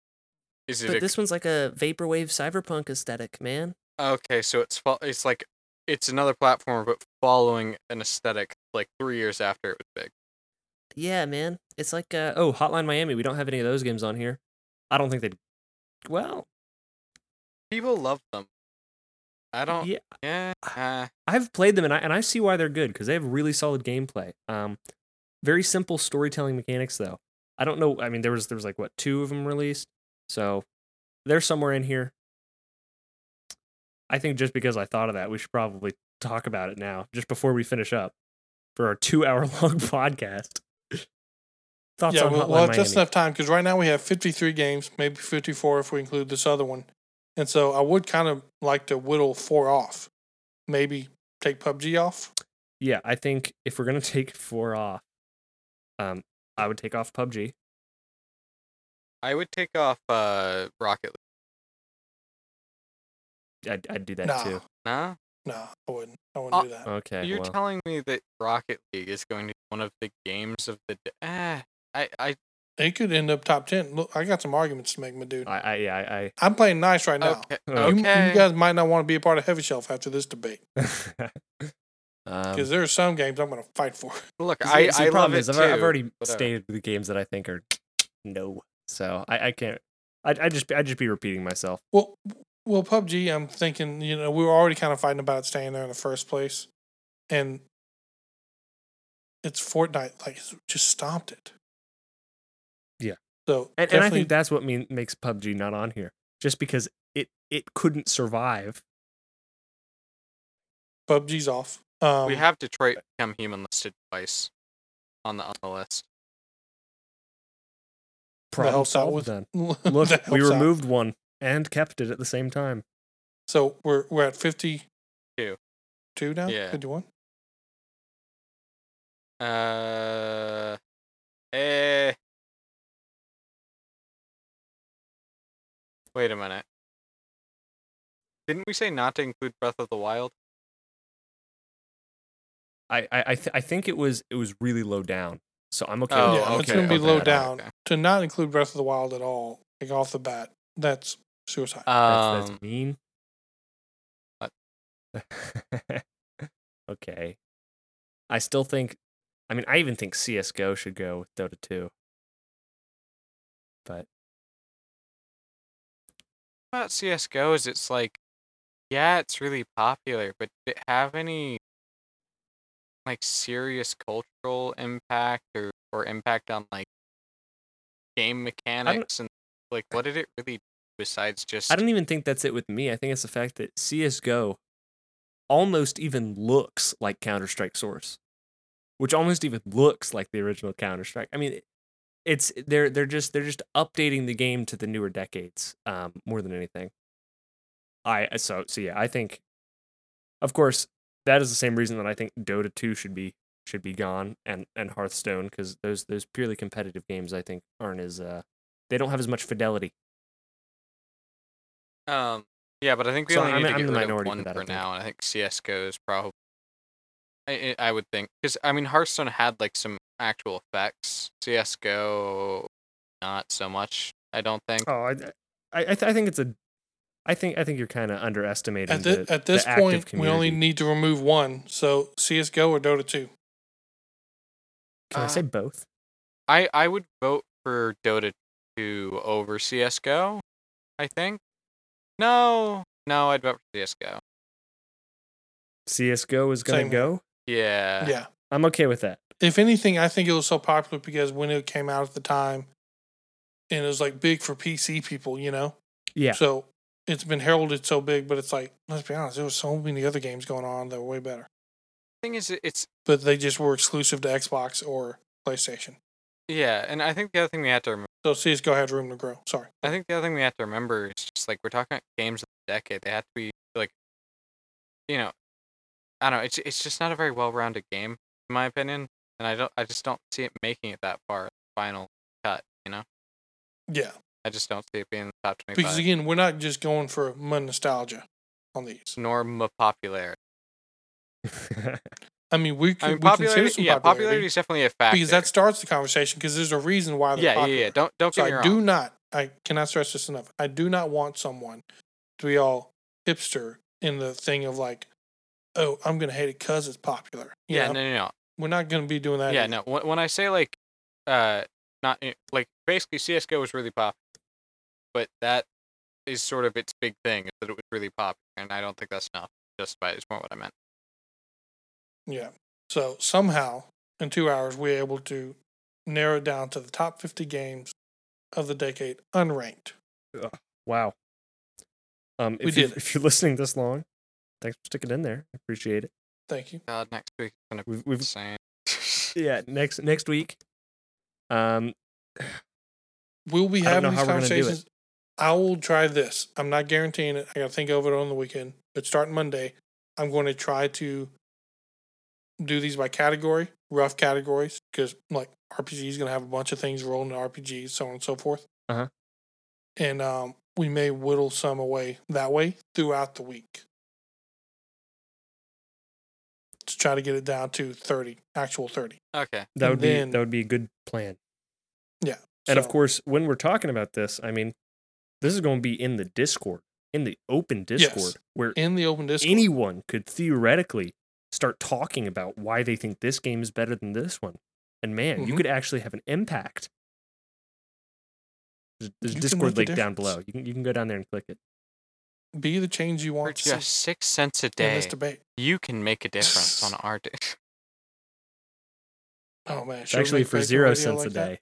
is it But a, this one's like a vaporwave cyberpunk aesthetic, man. okay? So it's it's like it's another platformer, but following an aesthetic like three years after it was big. Yeah, man. It's like uh, oh, Hotline Miami. We don't have any of those games on here. I don't think they'd. Well, People love them. I don't. yeah, Yeah. I've played them and I and I see why they're good because they have really solid gameplay. Um, very simple storytelling mechanics though. I don't know. I mean, there was there was like what two of them released, so they're somewhere in here. I think just because I thought of that, we should probably talk about it now, just before we finish up for our two-hour long podcast. Thoughts yeah, on we'll, we'll have just enough time because right now we have 53 games, maybe 54 if we include this other one. And so I would kind of like to whittle four off. Maybe take PUBG off. Yeah, I think if we're gonna take four off, um, I would take off PUBG. I would take off uh Rocket League. I'd, I'd do that Nah, too. No, no, I wouldn't. I wouldn't Uh, do that. Okay, you're well, telling me that Rocket League is going to be one of the games of the. d- Ah, I I It could end up top 10. Look, I got some arguments to make, my dude. I, I, yeah, I, I'm playing nice right now. okay Uh, You, you guys might not want to be a part of Heavyshelf after this debate I because um, there are some games I'm going to fight for. Look, see- I see, I the love problem it is I've, too. I've already whatever. stated the games that I think are no, so I, I can't. I I just I just be repeating myself. Well, well, PUBG. I'm thinking. You know, we were already kind of fighting about staying there in the first place, and it's Fortnite. Like, just stopped it. Yeah. So And, and I think that's what mean, makes PUBG not on here, just because it it couldn't survive. PUBG's off. Um, we have Detroit Become Human listed twice on the on the list. Problem helps out solved with- then. Look, Look, we removed one and kept it at the same time. So we're we're at fifty Two. two now. Yeah. Fifty one. Uh, eh. Wait a minute. Didn't we say not to include Breath of the Wild? I I I, th- I think it was it was really low down, so I'm okay. Oh, with yeah, that. it's gonna be okay, low okay, down. okay. To not include Breath of the Wild at all, like off the bat, that's suicide. That's, Um, that's mean. what? okay. I still think. I mean, I even think CS:GO should go with Dota 2. But about CS:GO is it's like, yeah, it's really popular, but did it have any like serious cultural impact or or impact on like game mechanics and like what did it really besides just I don't even think that's it with me. I think it's the fact that CS:GO almost even looks like Counter Strike Source, which almost even looks like the original Counter Strike. I mean, it's they're they're just they're just updating the game to the newer decades um, more than anything. I so so yeah, I think, of course, that is the same reason that I think Dota two should be should be gone and and Hearthstone because those those purely competitive games I think aren't as uh they don't have as much fidelity. Um, yeah, but I think we So only I'm- need to I'm get the rid minority of one that, for now, and I think CS:GO is probably. I I would think because I mean Hearthstone had like some actual effects. CS:GO, not so much. I don't think. Oh, I I I, th- I think it's a. I think I think you're kind of underestimating At, thi- the, at this the active point, we only need to remove one. So CS:GO or Dota 2. Can I Uh, say both? I I would vote for Dota 2 over CS:GO. I think. No, no, I'd vote for CS:GO. CS:GO is gonna Same go. Yeah. yeah. I'm okay with that. If anything, I think it was so popular because when it came out at the time, and it was like big for PC people, you know. Yeah, So it's been heralded so big, but it's like let's be honest, there was so many other games going on that were way better, Thing is, it's but they just were exclusive to Xbox or PlayStation. yeah, and I think the other thing we have to remember. So CS:GO had room to grow. Sorry. I think the other thing we have to remember is just like we're talking about games of the decade. They have to be like, you know, I don't know. It's it's just not a very well-rounded game in my opinion, and I don't. I just don't see it making it that far. Final cut. You know, Yeah, I just don't see it being in the top because again, we're not just going for mon- nostalgia on these. nor m- popularity. I mean, we, I can mean, we consider popularity. some Yeah, popularity, popularity is definitely a factor. because that starts the conversation. Because there's a reason why they're yeah, popular. yeah, yeah. Don't don't So get me I wrong. do not. I cannot stress this enough. I do not want someone to be all hipster in the thing of like, oh, I'm gonna hate it because it's popular. You yeah, know? no, no, no. we're not gonna be doing that. Yeah, either. no. When, when I say like, uh, not eh, like basically CS:GO was really popular, but that is sort of its big thing is that it was really popular, and I don't think that's enough. Just by is more what I meant. Yeah. So somehow in two hours we're able to narrow it down to the top 50 games of the decade, unranked. wow. Um, We if you did it. if you're listening this long, thanks for sticking in there. I appreciate it. Thank you. God, next week gonna be We've, we've insane. yeah next next week. Um, We'll be I don't having know these how we're gonna do it. conversations. I will try this. I'm not guaranteeing it. I got to think over it on the weekend. But starting Monday, I'm going to try to do these by category, rough categories, because like RPG is going to have a bunch of things rolling in RPGs, so on and so forth. Uh-huh. And um, we may whittle some away that way throughout the week to try to get it down to 30, actual 30. okay. that And would be that would be a good plan. Yeah. And of course, when we're talking about this, I mean, this is going to be in the Discord, in the open Discord, where in the open Discord. anyone could theoretically start talking about why they think this game is better than this one. And man, you Mhm. could actually have an impact. There's, there's a Discord link down below. You can you can go down there and click it. be the change you For want to see just six cents a in day, this debate. you can make a difference on our day. Oh man, should actually for zero cents like a that? day.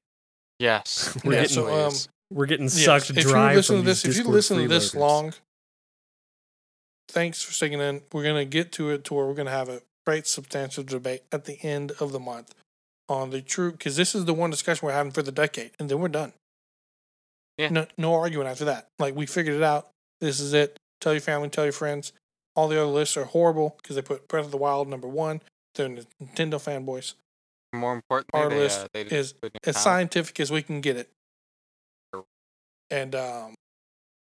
Yes. We're Yeah, getting so, um, please. We're getting Yes, sucked if dry you listen from to this, these if you listen to this long, thanks for sticking in. We're gonna get to it to where we're gonna have a great substantial debate at the end of the month on the true because this is the one discussion we're having for the decade, and then we're done. Yeah. No, no arguing after that. Like we figured it out. This is it. Tell your family, tell your friends. All the other lists are horrible because they put Breath of the Wild number one. They're Nintendo fanboys. More importantly, our they, list uh, they is as scientific as we can get it, Sure. And um,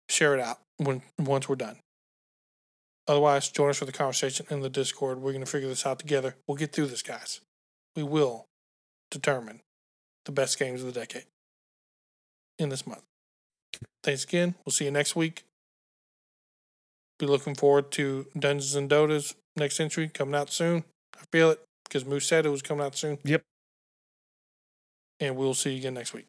share it out when once we're done. Otherwise, join us for the conversation in the Discord. We're going to figure this out together. We'll get through this, guys. We will determine the best games of the decade in this month. Thanks again. We'll see you next week. Be looking forward to Dungeons and Dotas next century coming out soon. I feel it because Moose said it was coming out soon. Yep. And we'll see you again next week.